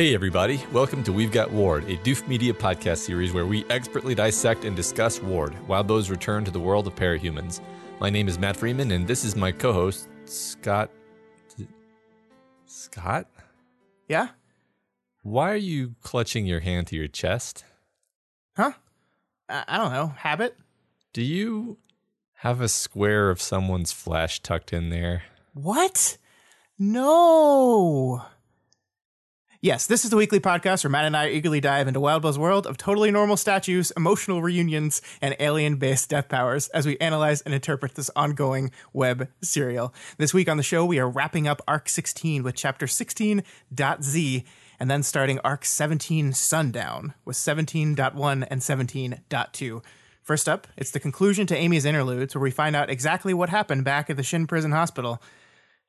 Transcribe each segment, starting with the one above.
Hey, everybody. Welcome to We've Got Worm, a Doof Media podcast series where we expertly dissect and discuss Ward, Wildbow's return to the world of parahumans. My name is Matt Freeman, and this is my co host, Scott. Scott? Yeah? Why are you clutching your hand to your chest? Huh? I, I don't know. Habit? Do you have a square of someone's flesh tucked in there? What? No. Yes, this is the weekly podcast where Matt and I eagerly dive into Wildbow's world of totally normal statues, emotional reunions, and alien based death powers as we analyze and interpret this ongoing web serial. This week on the show, we are wrapping up Arc 16 with Chapter 16.z and then starting Arc 17 Sundown with 17.1 and 17.2. First up, it's the conclusion to Amy's interludes where we find out exactly what happened back at the Shin Prison Hospital.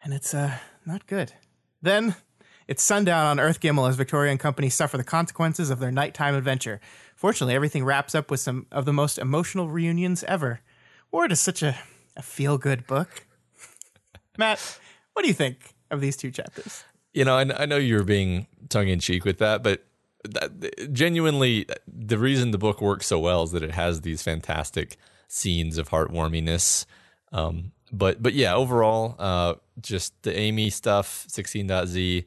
And it's, uh, not good. Then, it's sundown on Earth Gimel as Victoria and company suffer the consequences of their nighttime adventure. Fortunately, everything wraps up with some of the most emotional reunions ever. Ward is such a, a feel good book. Matt, what do you think of these two chapters? You know, I, I know you're being tongue in cheek with that, but that, genuinely, the reason the book works so well is that it has these fantastic scenes of heartwarmingness. Um, but but yeah, overall, uh, just the Amy stuff, 16.z,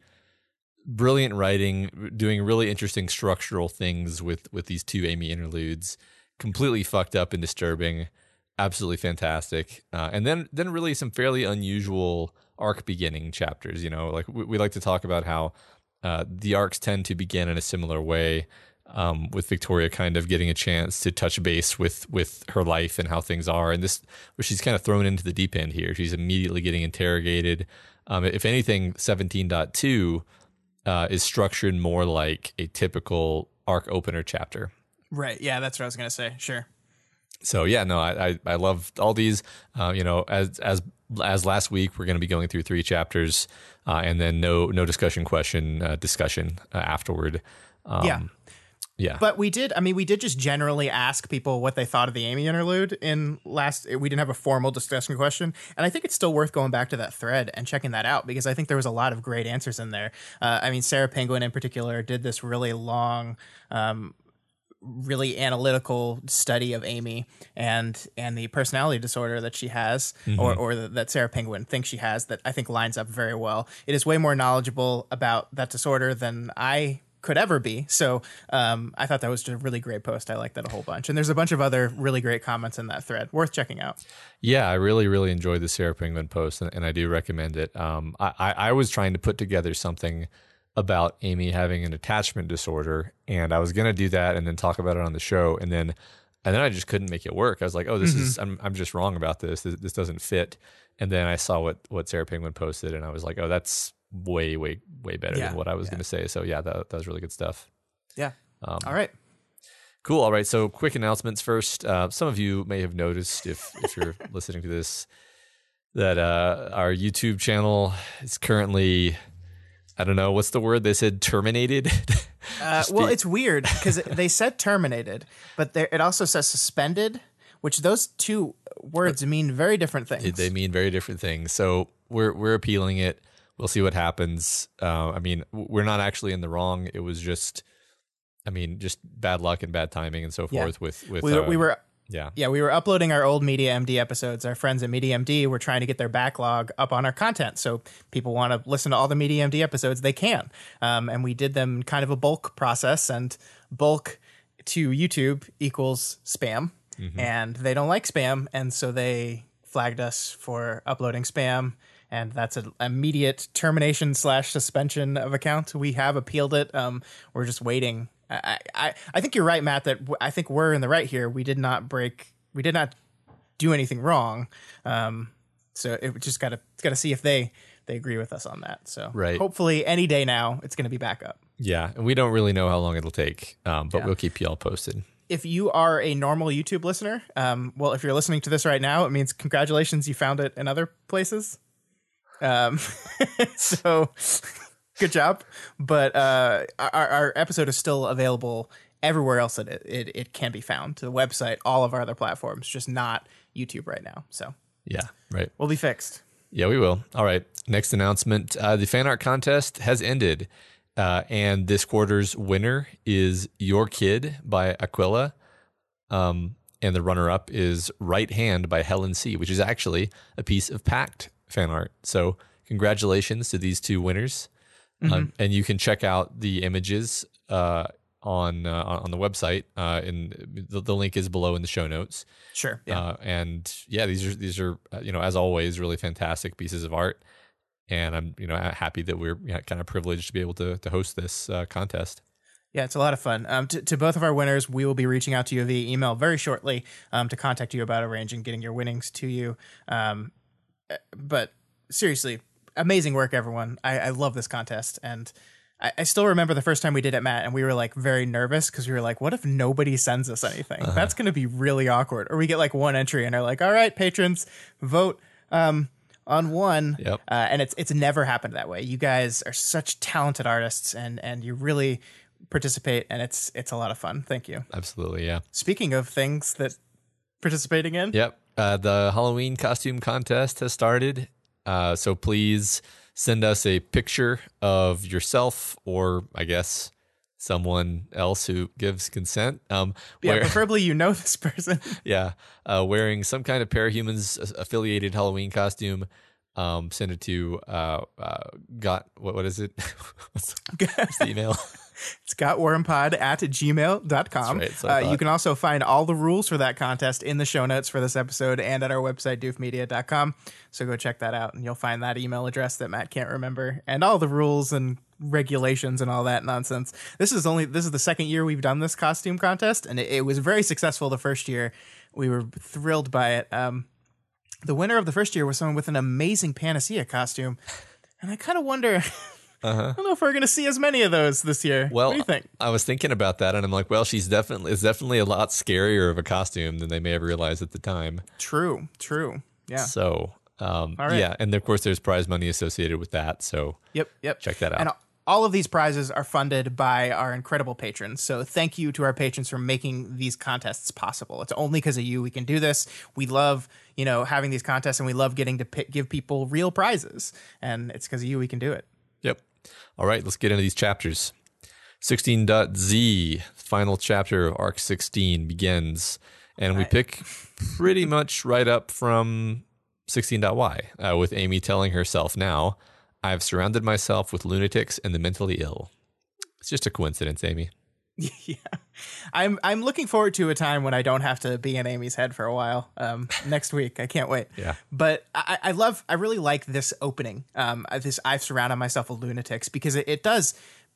brilliant writing, doing really interesting structural things with with these two Amy interludes. Completely fucked up and disturbing, absolutely fantastic. Uh, and then then really some fairly unusual arc beginning chapters. You know, like we, we like to talk about how uh, the arcs tend to begin in a similar way. Um, with Victoria kind of getting a chance to touch base with with her life and how things are, and this she's kind of thrown into the deep end here. She's immediately getting interrogated. Um, if anything, 17.2 uh, is structured more like a typical arc opener chapter. Right. Yeah, that's what I was gonna say. Sure. So yeah, no, I I, I love all these. Uh, you know, as as as last week, we're going to be going through three chapters, uh, and then no no discussion question uh, discussion uh, afterward. Um, yeah. Yeah. But we did, I mean, we did just generally ask people what they thought of the Amy interlude in last, we didn't have a formal discussion question. And I think it's still worth going back to that thread and checking that out because I think there was a lot of great answers in there. Uh, I mean, Sarah Penguin in particular did this really long, um, really analytical study of Amy and and the personality disorder that she has mm-hmm. or or that Sarah Penguin thinks she has that I think lines up very well. It is way more knowledgeable about that disorder than I could ever be. So um, I thought that was just a really great post. I like that a whole bunch. And there's a bunch of other really great comments in that thread. Worth checking out. Yeah, I really, really enjoyed the Sarah Penguin post, and, and I do recommend it. Um, I, I, I was trying to put together something about Amy having an attachment disorder, and I was going to do that and then talk about it on the show, and then and then I just couldn't make it work. I was like, oh, this mm-hmm. is I'm I'm just wrong about this. this. This doesn't fit. And then I saw what what Sarah Penguin posted, and I was like, oh, that's way, way, way better yeah, than what I was yeah. going to say. So yeah, that, that was really good stuff. Yeah. Um, All right. Cool. All right. So quick announcements first. Uh, some of you may have noticed if if you're listening to this that uh, our YouTube channel is currently I don't know what's the word they said terminated. uh, well, it's weird because they said terminated, but it also says suspended, which those two words mean very different things. They mean very different things. So we're we're appealing it we'll see what happens. Uh, I mean, we're not actually in the wrong. It was just, I mean, just bad luck and bad timing and so yeah. forth. With with we were, uh, we were yeah yeah we were uploading our old Media MD episodes. Our friends at Media MD were trying to get their backlog up on our content, so people want to listen to all the Media MD episodes, they can. Um, and we did them kind of a bulk process, and bulk to YouTube equals spam. Mm-hmm. And they don't like spam, and so they flagged us for uploading spam and that's an immediate termination slash suspension of account. We have appealed it. Um, we're just waiting. I, I, I think you're right, Matt. That w- I think we're in the right here. We did not break. We did not do anything wrong. Um, so it just gotta gotta see if they they agree with us on that. So Right. hopefully any day now it's going to be back up. Yeah, and we don't really know how long it'll take, um, but Yeah. we'll keep you all posted. if you are a normal YouTube listener, um, well, if you're listening to this right now, it means congratulations, you found it in other places. Um, so good job. But uh, our, our episode is still available everywhere else that it, it, it can be found to the website, all of our other platforms, just not YouTube right now. So Yeah, right. we'll be fixed. Yeah, we will. All right. Next announcement: uh, the fan art contest has ended, uh, and this quarter's winner is "Your Kid" by Aquila, um, and the runner-up is "Right Hand" by Helen C., which is actually a piece of Pact fan art. So, congratulations to these two winners, um, and you can check out the images uh, on uh, on the website. Uh, and the, the link is below in the show notes. Sure. Yeah. Uh, and yeah, these are these are uh, you know as always really fantastic pieces of art, and I'm you know happy that we're you know, kind of privileged to be able to to host this uh, contest. Yeah, it's a lot of fun. Um, to, to both of our winners, we will be reaching out to you via email very shortly um, to contact you about arranging getting your winnings to you. Um, but seriously, amazing work, everyone. I, I love this contest. And I, I still remember the first time we did it, Matt, and we were like very nervous because we were like, what if nobody sends us anything? That's going to be really awkward. Or we get like one entry and are like, all right, patrons, vote. Um, on one, Yep. uh, and it's it's never happened that way. You guys are such talented artists, and and you really participate, and it's it's a lot of fun. Thank you. Absolutely, yeah, Speaking of things that participating in, yep. Uh, the Halloween costume contest has started, uh, so please send us a picture of yourself, or I guess someone else who gives consent. Um, yeah, where- preferably you know this person. yeah, uh, wearing some kind of parahumans affiliated Halloween costume. Um, send it to uh, uh, got what what is it? what's, what's the email? It's gotwormpod at gmail.com. Right, so uh, you can also find all the rules for that contest in the show notes for this episode and at our website, doofmedia.com. So go check that out and you'll find that email address that Matt can't remember and all the rules and regulations and all that nonsense. This is only this is the second year we've done this costume contest and it, it was very successful the first year. We were thrilled by it. Um, the winner of the first year was someone with an amazing panacea costume. And I kind of wonder I don't know if we're going to see as many of those this year. Well, what do you think? I was thinking about that, and I'm like, well, she's definitely it's definitely a lot scarier of a costume than they may have realized at the time. True, true. Yeah. So, um, right. yeah, and of course, there's prize money associated with that. So, Yep, yep. Check that out. And all of these prizes are funded by our incredible patrons. So thank you to our patrons for making these contests possible. It's only because of you we can do this. We love, you know, having these contests and we love getting to pi give people real prizes. And it's because of you we can do it. All right, let's get into these chapters. 16.z, final chapter of Arc 16 begins, and we pick pretty much right up from 16.y, uh, with Amy telling herself now, I've surrounded myself with lunatics and the mentally ill. It's just a coincidence, Amy. yeah. I'm I'm looking forward to a time when I don't have to be in Amy's head for a while. Um, next week, I can't wait. Yeah. But I, I love, I really like this opening. Um, this I've surrounded myself with lunatics because it, it does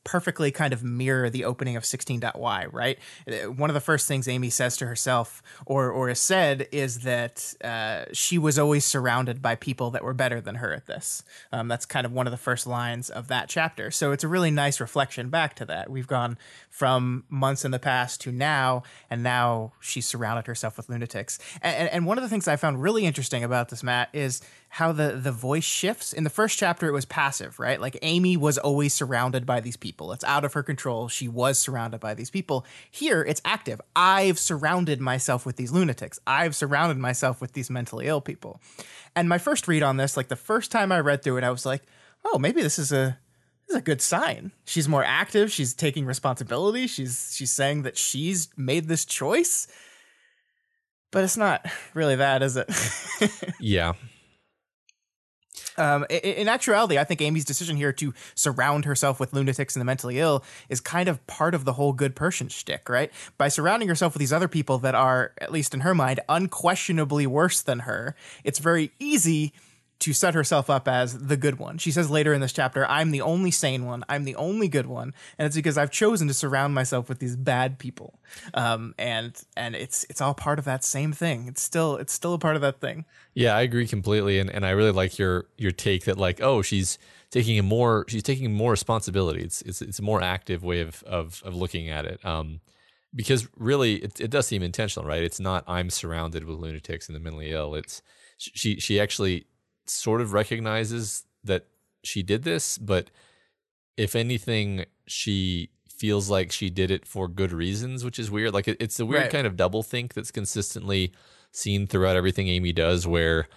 perfectly kind of mirror the opening of 16.y, right? Uh, One of the first things Amy says to herself or or is said is that uh, she was always surrounded by people that were better than her at this. Um, that's kind of one of the first lines of that chapter. So it's a really nice reflection back to that. We've gone from months in the past to now, and now she's surrounded herself with lunatics. And, and, and one of the things I found really interesting about this, Matt, is how the the voice shifts. In the first chapter, it was passive, right? Like Amy was always surrounded by these people. It's out of her control. She was surrounded by these people. Here, it's active. I've surrounded myself with these lunatics. I've surrounded myself with these mentally ill people. And my first read on this, like the first time I read through it, I was like, oh, maybe this is a this is a good sign. She's more active. She's taking responsibility. She's she's saying that she's made this choice. But it's not really that, is it? Yeah. Um, in actuality, I think Amy's decision here to surround herself with lunatics and the mentally ill is kind of part of the whole good person shtick, right? By surrounding herself with these other people that are, at least in her mind, unquestionably worse than her, it's very easy to set herself up as the good one. She says later in this chapter, "I'm the only sane one. I'm the only good one," and it's because I've chosen to surround myself with these bad people. Um, and and it's it's all part of that same thing. It's still it's still a part of that thing. Yeah, I agree completely, and and I really like your your take that like, oh, she's taking a more she's taking more responsibility. It's it's it's a more active way of of of looking at it. Um, because really, it it does seem intentional, right? It's not I'm surrounded with lunatics and the mentally ill. It's she she actually sort of recognizes that she did this, but if anything, she feels like she did it for good reasons, which is weird. Like it, it's a weird Right. kind of double think that's consistently seen throughout everything Amy does, where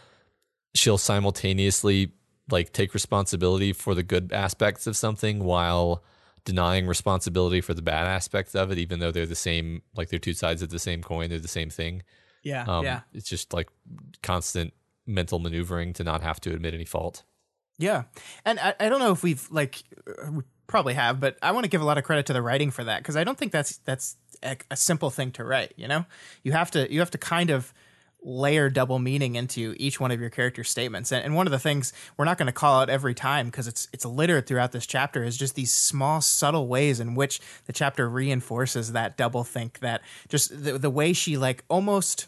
she'll simultaneously like take responsibility for the good aspects of something while denying responsibility for the bad aspects of it, even though they're the same, like they're two sides of the same coin, they're the same thing. Yeah, Um, yeah, It's just like constant mental maneuvering to not have to admit any fault. yeah. And I, I don't know if we've like uh, we probably have, but I want to give a lot of credit to the writing for that because I don't think that's that's a, a simple thing to write. You know, you have to you have to kind of layer double meaning into each one of your character statements. And, and one of the things we're not going to call out every time because it's it's littered throughout this chapter is just these small subtle ways in which the chapter reinforces that double think that just the, the way she like almost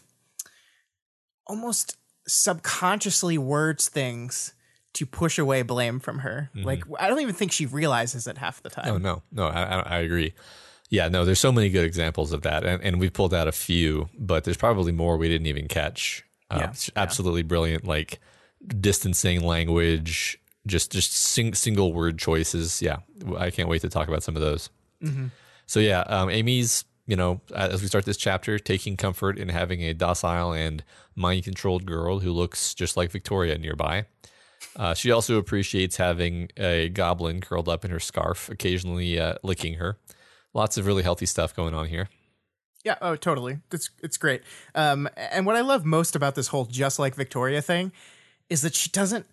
almost subconsciously words things to push away blame from her. Like I don't even think she realizes it half the time. Oh no, no, I, I agree. Yeah, no, there's so many good examples of that, and, and we've pulled out a few, but there's probably more we didn't even catch. Uh, Yeah, absolutely brilliant, like distancing language, just just sing, single word choices. Yeah, I can't wait to talk about some of those. So yeah, um, Amy's you know as we start this chapter, taking comfort in having a docile and mind controlled girl who looks just like Victoria nearby. Uh, she also appreciates having a goblin curled up in her scarf, occasionally uh, licking her. Lots of really healthy stuff going on here. Yeah, oh, totally. It's it's great. Um, and what I love most about this whole just like Victoria thing is that she doesn't.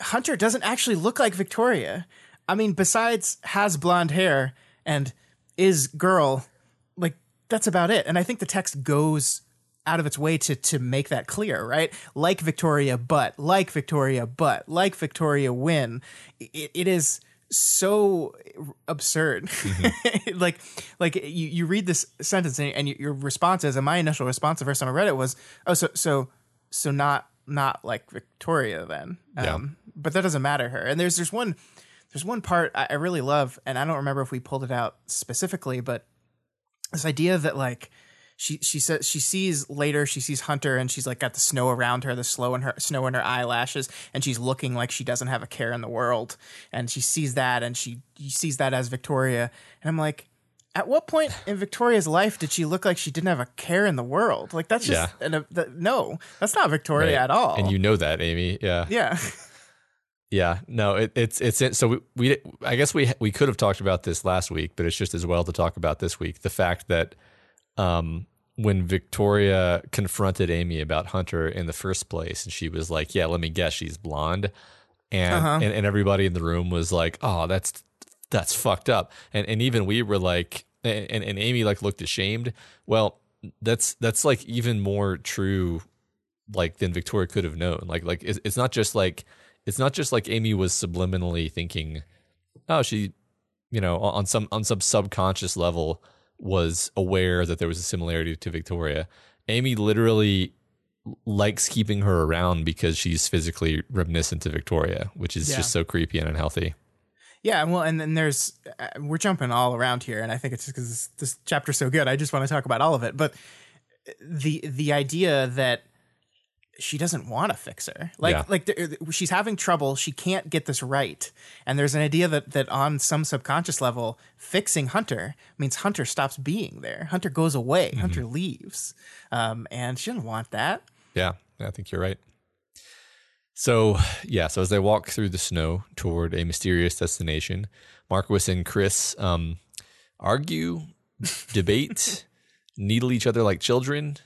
Hunter doesn't actually look like Victoria. I mean, besides has blonde hair and is girl, like that's about it. And I think the text goes out of its way to to make that clear, right? Like Victoria, but like Victoria, but like Victoria, win. It, it is so absurd. like like you, you read this sentence and, and your response is, and my initial response the first time I read it was, oh, so so so not not like Victoria then. Yeah. Um, but that doesn't matter her. And there's there's one there's one part I, I really love, and I don't remember if we pulled it out specifically, but this idea that like she she says she sees later she sees Hunter and she's like got the snow around her, the slow in her snow in her eyelashes, and she's looking like she doesn't have a care in the world, and she sees that and she sees that as Victoria, and I'm like. At what point in Victoria's life did she look like she didn't have a care in the world? Like that's just Yeah. an, uh, a, the, no, that's not Victoria Right. at all. And you know that, Amy. Yeah. yeah, Yeah. No, it, it's, it's, so we, we, I guess we, we could have talked about this last week, but it's just as well to talk about this week. The fact that, um, when Victoria confronted Amy about Hunter in the first place, and she was like, "Yeah, let me guess, she's blonde," and Uh-huh. and, and everybody in the room was like, "Oh, that's that's fucked up," and and even we were like, and and Amy like looked ashamed. Well, that's that's like even more true, like than Victoria could have known. Like like it's, it's not just like it's not just like Amy was subliminally thinking, "Oh, she," you know, on some on some subconscious level was aware that there was a similarity to Victoria. Amy literally likes keeping her around because she's physically reminiscent to Victoria, which is Yeah. just so creepy and unhealthy. Yeah, well, and then there's uh, we're jumping all around here, and I think it's just because this, this chapter's so good. I just want to talk about all of it. But the the idea that she doesn't want to fix her, like Yeah. like she's having trouble, she can't get this right, and there's an idea that that on some subconscious level, fixing Hunter means Hunter stops being there. Hunter goes away. Hunter leaves, um, and she doesn't want that. Yeah, I think you're right. So, yeah, so as they walk through the snow toward a mysterious destination, Marquis and Chris um, argue, debate, needle each other like children.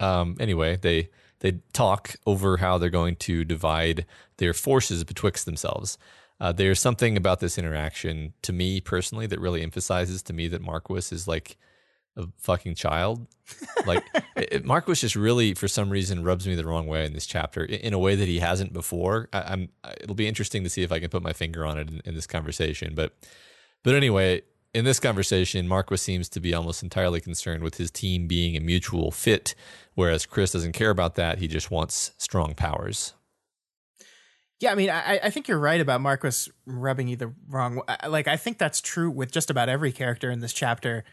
Um, anyway, they they talk over how they're going to divide their forces betwixt themselves. Uh, there's something about this interaction to me personally that really emphasizes to me that Marquis is like a fucking child. Like it, Marquis just really, for some reason, rubs me the wrong way in this chapter in, a way that he hasn't before. I, am It'll be interesting to see if I can put my finger on it in, in this conversation. But but anyway, in this conversation, Marquis seems to be almost entirely concerned with his team being a mutual fit, whereas Chris doesn't care about that. He just wants strong powers. Yeah, I mean, I, I think you're right about Marquis rubbing you the wrong. way. Like, I think that's true with just about every character in this chapter,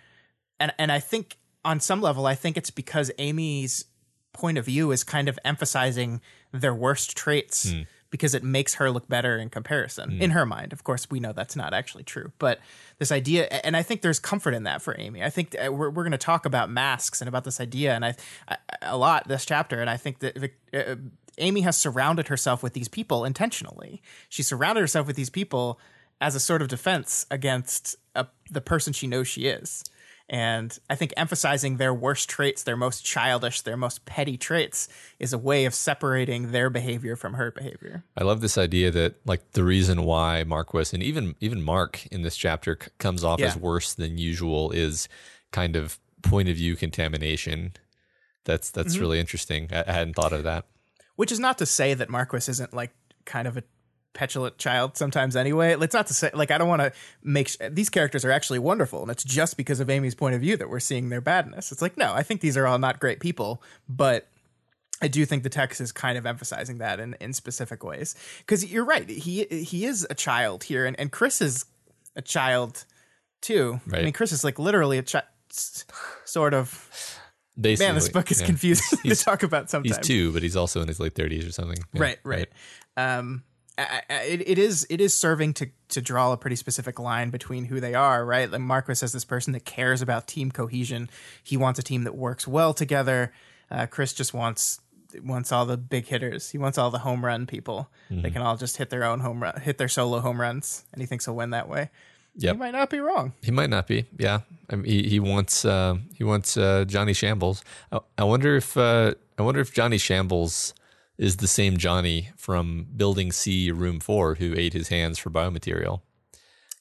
and and I think on some level, I think it's because Amy's point of view is kind of emphasizing their worst traits. Mm because it makes her look better in comparison mm. in her mind. Of course, we know that's not actually true, but this idea, and I think there's comfort in that for Amy. I think uh, we're, we're going to talk about masks and about this idea, and I, I a lot this chapter, and I think that uh, Amy has surrounded herself with these people intentionally. She surrounded herself with these people as a sort of defense against a, the person she knows she is. And I think emphasizing their worst traits, their most childish, their most petty traits, is a way of separating their behavior from her behavior. I love this idea that like the reason why Marquis and even even Mark in this chapter c- comes off yeah. as worse than usual is kind of point of view contamination. That's that's mm-hmm. really interesting. I, I hadn't thought of that. Which is not to say that Marquis isn't like kind of a petulant child sometimes anyway. It's not to say like I don't want to make sh- these characters are actually wonderful, and it's just because of Amy's point of view that we're seeing their badness. It's like no, I think these are all not great people, but I do think the text is kind of emphasizing that in, in specific ways. Because you're right, he he is a child here, and, and Chris is a child too. Right. I mean, Chris is like literally a child, sort of. Basically, Man, this book is yeah. confusing to talk about sometimes. He's two, but he's also in his late thirties or something. Yeah. Right, right. right. Um, it, it is it is serving to to draw a pretty specific line between who they are, right? Like Marquis as this person that cares about team cohesion. He wants a team that works well together. Uh, Chris just wants wants all the big hitters. He wants all the home run people. Mm-hmm. They can all just hit their own home run, hit their solo home runs, and he thinks he'll win that way. Yeah, he might not be wrong. He might not be. Yeah, I mean, he he wants uh, he wants uh, Johnny Shambles. I, I wonder if uh, I wonder if Johnny Shambles is the same Johnny from Building C, Room 4, who ate his hands for biomaterial.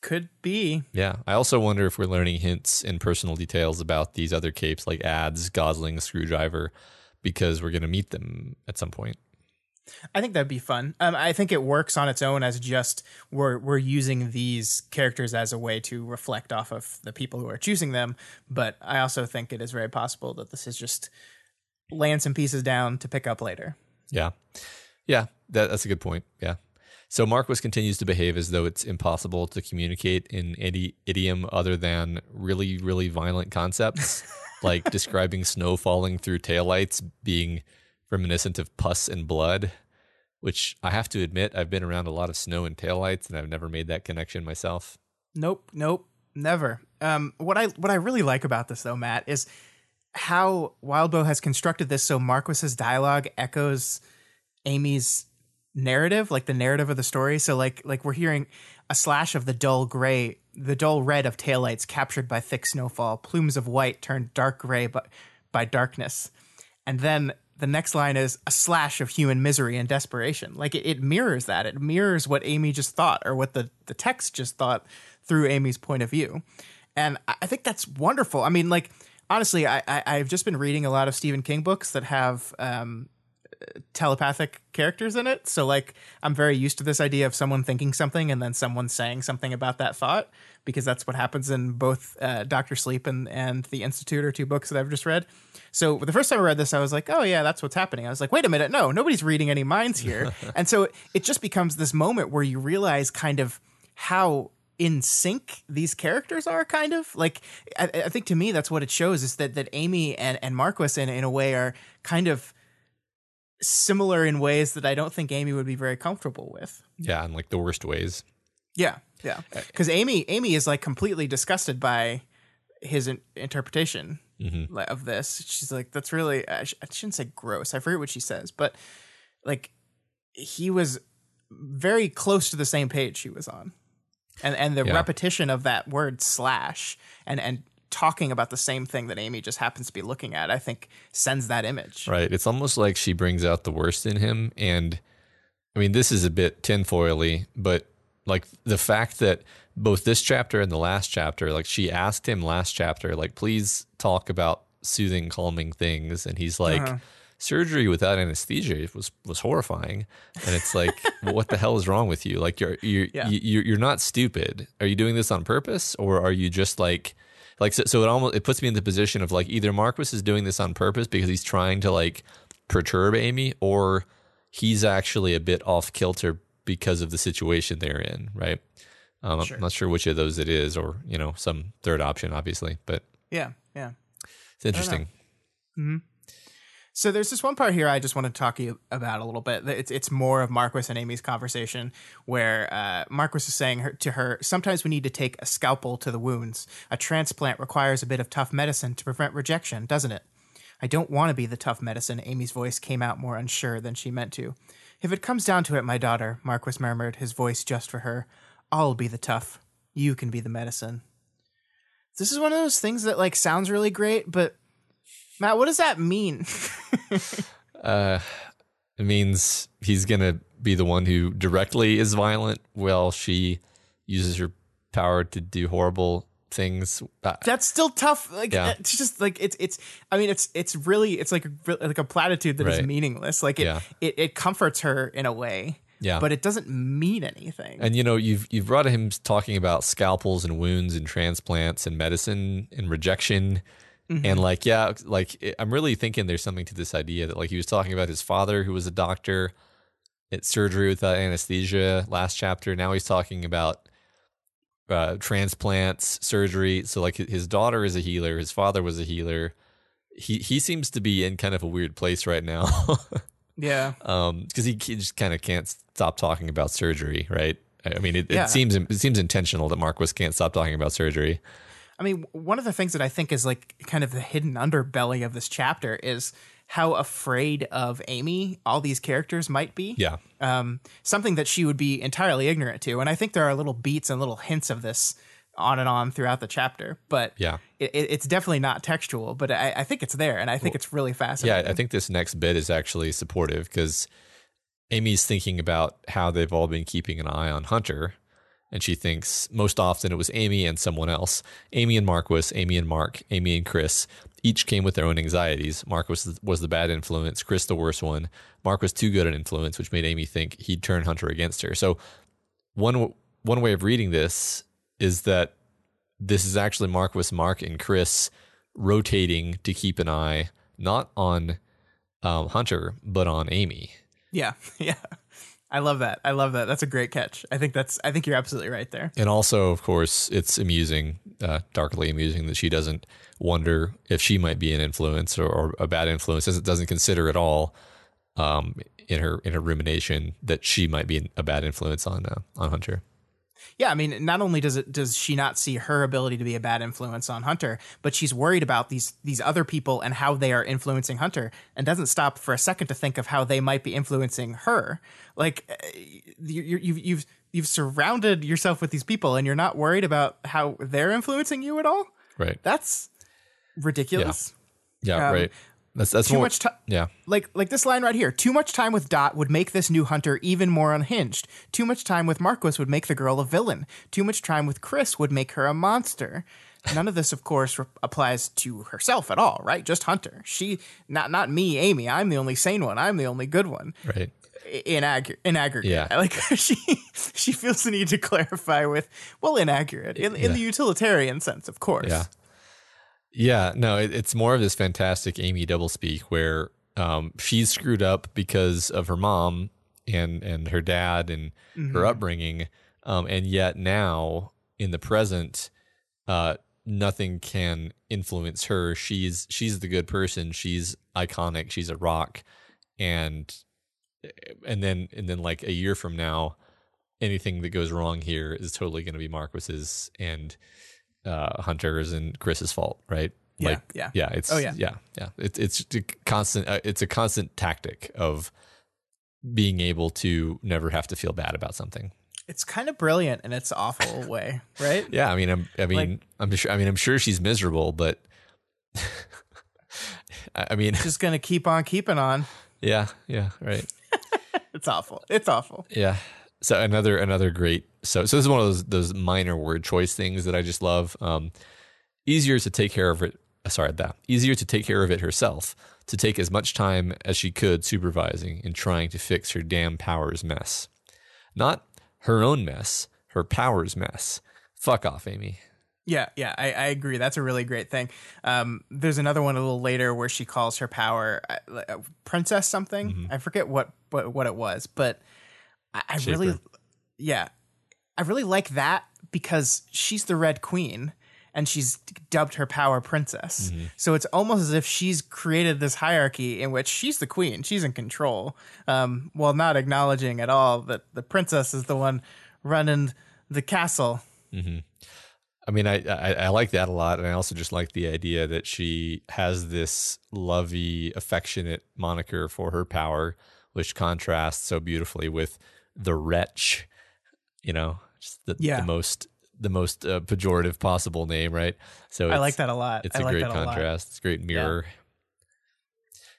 Could be. Yeah. I also wonder if we're learning hints and personal details about these other capes like ads, Gosling, Screwdriver, because we're going to meet them at some point. I think that'd be fun. Um, I think it works on its own as just we're we're using these characters as a way to reflect off of the people who are choosing them. But I also think it is very possible that this is just laying some pieces down to pick up later. Yeah. Yeah, that, that's a good point. Yeah. So Marquis continues to behave as though it's impossible to communicate in any idiom other than really, really violent concepts, like describing snow falling through taillights being reminiscent of pus and blood, which I have to admit, I've been around a lot of snow and taillights and I've never made that connection myself. Nope, nope, never. Um, what I what I really like about this though, Matt, is how Wildbow has constructed this so Marquis's dialogue echoes Amy's narrative, like the narrative of the story. So like like we're hearing a slash of the dull gray, the dull red of taillights captured by thick snowfall, plumes of white turned dark gray by, by darkness. And then the next line is a slash of human misery and desperation. Like it, it mirrors that. It mirrors what Amy just thought or what the, the text just thought through Amy's point of view. And I think that's wonderful. I mean, like honestly, I, I have just been reading a lot of Stephen King books that have um, telepathic characters in it. So like I'm very used to this idea of someone thinking something and then someone saying something about that thought because that's what happens in both uh, Doctor Sleep and and The Institute are two books that I've just read. So the first time I read this, I was like, oh yeah, that's what's happening. I was like, wait a minute, no, nobody's reading any minds here. and so it just becomes this moment where you realize kind of how in sync these characters are kind of like I, I, think to me that's what it shows is that that Amy and and Marquis in in a way are kind of similar in ways that I don't think Amy would be very comfortable with. Yeah, in like the worst ways. Yeah, yeah. Because uh, Amy Amy is like completely disgusted by his in- interpretation mm-hmm. of this. She's like, "That's really I, sh- I shouldn't say gross. I forget what she says, but like he was very close to the same page she was on." And and the yeah. repetition of that word slash and and talking about the same thing that Amy just happens to be looking at, I think sends that image. Right. It's almost like she brings out the worst in him. And I mean, this is a bit tinfoily, but like the fact that both this chapter and the last chapter, like she asked him last chapter, like, please talk about soothing, calming things. And he's like, Uh-huh. Surgery without anesthesia was, was horrifying. And it's like, well, what the hell is wrong with you? Like you're, you're, Yeah. you- you're, you're not stupid. Are you doing this on purpose or are you just like, like, so, so it almost, it puts me in the position of like either Marquis is doing this on purpose because he's trying to like perturb Amy or he's actually a bit off kilter because of the situation they're in, right? Um, Sure. I'm not sure which of those it is, or you know, some third option, obviously, but Yeah, yeah. it's interesting. So there's this one part here I just want to talk you about a little bit. It's it's more of Marquis and Amy's conversation where uh, Marquis is saying her, to her, "Sometimes we need to take a scalpel to the wounds. A transplant requires a bit of tough medicine to prevent rejection, doesn't it?" I don't want to be the tough medicine. Amy's voice came out more unsure than she meant to. If it comes down to it, my daughter, Marquis murmured, his voice just for her, I'll be the tough. You can be the medicine. This is one of those things that like sounds really great, but Matt, what does that mean? Uh, it means he's gonna be the one who directly is violent, while she uses her power to do horrible things. Uh, That's still tough. Like Yeah. it's just like it's it's. I mean, it's it's really it's like a, like a platitude that is Right. meaningless. Like it, Yeah. it it comforts her in a way, yeah, but it doesn't mean anything. And you know, you've you've brought him talking about scalpels and wounds and transplants and medicine and rejection. And like, yeah, like it- I'm really thinking there's something to this idea that like he was talking about his father who was a doctor at surgery without anesthesia last chapter. Now he's talking about uh, transplants, surgery. So like his daughter is a healer, his father was a healer. He he seems to be in kind of a weird place right now. yeah, um because he, he just kind of can't stop talking about surgery right i I mean it, Yeah. it seems it seems intentional that marquis can't stop talking about surgery I mean, one of the things that I think is like kind of the hidden underbelly of this chapter is how afraid of Amy all these characters might be. yeah um, something that she would be entirely ignorant to. And I think there are little beats and little hints of this on and on throughout the chapter, but yeah it, it- it's definitely not textual. But I, I think it's there, and I think it's really fascinating. yeah i think this next bit is actually supportive because amy's thinking about how they've all been keeping an eye on hunter and she thinks most often it was amy and someone else. Amy and marquis amy and mark amy and chris. Each came with their own anxieties. Mark was the, bad influence chris the worst one. Mark was too good an influence which made amy think he'd turn hunter against her. So one one way of reading this is that this is actually Marquis, Mark, and Chris rotating to keep an eye not on um, Hunter but on Amy. yeah, yeah. I love that. I love that. That's a great catch. I think that's. I think you're absolutely right there. And also, of course, it's amusing, uh, darkly amusing that she doesn't wonder if she might be an influence or, or a bad influence. Doesn't doesn't consider at all um, in her in her rumination that she might be a bad influence on uh, on Hunter. Yeah, I mean, not only does it does she not see her ability to be a bad influence on Hunter, but she's worried about these these other people and how they are influencing Hunter, and doesn't stop for a second to think of how they might be influencing her. Like uh, you, you, you've you've you've surrounded yourself with these people, and you're not worried about how they're influencing you at all. Right. That's ridiculous. Yeah. Um, right. That's that's Too much time. Yeah. like like this line right here. Too much time with dot would make this new hunter even more unhinged. Too much time with marquis would make the girl a villain. Too much time with chris would make her a monster. None of this of course re- applies to herself at all right? Just hunter. She not not me amy. I'm the only sane one. I'm the only good one. Right. In ag- in aggregate. Yeah. like she she feels the need to clarify with well inaccurate in, in the utilitarian sense of course. Yeah. Yeah, no, it, it's more of this fantastic Amy doublespeak where um, she's screwed up because of her mom and and her dad and her upbringing, um, and yet now in the present, uh, nothing can influence her. She's she's the good person. She's iconic. She's a rock, and and then and then like a year from now, anything that goes wrong here is totally going to be Marquis's and uh, Hunter's and Chris's fault, right? Yeah, like, yeah. yeah. It's Oh, yeah. yeah, yeah. It's it's a constant. Uh, it's a constant tactic of being able to never have to feel bad about something. it's kind of brilliant in its awful way right Yeah, I mean, I'm, I mean, Like- I'm sure. I mean, I'm sure she's miserable, but I I mean, just gonna keep on keeping on yeah, yeah, right, It's awful. It's awful. yeah. So another another great. So so this is one of those those minor word choice things that I just love. Um, easier to take care of it. uh, Sorry, that easier to take care of it herself. To take as much time as she could supervising and trying to fix her damn powers mess. Not her own mess, her powers mess. Fuck off, Amy. Yeah, yeah, I, I agree. That's a really great thing. Um, there's another one a little later where she calls her power uh, uh, princess something. Mm-hmm. I forget what, what what it was, but I, I really, yeah, I really like that because she's the Red Queen and she's dubbed her power princess. Mm-hmm. So it's almost as if she's created this hierarchy in which she's the queen, she's in control, um, while not acknowledging at all that the princess is the one running the castle. I mean, I, I I like that a lot, and I also just like the idea that she has this lovey, affectionate moniker for her power, which contrasts so beautifully with the wretch. You know, just the, Yeah. the most the most uh, pejorative possible name, right? So I like that a lot. It's I a like great that a contrast. It's a great mirror.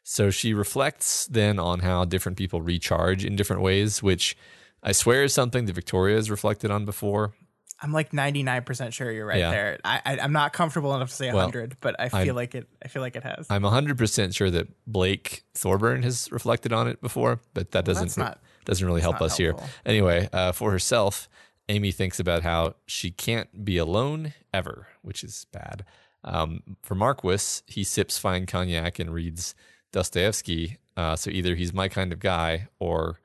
So she reflects then on how different people recharge in different ways, which I swear is something that Victoria has reflected on before. I'm like 99% sure you're right Yeah. there. I, I'm not comfortable enough to say Well, 100, but I feel I'm- like it I feel like it has. I'm 100% sure that Blake Thorburn has reflected on it before, but that doesn't that's not- doesn't really help us here. Anyway, uh, for herself, Amy thinks about how she can't be alone ever, which is bad. Um, for Marquis, he sips fine cognac and reads Dostoevsky. Uh, so either he's my kind of guy or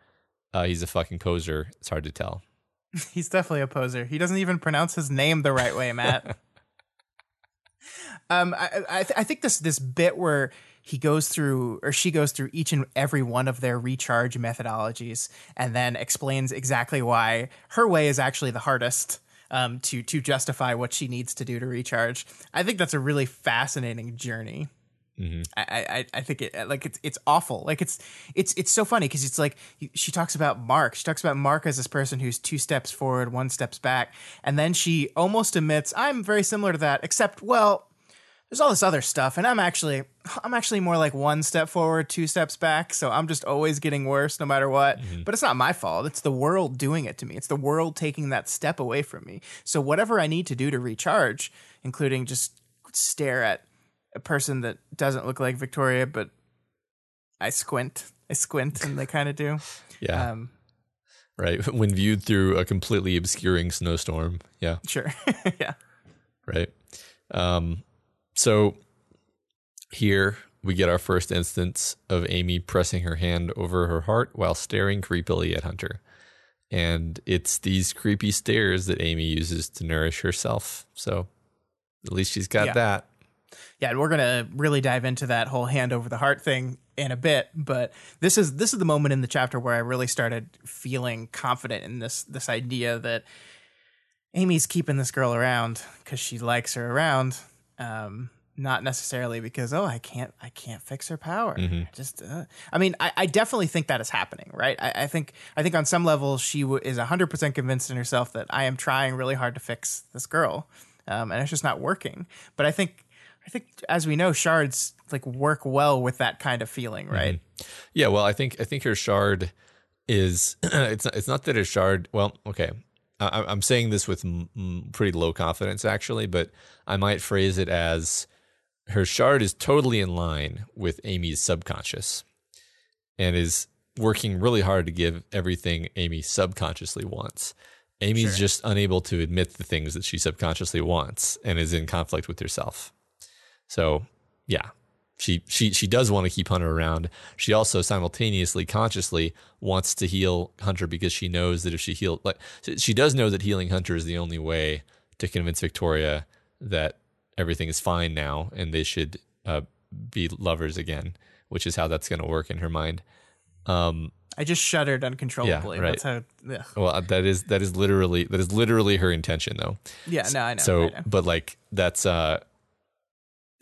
uh, he's a fucking poser. It's hard to tell. He's definitely a poser. He doesn't even pronounce his name the right way, Matt. um, I I, th- I think this this bit where he goes through or she goes through each and every one of their recharge methodologies and then explains exactly why her way is actually the hardest. Um, to to justify what she needs to do to recharge, I think that's a really fascinating journey. I, I I think it like it's it's awful. Like it's it's it's so funny because it's like she talks about Mark. She talks about Mark as this person who's two steps forward, one steps back, and then she almost admits I'm very similar to that, except well, there's all this other stuff, and I'm actually I'm actually more like one step forward, two steps back. So I'm just always getting worse no matter what. But it's not my fault. It's the world doing it to me. It's the world taking that step away from me. So whatever I need to do to recharge, including just stare at a person that doesn't look like Victoria, but I squint. I squint, and they kind of do. Yeah. Um, right. When viewed through a completely obscuring snowstorm. Yeah. sure. yeah. right? Um, so here we get our first instance of Amy pressing her hand over her heart while staring creepily at Hunter. And it's these creepy stares that Amy uses to nourish herself. So at least she's got Yeah. that. Yeah, and we're gonna really dive into that whole hand over the heart thing in a bit. But this is this is the moment in the chapter where I really started feeling confident in this this idea that Amy's keeping this girl around because she likes her around, um, not necessarily because oh I can't I can't fix her power. I just uh, I mean I, I definitely think that is happening, right? I, I think I think on some level she w- is hundred percent convinced in herself that I am trying really hard to fix this girl, um, and it's just not working. But I think I think as we know, shards like work well with that kind of feeling, right? Yeah, well, I think I think her shard is it's not, it's not that her shard. Well, okay, I, I'm saying this with m- m- pretty low confidence actually, but I might phrase it as her shard is totally in line with Amy's subconscious, and is working really hard to give everything Amy subconsciously wants. Amy's Sure. just unable to admit the things that she subconsciously wants and is in conflict with herself. So, yeah, she she she does want to keep Hunter around. She also simultaneously consciously wants to heal Hunter because she knows that if she heal like she does know that healing Hunter is the only way to convince Victoria that everything is fine now and they should uh, be lovers again, which is how that's going to work in her mind. Um, I just shuddered uncontrollably. Yeah, right. That's how. Ugh. well, that is that is literally that is literally her intention though. Yeah, no, I know. so I know. but like that's uh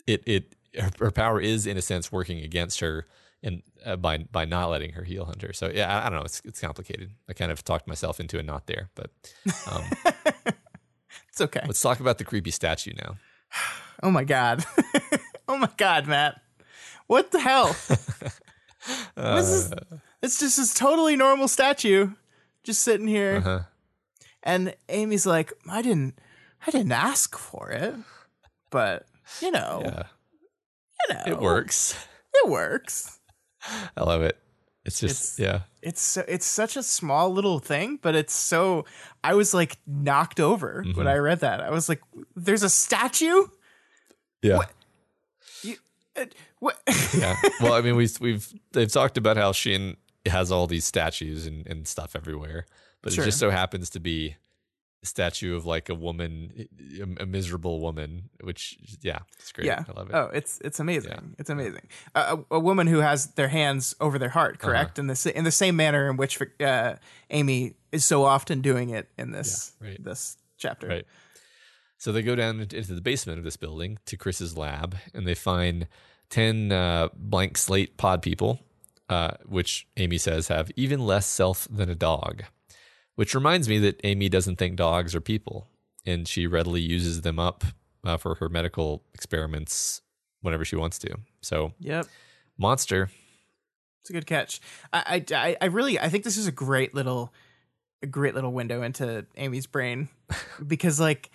it it her, her power is in a sense working against her and uh, by by not letting her heal hunter so yeah I, I don't know it's it's complicated i kind of talked myself into a knot there but um, it's okay. let's talk about the creepy statue now Oh my god. oh my god, Matt. What the hell? Is this? It's just this totally normal statue just sitting here. Uh-huh. And Amy's like, I didn't I didn't ask for it. But, you know, Yeah. You know. It works. It works. I love it. It's just It's- yeah. It's so, it's such a small little thing, but it's so I was like knocked over when I read that. I was like, there's a statue? Yeah. You, uh, what? yeah. Well, I mean, we've we've they've talked about how Shin has all these statues and, and stuff everywhere, but Sure. it just so happens to be statue of like a woman, a, miserable woman. Which, yeah, it's great. yeah. I love it. Oh, it's it's amazing. Yeah. It's amazing. A, a, a woman who has their hands over their heart, Uh-huh. correct? In the in the same manner in which uh, Amy is so often doing it in this Yeah, right. this chapter. Right. So they go down into into the basement of this building to Chris's lab, and they find ten uh, blank slate pod people, uh, which Amy says have even less self than a dog. Which reminds me that Amy doesn't think dogs are people, and she readily uses them up uh, for her medical experiments whenever she wants to. So, Yep. monster. It's a good catch. I, I, I- I really, I think this is a great little, a great little window into Amy's brain, because like,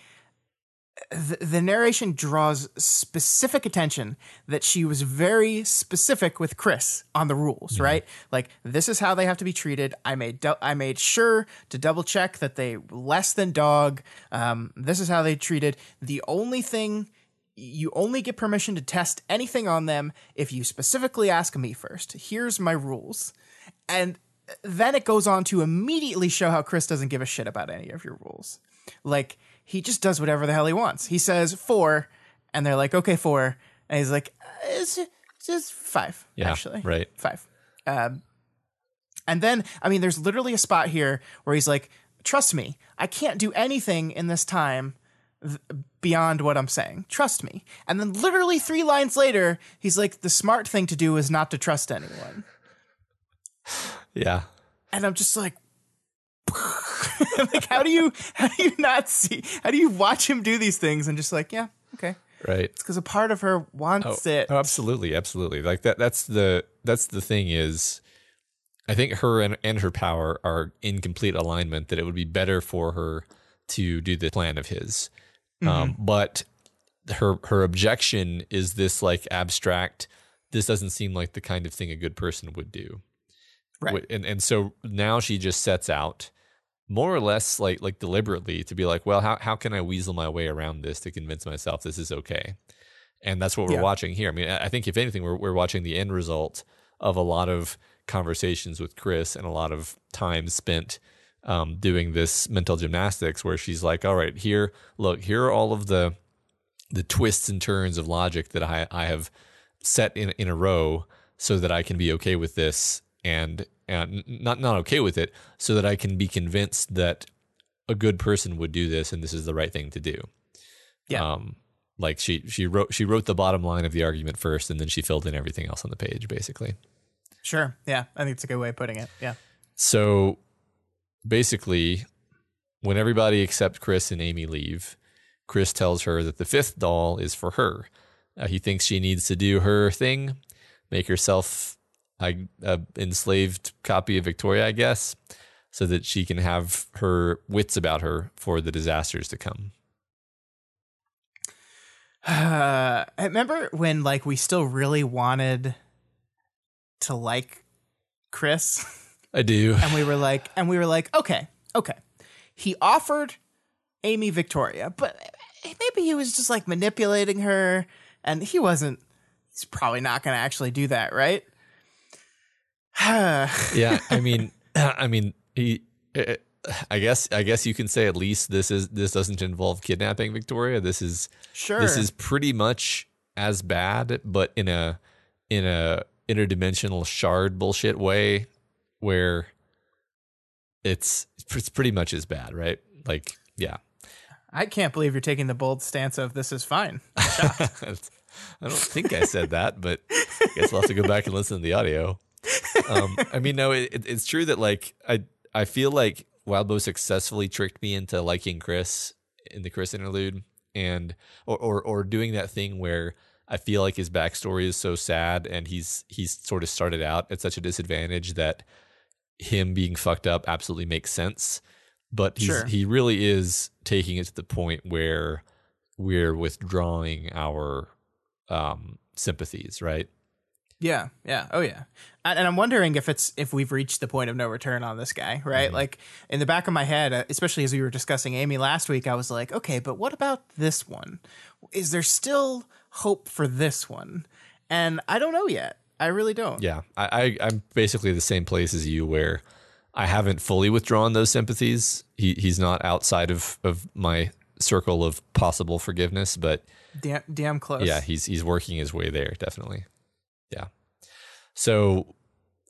the, the narration draws specific attention that she was very specific with Chris on the rules, right? Like this is how they have to be treated. I made, dou- I made sure to double check that they less than dog. Um, this is how they treated. The only thing you only get permission to test anything on them if you specifically ask me first. Here's my rules. And then it goes on to immediately show how Chris doesn't give a shit about any of your rules. Like, he just does whatever the hell he wants. He says four, and they're like, okay, four. And he's like, "Uh, it's, it's just five, Yeah, actually. right. Five. Um, and then, I mean, there's literally a spot here where he's like, trust me, I can't do anything in this time th- beyond what I'm saying. Trust me. And then, literally three lines later, he's like, the smart thing to do is not to trust anyone. Yeah. And I'm just like, like, how do you, how do you not see, how do you watch him do these things and just like, yeah, okay. Right. It's because a part of her wants it. Oh, absolutely, absolutely. Like that. That's the that's the thing is, I think her and, and her power are in complete alignment. That it would be better for her to do the plan of his, um, but her her objection is this like abstract. This doesn't seem like the kind of thing a good person would do. Right. And and so now she just sets out more or less like like deliberately to be like, well, how how can I weasel my way around this to convince myself this is okay? And that's what we're Yeah. watching here. I mean, I think if anything, we're we're watching the end result of a lot of conversations with Chris and a lot of time spent um, doing this mental gymnastics, where she's like, "All right, here, look, here are all of the the twists and turns of logic that I I have set in in a row so that I can be okay with this and and not not okay with it so that I can be convinced that a good person would do this and this is the right thing to do. Yeah. Um like she she wrote she wrote the bottom line of the argument first and then she filled in everything else on the page basically. Sure. Yeah. I think it's a good way of putting it. Yeah. So basically, when everybody except Chris and Amy leave, Chris tells her that the fifth doll is for her. Uh, he thinks she needs to do her thing, make herself a, a enslaved copy of Victoria, I guess, so that she can have her wits about her for the disasters to come. Uh, I remember when like we still really wanted to like Chris, I do. and we were like, and we were like, okay, okay. He offered Amy Victoria, but maybe he was just like manipulating her, and he wasn't. He's probably not going to actually do that, right? yeah, I mean, I mean, he. uh, I guess I guess you can say at least this is this doesn't involve kidnapping Victoria. This is sure. this is pretty much as bad, but in a in a interdimensional shard bullshit way, where it's it's pretty much as bad, right? Like, yeah. I can't believe you're taking the bold stance of this is fine. I don't think I said that, but I guess we'll have to go back and listen to the audio. Um, I mean, no, it, it's true that like I I feel like Wildbow successfully tricked me into liking Chris in the Chris interlude, and or or, or doing that thing where I feel like his backstory is so sad, and he's he's sort of started out at such a disadvantage that him being fucked up absolutely makes sense, but he's, Sure. he really is taking it to the point where we're withdrawing our um, sympathies, right? Yeah, yeah, oh yeah, and, and I'm wondering if it's if we've reached the point of no return on this guy, right? Like in the back of my head, uh, especially as we were discussing Amy last week, I was like, okay, but what about this one? Is there still hope for this one? And I don't know yet. I really don't. Yeah, I, I I'm basically the same place as you, where I haven't fully withdrawn those sympathies. He he's not outside of of my circle of possible forgiveness, but Damn, damn close. yeah, he's he's working his way there, definitely. Yeah. So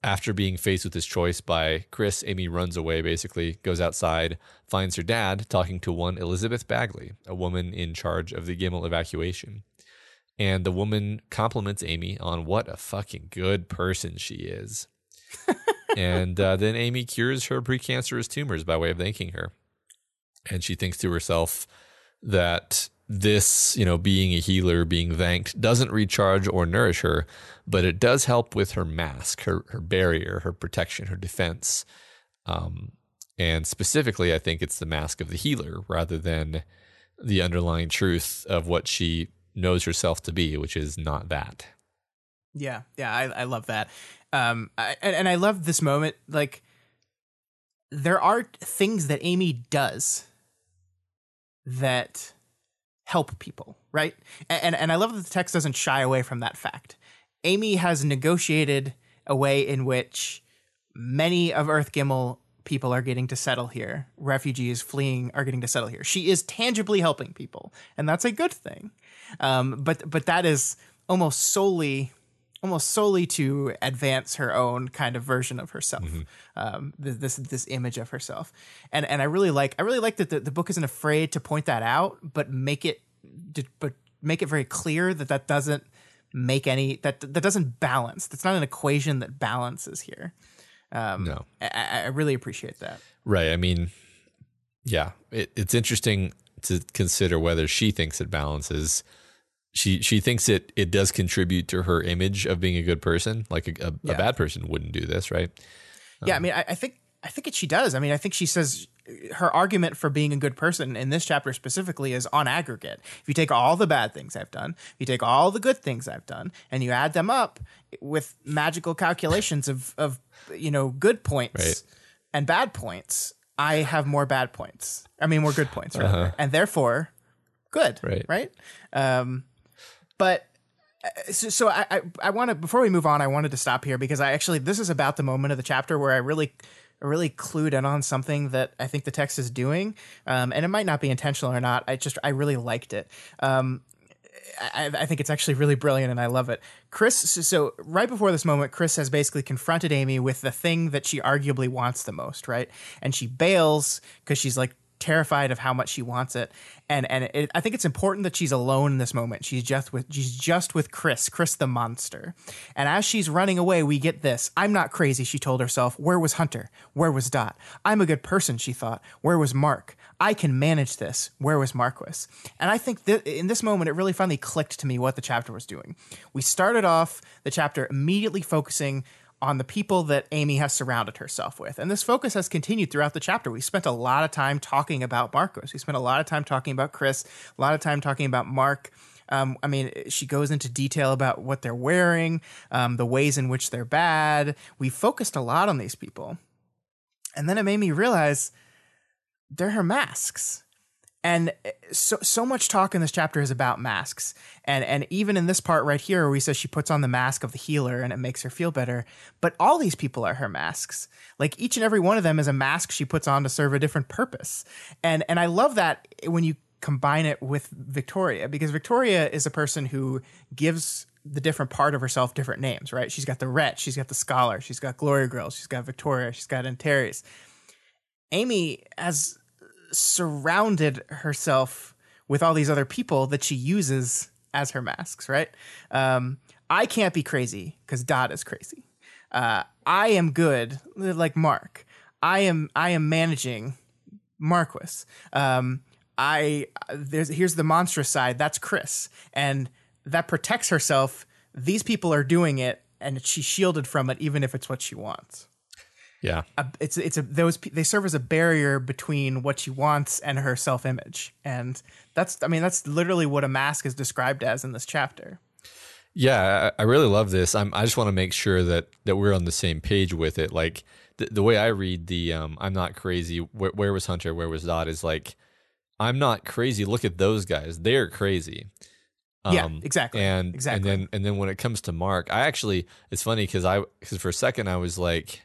after being faced with this choice by Chris, Amy runs away, basically, goes outside, finds her dad talking to one Elizabeth Bagley, a woman in charge of the Gimel evacuation. And the woman compliments Amy on what a fucking good person she is. and uh, then Amy cures her precancerous tumors by way of thanking her. And she thinks to herself that this, you know, being a healer, being thanked, doesn't recharge or nourish her, but it does help with her mask, her her barrier, her protection, her defense. Um, and specifically, I think it's the mask of the healer rather than the underlying truth of what she knows herself to be, which is not that. Yeah, yeah, I, I love that. Um, I, and, and I love this moment. Like, there are things that Amy does that help people, right? And, and I love that the text doesn't shy away from that fact. Amy has negotiated a way in which many of Earth Gimel people are getting to settle here. Refugees fleeing are getting to settle here. She is tangibly helping people, and that's a good thing. Um, but but that is almost solely almost solely to advance her own kind of version of herself um, this this image of herself and and i really like i really like that the, the book isn't afraid to point that out but make it but make it very clear that that doesn't make any that that doesn't balance that's not an equation that balances here um, No. I, I I really appreciate that Right. I mean, yeah, it, it's interesting to consider whether she thinks it balances. She she thinks it it does contribute to her image of being a good person. Like a, a, Yeah. a bad person wouldn't do this, right? Yeah, I mean, I, I think I think it, she does. I mean, I think she says her argument for being a good person in this chapter specifically is on aggregate. If you take all the bad things I've done, if you take all the good things I've done, and you add them up with magical calculations of of you know good points Right. and bad points, I have more bad points. I mean, more good points, rather, and therefore good. Right. Right. Um, but so, so I, I, I want to before we move on, I wanted to stop here because I actually this is about the moment of the chapter where I really, really clued in on something that I think the text is doing, um, and it might not be intentional or not. I just I really liked it. Um, I, I think it's actually really brilliant and I love it. Chris, so, so right before this moment, Chris has basically confronted Amy with the thing that she arguably wants the most, right? And she bails because she's like terrified of how much she wants it. And and it, I think it's important that she's alone in this moment. She's just with she's just with Chris, Chris the monster. And as she's running away, we get this. I'm not crazy, she told herself. Where was Hunter? Where was Dot? I'm a good person, she thought. Where was Mark? I can manage this. Where was Marquis? And I think that in this moment, it really finally clicked to me what the chapter was doing. We started off the chapter immediately focusing on the people that Amy has surrounded herself with. And this focus has continued throughout the chapter. We spent a lot of time talking about Marquis. We spent a lot of time talking about Chris, a lot of time talking about Mark. Um, I mean, she goes into detail about what they're wearing, um, the ways in which they're bad. We focused a lot on these people. And then it made me realize they're her masks. And eh, so so much talk in this chapter is about masks. And and even in this part right here where he says she puts on the mask of the healer and it makes her feel better. But all these people are her masks. Like each and every one of them is a mask she puts on to serve a different purpose. And and I love that when you combine it with Victoria because Victoria is a person who gives the different part of herself different names, right? She's got the wretch, she's got the scholar, she's got Glory Girl, she's got Victoria, she's got Antares. Amy has surrounded herself with all these other people that she uses as her masks, right? Um, I can't be crazy because Dot is crazy. Uh, I am good, like Mark. I am I am managing Marquis. Um, I there's here's the monstrous side. That's Chris, and that protects herself. These people are doing it, and she's shielded from it, even if it's what she wants. Yeah. a, it's it's a those they serve as a barrier between what she wants and her self image, and that's I mean that's literally what a mask is described as in this chapter. Yeah, I, I really love this. I'm, I just want to make sure that that we're on the same page with it. Like the, the way I read the um, "I'm not crazy." Where, where was Hunter? Where was Dot? Is like, I'm not crazy. Look at those guys; they're crazy. Yeah, exactly, Um, And exactly. and then and then when it comes to Mark, I actually it's funny because I because for a second I was like,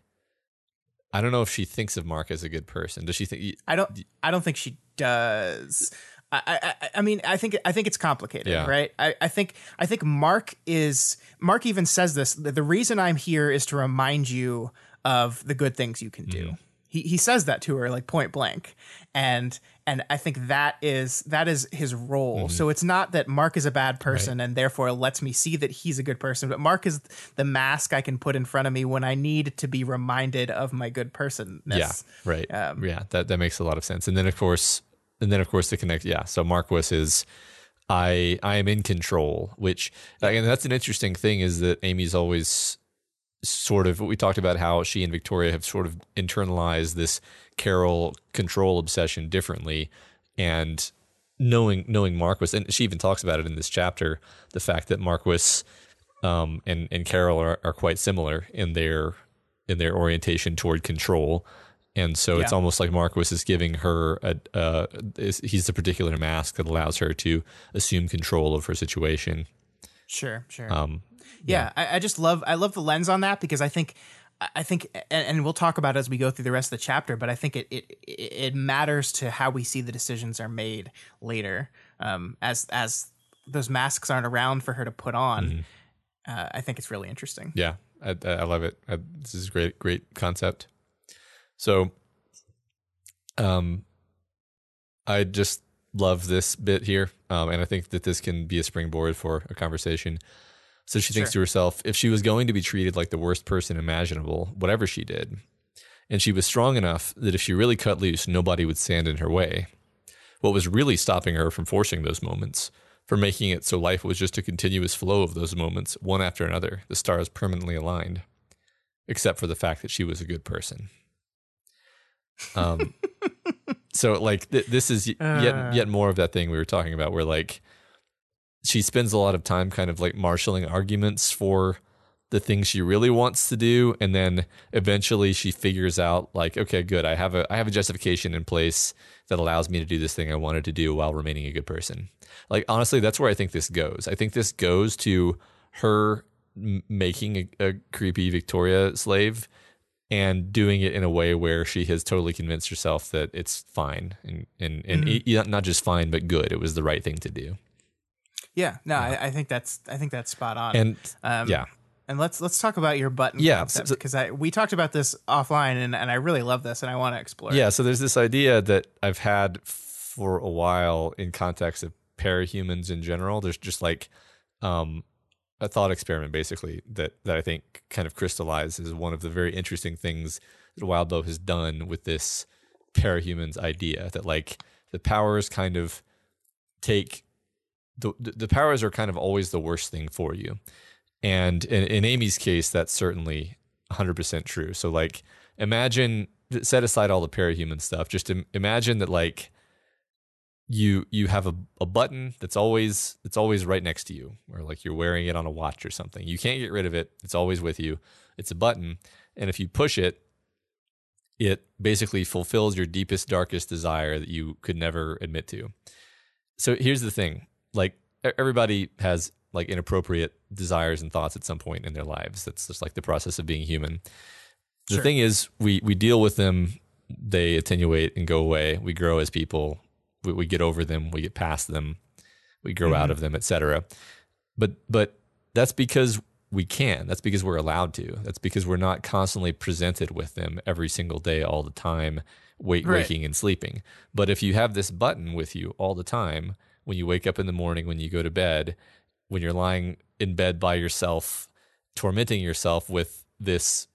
I don't know if she thinks of Mark as a good person. Does she think? I don't I don't think she does. I, I, I mean I think I think it's complicated, Yeah. right? I, I think I think Mark is Mark even says this. The, reason I'm here is to remind you of the good things you can do. Mm-hmm. He he says that to her like point blank, and and I think that is that is his role. Mm-hmm. So it's not that Mark is a bad person and therefore lets me see that he's a good person, but Mark is the mask I can put in front of me when I need to be reminded of my good personness. Yeah, right. Um, yeah, that that makes a lot of sense. And then of course, and then of course the connect. Yeah, so Marquis is, I I am in control. Which and that's an interesting thing is that Amy's always sort of we talked about how she and Victoria have sort of internalized this Carol control obsession differently, and knowing knowing Marquis, and she even talks about it in this chapter, the fact that Marquis um, and and Carol are, are quite similar in their in their orientation toward control, and so it's almost like Marquis is giving her a uh, is, he's the particular mask that allows her to assume control of her situation. Sure, sure. Um, yeah, I, I just love I love the lens on that because I think I think and, and we'll talk about it as we go through the rest of the chapter, but I think it it it matters to how we see the decisions are made later. Um, as as those masks aren't around for her to put on, uh, I think it's really interesting. Yeah, I, I love it. I, this is a great, great concept. So, um, I just love this bit here, um, and I think that this can be a springboard for a conversation. So she thinks Sure. to herself, if she was going to be treated like the worst person imaginable, whatever she did, and she was strong enough that if she really cut loose, nobody would stand in her way. What was really stopping her from forcing those moments, from making it so life was just a continuous flow of those moments, one after another, the stars permanently aligned, except for the fact that she was a good person. Um, so like th- this is y- Uh. yet yet more of that thing we were talking about, where like she spends a lot of time kind of like marshaling arguments for the things she really wants to do and then eventually she figures out like okay good i have a i have a justification in place that allows me to do this thing i wanted to do while remaining a good person like honestly that's where i think this goes i think this goes to her m- making a, a creepy victoria slave and doing it in a way where she has totally convinced herself that it's fine and and, and Mhm. e- not just fine but good it was the right thing to do Yeah, no, I, I think that's I think that's spot on. and um, yeah and let's let's talk about your button Yeah, concept so- because I we talked about this offline and, and I really love this and I want to explore. it. Yeah, so there's this idea that I've had for a while in context of parahumans in general. There's just like um, a thought experiment, basically, that that I think kind of crystallizes one of the very interesting things that Wildbow has done with this parahumans idea. That like the powers kind of take the the powers are kind of always the worst thing for you, and in, in Amy's case, that's certainly 100% true. So like imagine set aside all the parahuman stuff just im- imagine that like you you have a, a button that's always that's always right next to you or like you're wearing it on a watch or something. You can't get rid of it. It's always with you. It's a button and if you push it it basically fulfills your deepest darkest desire that you could never admit to. So here's the thing like everybody has like inappropriate desires and thoughts at some point in their lives. That's just like the process of being human. The Sure. thing is we we deal with them they attenuate and go away. We grow as people we, we get over them we get past them we grow out mm-hmm. of them etc but but that's because we can. That's because we're allowed to. That's because we're not constantly presented with them every single day all the time wait, Right. waking and sleeping. But if you have this button with you all the time when you wake up in the morning when you go to bed when you're lying in bed by yourself tormenting yourself with this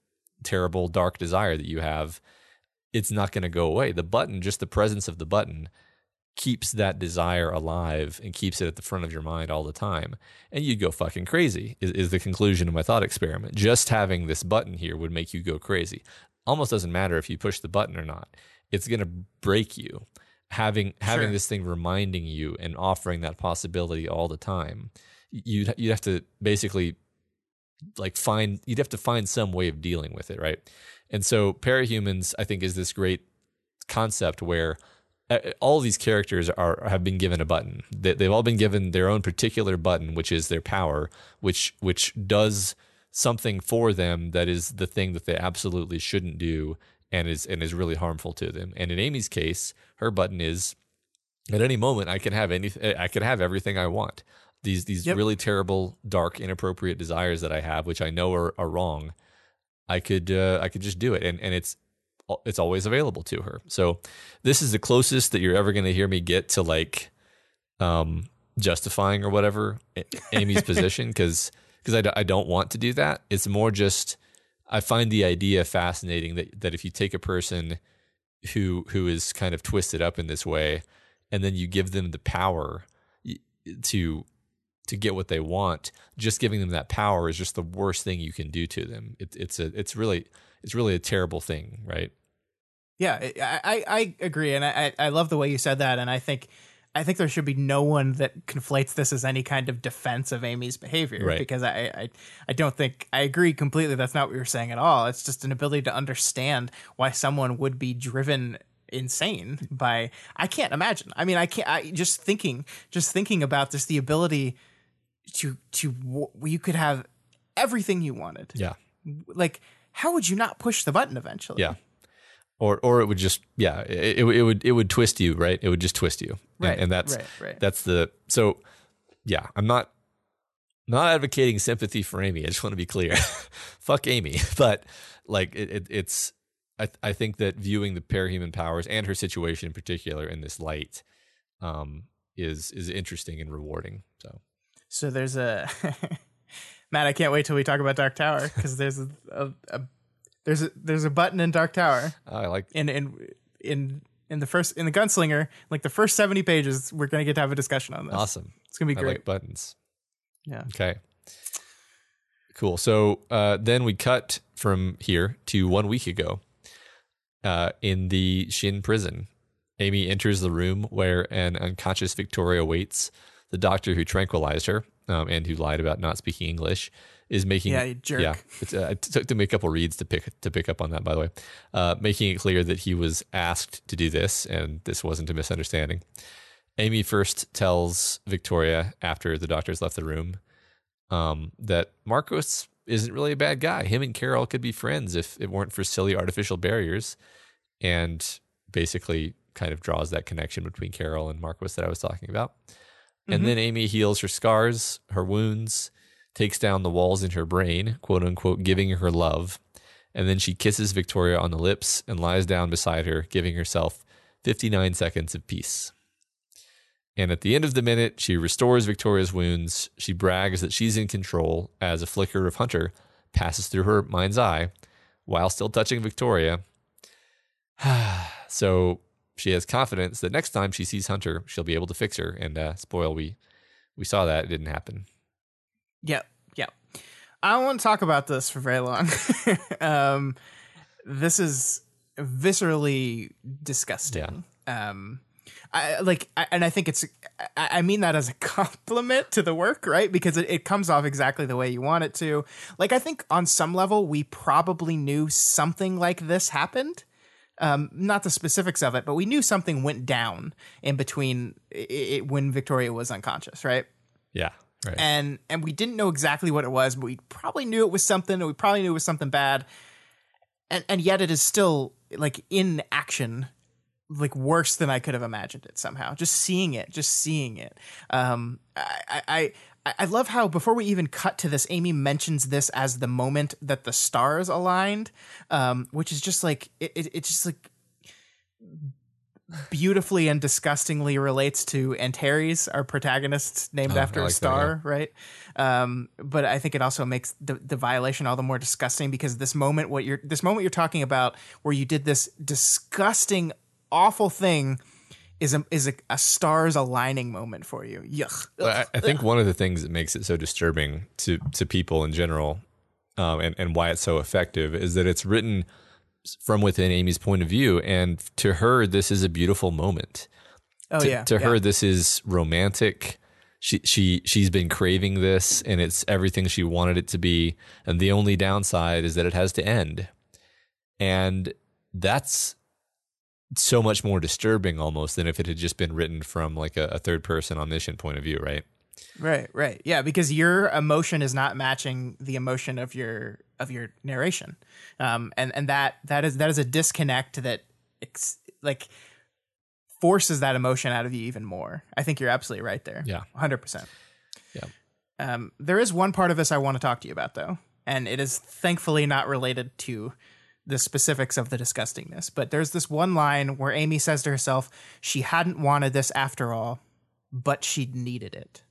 terrible dark desire that you have it's not going to go away. The button just the presence of the button keeps that desire alive and keeps it at the front of your mind all the time and you'd go fucking crazy is, is the conclusion of my thought experiment just having this button here would make you go crazy almost doesn't matter if you push the button or not. It's going to break you. Having having Sure. this thing reminding you and offering that possibility all the time, you'd you'd have to basically like find you'd have to find some way of dealing with it, right? And so parahumans, I think, is this great concept where all these characters are have been given a button. They, they've all been given their own particular button, which is their power, which which does something for them that is the thing that they absolutely shouldn't do and is and is really harmful to them. And in Amy's case, her button is at any moment I can have anything I can have everything I want. These these Yep. really terrible, dark, inappropriate desires that I have, which I know are, are wrong, I could uh, I could just do it, and and it's it's always available to her. So this is the closest that you're ever going to hear me get to like um, justifying or whatever Amy's position because because I, d- I don't want to do that. It's more just I find the idea fascinating that that if you take a person who who is kind of twisted up in this way and then you give them the power to to get what they want just giving them that power is just the worst thing you can do to them it, it's a it's really it's really a terrible thing right Yeah, I, I, agree, and I, I love the way you said that, and I think I think there should be no one that conflates this as any kind of defense of Amy's behavior, Right. because I, I I don't think I agree completely. That's not what you're saying at all. It's just an ability to understand why someone would be driven insane by I can't imagine. I mean, I can't. I just thinking, just thinking about this, the ability to to you could have everything you wanted. yeah. Like, how would you not push the button eventually? yeah. Or or it would just yeah it, it, it would it would twist you right? It would just twist you. And- Right, and, that's right, right. that's the so yeah i'm not not advocating sympathy for amy. I just want to be clear. Fuck amy. But like it, it, it's I, I think that viewing the parahuman powers and her situation in particular in this light um is is interesting and rewarding so So there's a Matt. I can't wait till we talk about Dark Tower because there's a, a, a there's a there's a button in Dark Tower i like in in in in the first in the Gunslinger like the first seventy pages. We're gonna get to have a discussion on this. awesome It's gonna be i great. like buttons yeah. Okay. Cool. So uh, then we cut from here to one week ago uh, in the Shin prison. Amy enters the room where an unconscious Victoria waits. The doctor who tranquilized her um, and who lied about not speaking English is making Yeah, jerk. yeah. It's, uh, it took me a couple reads to pick to pick up on that. By the way, uh, making it clear that he was asked to do this and this wasn't a misunderstanding. Amy first tells Victoria after the doctors left the room um, that Marquis isn't really a bad guy. Him and Carol could be friends if it weren't for silly artificial barriers, and basically kind of draws that connection between Carol and Marquis that I was talking about. And mm-hmm. then Amy heals her scars, her wounds, takes down the walls in her brain, quote unquote, giving her love. And then she kisses Victoria on the lips and lies down beside her, giving herself 59 seconds of peace. And at the end of the minute, she restores Victoria's wounds. She brags that she's in control as a flicker of Hunter passes through her mind's eye while still touching Victoria. so she has confidence that next time she sees Hunter, she'll be able to fix her. And uh, spoil, we we saw that it didn't happen. Yep. Yep. I don't want to talk about this for very long. um, this is viscerally disgusting. Um, I like, I, and I think it's, I, I mean that as a compliment to the work, right? Because it, it comes off exactly the way you want it to. Like, I think on some level, we probably knew something like this happened. Um, not the specifics of it, but we knew something went down in between it, it, when Victoria was unconscious, right? Yeah. Right. and and we didn't know exactly what it was, but we probably knew it was something, and we probably knew it was something bad. And and yet it is still like in action, like worse than I could have imagined it somehow. Just seeing it, just seeing it. Um, I I. I love how before we even cut to this, Amy mentions this as the moment that the stars aligned, um, which is just like it, it, it's just like beautifully and disgustingly relates to Antares, our protagonist named Oh, after a like that, star, right? Um, but I think it also makes the, the violation all the more disgusting because this moment, what you're this moment you're talking about, where you did this disgusting, awful thing, is a is a, a stars aligning moment for you. Yuck. I, I think one of the things that makes it so disturbing to to people in general, um, and and why it's so effective is that it's written from within Amy's point of view, and to her, this is a beautiful moment. Oh to, yeah. to yeah. her, this is romantic. She she she's been craving this, and it's everything she wanted it to be. And the only downside is that it has to end, and that's so much more disturbing almost than if it had just been written from like a, a third person omniscient point of view, right? Right, right. Yeah, because your emotion is not matching the emotion of your of your narration. Um and and that that is that is a disconnect that ex- like forces that emotion out of you even more. I think you're absolutely right there. Yeah. 100%. Yeah. Um there is one part of this I want to talk to you about though, and it is thankfully not related to the specifics of the disgustingness. But there's this one line where Amy says to herself, she hadn't wanted this after all, but she'd needed it.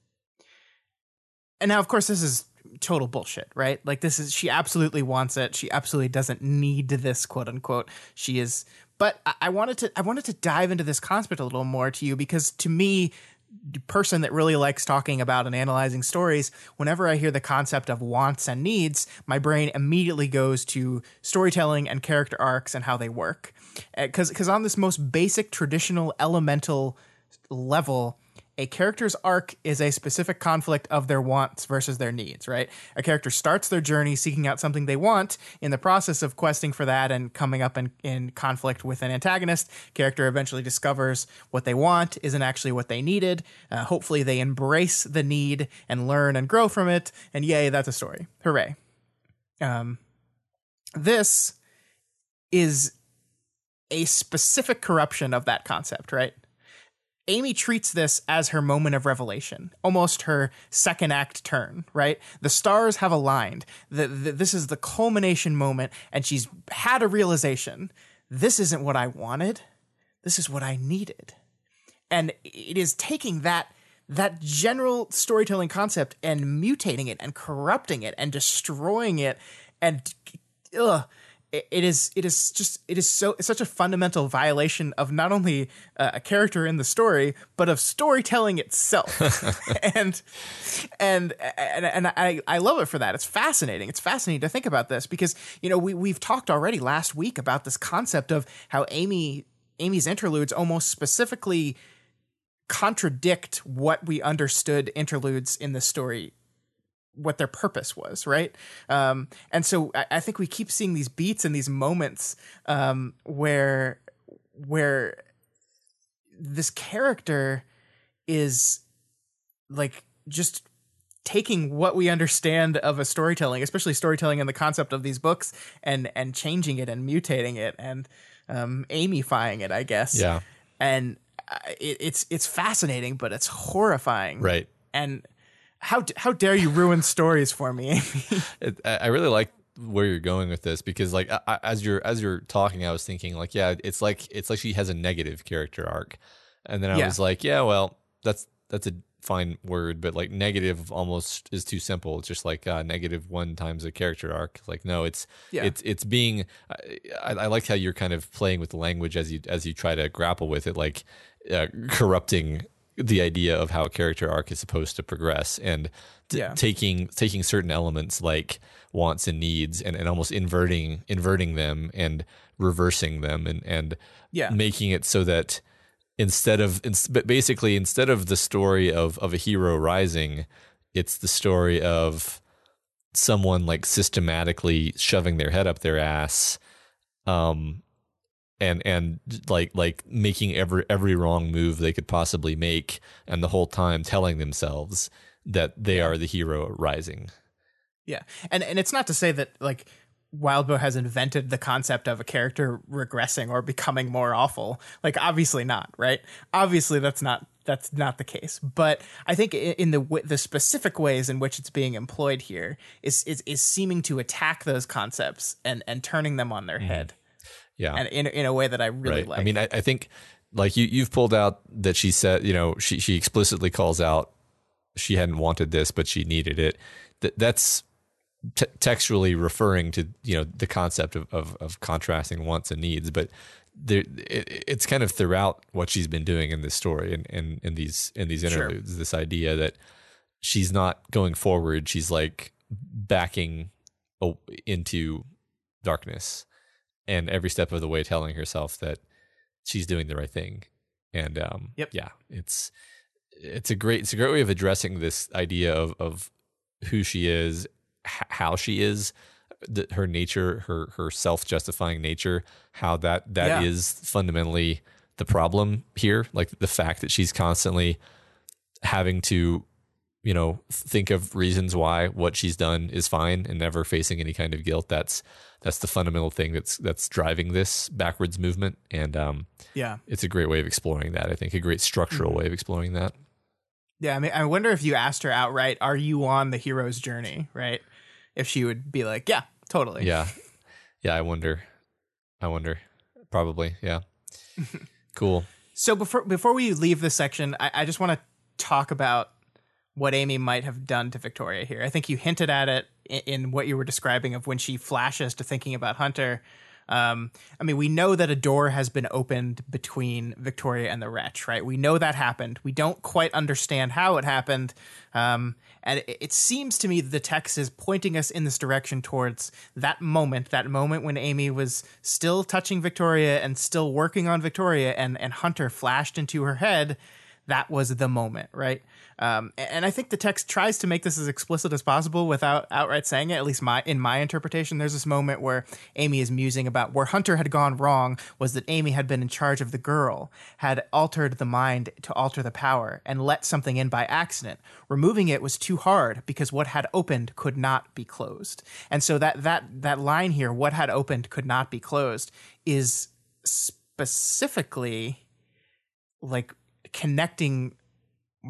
And now, of course, this is total bullshit, right? Like, this is, she absolutely wants it. She absolutely doesn't need this, quote unquote. She is, but I, I wanted to, I wanted to dive into this concept a little more to you because to me, person that really likes talking about and analyzing stories, whenever I hear the concept of wants and needs, my brain immediately goes to storytelling and character arcs and how they work. Uh, because because on this most basic, traditional, elemental level, a character's arc is a specific conflict of their wants versus their needs, right? A character starts their journey seeking out something they want. In the process of questing for that and coming up in, in conflict with an antagonist, character eventually discovers what they want isn't actually what they needed. Uh, hopefully, they embrace the need and learn and grow from it. And yay, that's a story. Hooray. Um, this is a specific corruption of that concept, right? Amy treats this as her moment of revelation, almost her second act turn, right? The stars have aligned. The, the, this is the culmination moment, and she's had a realization. This isn't what I wanted. This is what I needed. And it is taking that that general storytelling concept and mutating it and corrupting it and destroying it and ugh, it is it is just it is so it's such a fundamental violation of not only uh, a character in the story but of storytelling itself. And and and and I I love it for that. It's fascinating. It's fascinating to think about this because you know we we've talked already last week about this concept of how Amy Amy's interludes almost specifically contradict what we understood interludes in the story what their purpose was, right? Um, and so I, I, think we keep seeing these beats and these moments um, where where this character is like just taking what we understand of a storytelling, especially storytelling in the concept of these books, and and changing it and mutating it and um, Amyfying it, I guess. Yeah. And it, it's it's fascinating, but it's horrifying. Right. And how how dare you ruin stories for me, Amy? It, I really like where you're going with this because, like, I, as you're as you're talking, I was thinking, like, yeah, it's like it's like she has a negative character arc, and then I Yeah. was like, yeah, well, that's that's a fine word, but like negative almost is too simple. It's just like uh, negative one times a character arc. Like, no, it's Yeah. it's it's being. I, I like how you're kind of playing with the language as you as you try to grapple with it, like uh, corrupting the idea of how a character arc is supposed to progress and t- Yeah. taking taking certain elements like wants and needs and, and almost inverting inverting them and reversing them and and Yeah. making it so that instead of but basically instead of the story of of a hero rising it's the story of someone like systematically shoving their head up their ass um and and like like making every every wrong move they could possibly make and the whole time telling themselves that they are the hero rising Yeah, and and it's not to say that like Wildbow has invented the concept of a character regressing or becoming more awful. Like obviously not, right? Obviously that's not that's not the case. But I think in the the specific ways in which it's being employed here is is is seeming to attack those concepts and and turning them on their mm-hmm. head, yeah. And in in a way that I really right. Like. i mean I, I think like you you've pulled out that she said you know she she explicitly calls out she hadn't wanted this but she needed it. That that's t- textually referring to you know the concept of, of, of contrasting wants and needs but there it, it's kind of throughout what she's been doing in this story and in, in, these in these Sure. interludes this idea that she's not going forward. She's like backing into darkness and every step of the way telling herself that she's doing the right thing. And um, Yep. yeah, it's it's a great it's a great way of addressing this idea of of who she is, h- how she is, th- her nature, her her self justifying nature, how that that is Yeah. fundamentally the problem here. Like the fact that she's constantly having to you know think of reasons why what she's done is fine and never facing any kind of guilt that's that's the fundamental thing that's that's driving this backwards movement and um Yeah. it's a great way of exploring that i think a great structural Mm-hmm. way of exploring that Yeah, I mean, I wonder if you asked her outright, "Are you on the hero's journey?" Right? If she would be like, "Yeah, totally." yeah yeah i wonder i wonder probably yeah cool So before before we leave this section, I, I just want to talk about what Amy might have done to Victoria here. I think you hinted at it in, what you were describing of when she flashes to thinking about Hunter. Um, I mean, we know that a door has been opened between Victoria and the wretch, right? We know that happened. We don't quite understand how it happened. Um, and it, it seems to me that the text is pointing us in this direction towards that moment, that moment when Amy was still touching Victoria and still working on Victoria, and, and Hunter flashed into her head that was the moment, right? Um, and I think the text tries to make this as explicit as possible without outright saying it. At least my in my interpretation, there's this moment where Amy is musing about where Hunter had gone wrong was that Amy had been in charge of the girl, had altered the mind to alter the power, and let something in by accident. Removing it was too hard because what had opened could not be closed. And so that that that line here, what had opened could not be closed, is specifically like connecting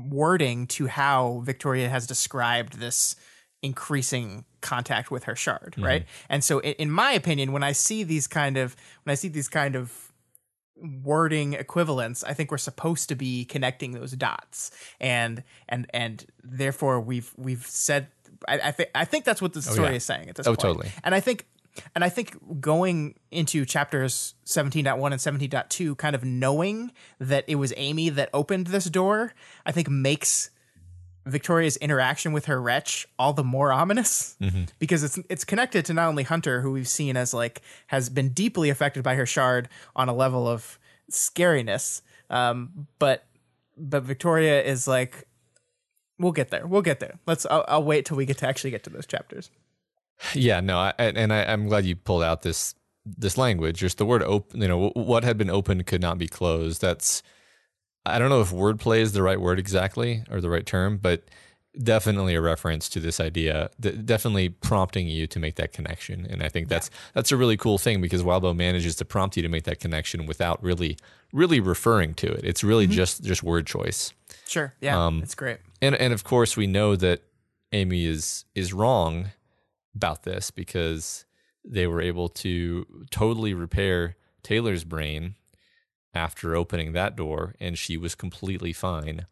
wording to how Victoria has described this increasing contact with her shard, mm-hmm. right? And so in, in my opinion when I see these kind of when I see these kind of wording equivalents i think we're supposed to be connecting those dots and and and therefore we've we've said i i, th- I think that's what the oh, story yeah. is saying at this Oh, point totally. and i think and i think going into chapters 17.1 and 17.2 kind of knowing that it was amy that opened this door i think makes Victoria's interaction with her wretch all the more ominous because it's it's connected to not only Hunter, who we've seen as like has been deeply affected by her shard on a level of scariness, um, but but Victoria is like, we'll get there, we'll get there. Let's I'll, I'll wait till we get to actually get to those chapters. Yeah, no, I, and I, I'm glad you pulled out this this language. Just the word open. You know, what had been opened could not be closed. That's I don't know if wordplay is the right word exactly or the right term, but definitely a reference to this idea. Definitely prompting you to make that connection, and I think that's that's a really cool thing because Wildbow manages to prompt you to make that connection without really really referring to it. It's really just just word choice. Sure, yeah, Um, it's great. and and of course we know that Amy is is wrong about this because they were able to totally repair Taylor's brain after opening that door and she was completely fine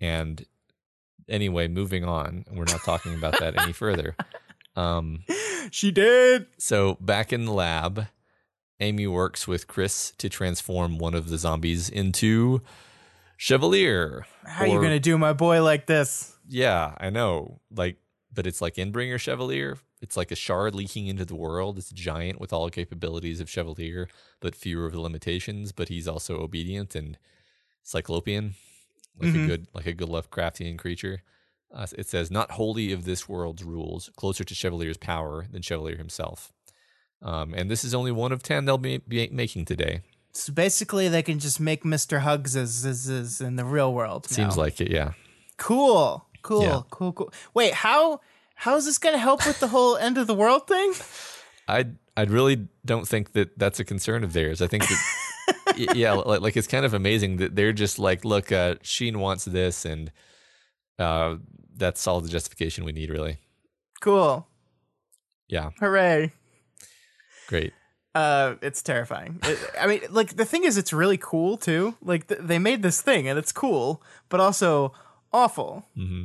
and anyway moving on we're not talking about that any further um She did. so back in the lab Amy works with Chris to transform one of the zombies into Chevalier How are you gonna do my boy like this? yeah, I know. Like, but it's like Endbringer Chevalier. It's like a shard leaking into the world. It's giant with all the capabilities of Chevalier, but fewer of the limitations. But he's also obedient and cyclopean, like Mhm. a good, like a good Lovecraftian creature. Uh, it says, "Not wholly of this world's rules, closer to Chevalier's power than Chevalier himself." Um, and this is only one of ten they'll be, be making today. So basically, they can just make Mister Hugs as, as in the real world. Seems like it, yeah. Cool. Cool. Yeah. Cool. Cool. Wait, how how is this going to help with the whole end of the world thing? I I really don't think that that's a concern of theirs. I think that yeah, like, like it's kind of amazing that they're just like, look, uh, Shin wants this, and uh, that's all the justification we need, really. Cool. Yeah, Hooray. great. Uh, it's terrifying. It, I mean, like the thing is, it's really cool too. Like th- they made this thing, and it's cool, but also awful. hmm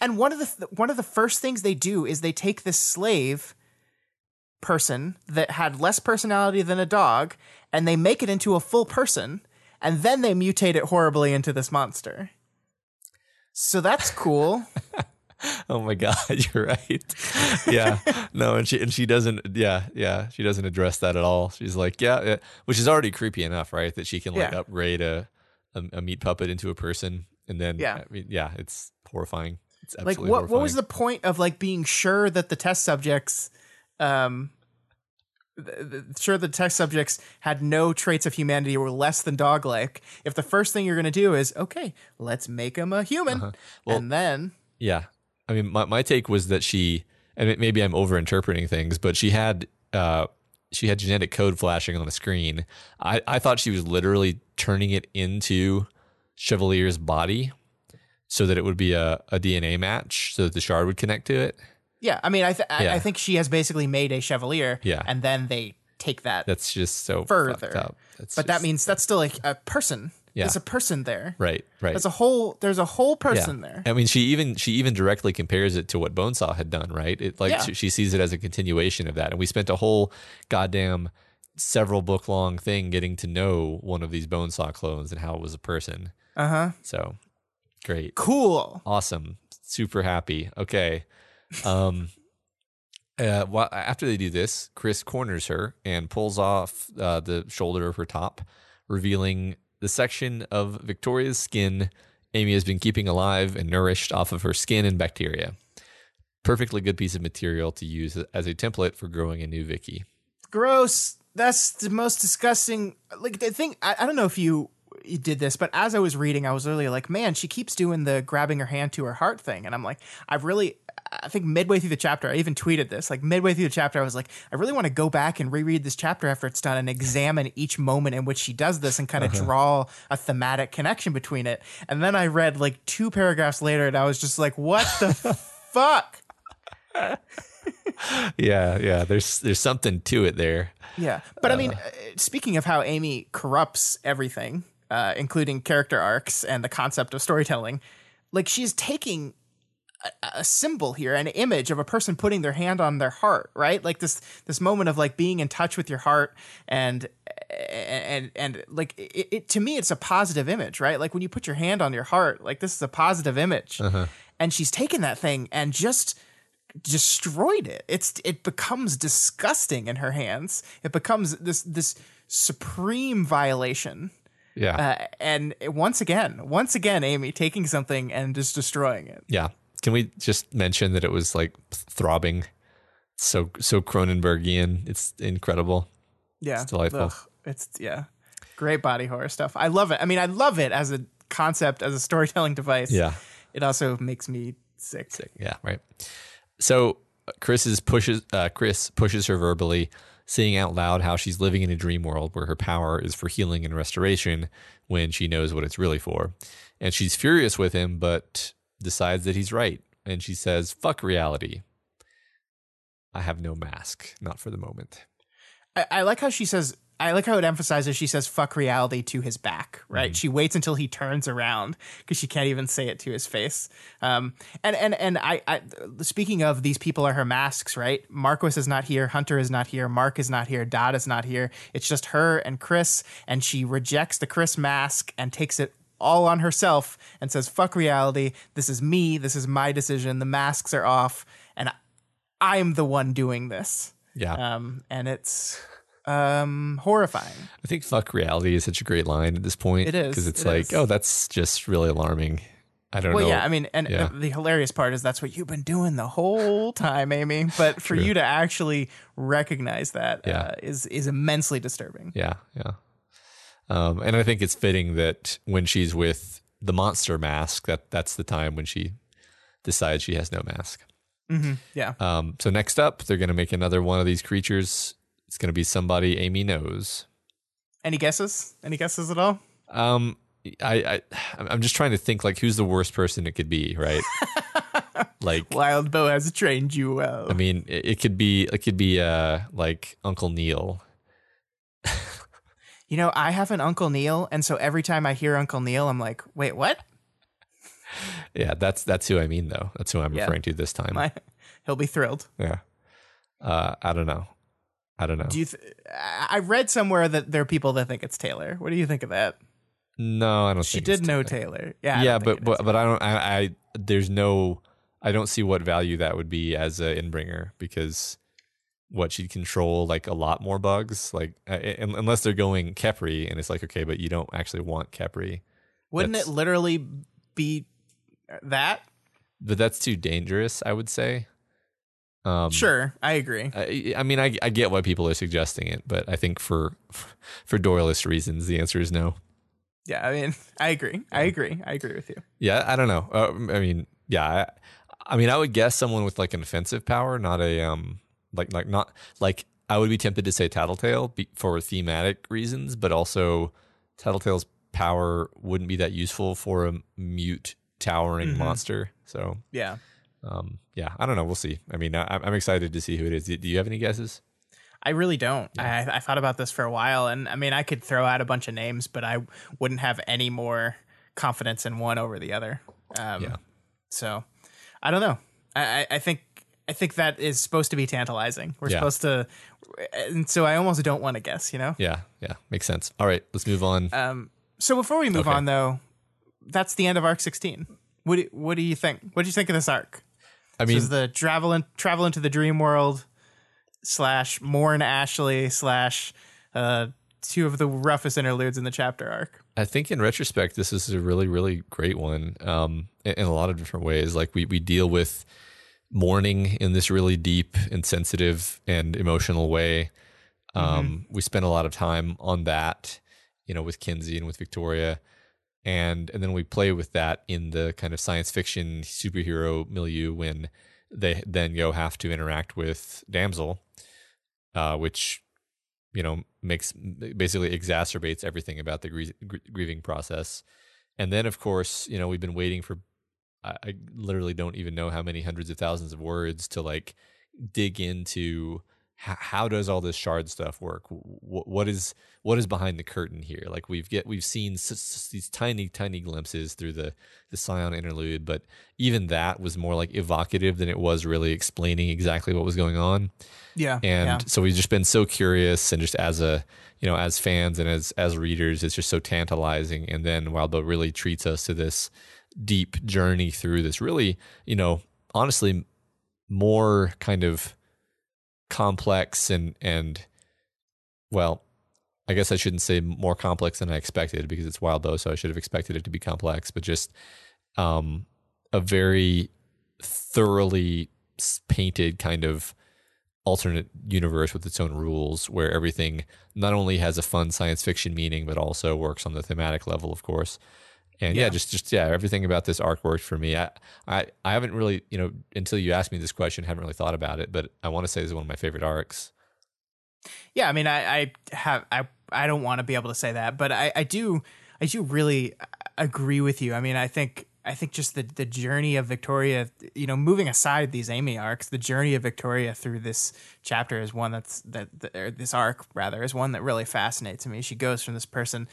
And one of the th- one of the first things they do is they take this slave person that had less personality than a dog, and they make it into a full person, and then they mutate it horribly into this monster. So that's cool. Oh my god, you're right. Yeah, no, and she and she doesn't. Yeah, yeah, she doesn't address that at all. She's like, yeah, yeah which is already creepy enough, right? That she can like Yeah. upgrade a, a a meat puppet into a person, and then Yeah. I mean, yeah, it's horrifying. It's like absolutely what what was the point of like being sure that the test subjects um th- th- sure the test subjects had no traits of humanity or were less than dog like if the first thing you're going to do is okay let's make him a human Uh-huh. Well- and then Yeah. I mean, my, my take was that she, and it, maybe I'm overinterpreting things, but she had, uh, she had genetic code flashing on the screen. I, I thought she was literally turning it into Chevalier's body so that it would be a, a DNA match so that the shard would connect to it. yeah i mean i th- I, Yeah. I think she has basically made a chevalier Yeah. and then they take that That's just so Further. fucked up. That's but that means that's still like a person Yeah. there's a person there right, right. there's a whole there's a whole person there I mean, she even she even directly compares it to what Bonesaw had done, right? It like Yeah. she, she sees it as a continuation of that, and we spent a whole goddamn several book long thing getting to know one of these Bonesaw clones and how it was a person. Uh-huh So great, cool awesome, super happy. Okay, um, uh, well, after they do this, Chris corners her and pulls off uh, the shoulder of her top, revealing the section of Victoria's skin Amy has been keeping alive and nourished off of her skin and bacteria. Perfectly good piece of material to use as a template for growing a new Vicky. gross. That's the most disgusting. Like the thing, I, I don't know if you did this, but as I was reading, I was really like, man, she keeps doing the grabbing her hand to her heart thing, and I'm like, I've really, I think midway through the chapter, I even tweeted this. Like midway through the chapter, I was like, I really want to go back and reread this chapter after it's done and examine each moment in which she does this and kind of draw a thematic connection between it. And then I read like two paragraphs later, and I was just like, what the fuck? Yeah, yeah. There's there's something to it there. Yeah, but I mean, uh, speaking of how Amy corrupts everything, uh, including character arcs and the concept of storytelling, like she's taking a, a symbol here, an image of a person putting their hand on their heart, right? Like this this moment of like being in touch with your heart and and and like it, it to me, it's a positive image, right? Like when you put your hand on your heart, like this is a positive image, and she's taken that thing and just destroyed it. It's it becomes disgusting in her hands. It becomes this this supreme violation. Yeah, Uh, and once again, once again, Amy taking something and just destroying it. yeah. Can we just mention that it was like throbbing, so so Cronenbergian? It's incredible. Yeah, It's delightful. Ugh, it's yeah, great body horror stuff. I love it. I mean, I love it as a concept, as a storytelling device. Yeah. it also makes me sick. Yeah, right. So Chris is pushes uh, Chris pushes her verbally, saying out loud how she's living in a dream world where her power is for healing and restoration when she knows what it's really for. And she's furious with him, but decides that he's right. And she says, "Fuck reality. I have no mask, not for the moment." I, I like how she says. I like how it emphasizes she says "fuck reality" to his back. Right? She waits until he turns around because she can't even say it to his face. Um, and and and I, I. Speaking of these people are her masks, right? Marquis is not here. Hunter is not here. Mark is not here. Dot is not here. It's just her and Chris, and she rejects the Chris mask and takes it all on herself and says "fuck reality." This is me. This is my decision. The masks are off, and I'm the one doing this Yeah, um, and it's um, horrifying. I think "fuck reality" is such a great line at this point. It is, because it's it like, is. oh, that's just really alarming. I don't Well, know. yeah, I mean, and Yeah. uh, the hilarious part is that's what you've been doing the whole time, Amy. But for you to actually recognize that Yeah. uh, is is immensely disturbing. Yeah, yeah. Um, and I think it's fitting that when she's with the monster mask, that that's the time when she decides she has no mask. Yeah, Um, so next up, they're going to make another one of these creatures. It's going to be somebody Amy knows. any guesses? Any guesses at all? Um, I, I I'm just trying to think like who's the worst person it could be, right? like, Wildbow has trained you well. I mean, it, it could be it could be uh like Uncle Neil. you know, I have an Uncle Neil, and so every time I hear Uncle Neil, I'm like, wait, what? Yeah, that's that's who I mean though. That's who I'm Yeah. referring to this time. My, he'll be thrilled. yeah. Uh, I don't know. I don't know. Do you? Th- I read somewhere that there are people that think it's Taylor. What do you think of that? No, I don't She did know Taylor. Yeah. I Yeah, but but but I don't. I, I there's no. I don't see what value that would be as a Endbringer because what she'd control like a lot more bugs, like uh, unless they're going Khepri, and it's like okay, but you don't actually want Khepri. Wouldn't That's- it literally be that? But that's too dangerous, I would say. Um, Sure, I agree. I, I mean, I, I get why people are suggesting it, but I think for for Doyleist reasons, the answer is no. Yeah, I mean, I agree. I agree. I agree with you. Yeah, I don't know. Uh, I mean, yeah, I, I mean, I would guess someone with like an offensive power, not a um, like like not like I would be tempted to say Tattletale be, for thematic reasons, but also Tattletale's power wouldn't be that useful for a mute towering Mhm. monster. So, Yeah. Um, yeah, I don't know. We'll see. I mean, I, I'm excited to see who it is. Do you have any guesses? I really don't. I, I thought about this for a while, and I mean, I could throw out a bunch of names, but I wouldn't have any more confidence in one over the other. Um, Yeah. So, I don't know. I, I- I think I think that is supposed to be tantalizing. We're Yeah. supposed to, and so I almost don't want to guess. You know. Yeah, yeah, makes sense. All right, let's move on. Um. So before we move Okay. on, though, that's the end of arc sixteen. What do, what do you think? What do you think of this arc? I This mean, is the travel in, travel into the dream world slash Mourn Ashley slash uh, two of the roughest interludes in the chapter arc. I think in retrospect, this is a really, really great one um, in, in a lot of different ways. Like we we deal with mourning in this really deep and sensitive and emotional way. Um, We spend a lot of time on that, you know, with Kenzie and with Victoria, and and then we play with that in the kind of science fiction superhero milieu when they then go have to interact with Damsel, uh, which you know makes basically exacerbates everything about the grie- gr- grieving process. And then of course you know we've been waiting for I, I literally don't even know how many hundreds of thousands of words to like dig into how, how does all this shard stuff work? What, what is what is behind the curtain here? Like we've get we've seen s- s- these tiny tiny glimpses through the the scion interlude but even that was more like evocative than it was really explaining exactly what was going on. Yeah, and yeah. so we've just been so curious and just as a you know as fans and as as readers it's just so tantalizing. And then Wildbow really treats us to this deep journey through this really you know honestly more kind of complex and and well I guess I shouldn't say more complex than I expected because it's Wild Wildbow so I should have expected it to be complex but just um a very thoroughly painted kind of alternate universe with its own rules where everything not only has a fun science fiction meaning but also works on the thematic level of course and yeah, Yeah. just just yeah everything about this arc worked for me I, I i haven't really you know until you asked me this question haven't really thought about it but i want to say this is one of my favorite arcs Yeah, I mean, I, I have, I, I don't want to be able to say that, but I, I do, I do really agree with you. I mean, I think, I think just the the journey of Victoria, you know, moving aside these Amy arcs, the journey of Victoria through this chapter is one that's that, or this arc rather is one that really fascinates me. She goes from this person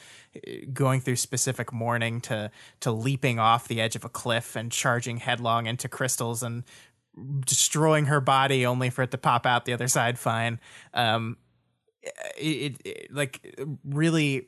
eh, going through specific mourning to to leaping off the edge of a cliff and charging headlong into crystals and destroying her body only for it to pop out the other side fine. Um, it, it, it like really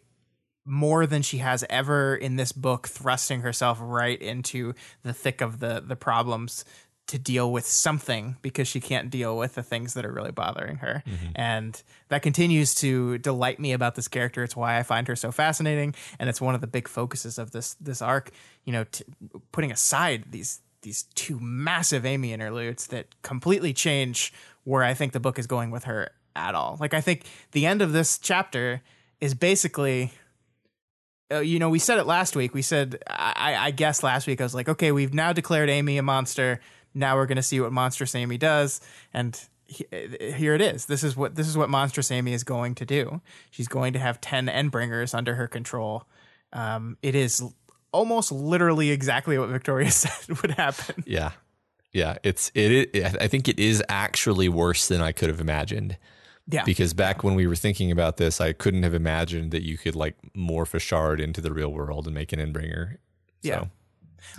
more than she has ever in this book thrusting herself right into the thick of the the problems to deal with something because she can't deal with the things that are really bothering her. Mm-hmm. And that continues to delight me about this character. It's why i find her so fascinating. And it's one of the big focuses of this this arc you know t- putting aside these these two massive amy interludes that completely change where i think the book is going with her at all. Like i think the end of this chapter is basically you know, we said it last week. We said, I, I guess last week, I was like, okay, we've now declared Amy a monster. Now we're going to see what Monstrous Amy does. And he, uh, here it is. This is what this is what Monstrous Amy is going to do. She's going to have ten Endbringers under her control. Um, it is almost literally exactly what Victoria said would happen. yeah yeah it's it, it i think it is actually worse than i could have imagined Yeah, because back when we were thinking about this i couldn't have imagined that you could like morph a shard into the real world and make an endbringer Yeah. so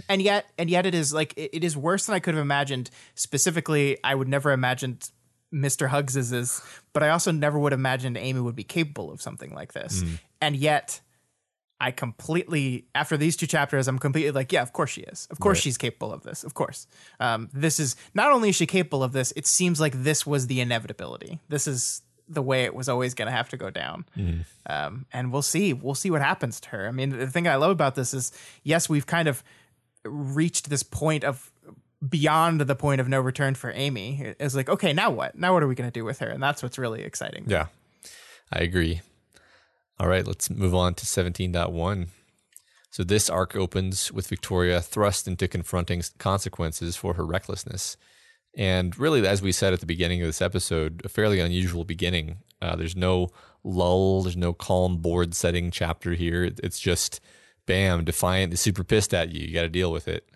and yet and yet it is like it, is worse than I could have imagined. Specifically, I would never imagined Mr. Huggs's is, but I also never would have imagined Amy would be capable of something like this. Mm. And yet I completely after these two chapters, I'm completely like, yeah, of course she is. Of course Right. she's capable of this. Of course, um, this is not only is she capable of this. It seems like this was the inevitability. This is the way it was always going to have to go down. Um, and we'll see. We'll see what happens to her. I mean, the thing I love about this is, yes, we've kind of reached this point of beyond the point of no return for Amy. It's like, okay, now what? Now what are we going to do with her? And that's what's really exciting. Yeah, I agree. All right, let's move on to 17.1. So this arc opens with Victoria thrust into confronting consequences for her recklessness. And really, as we said at the beginning of this episode, a fairly unusual beginning. Uh, there's no lull, there's no calm board setting chapter here. It's just, bam, Defiant super pissed at you. You got to deal with it.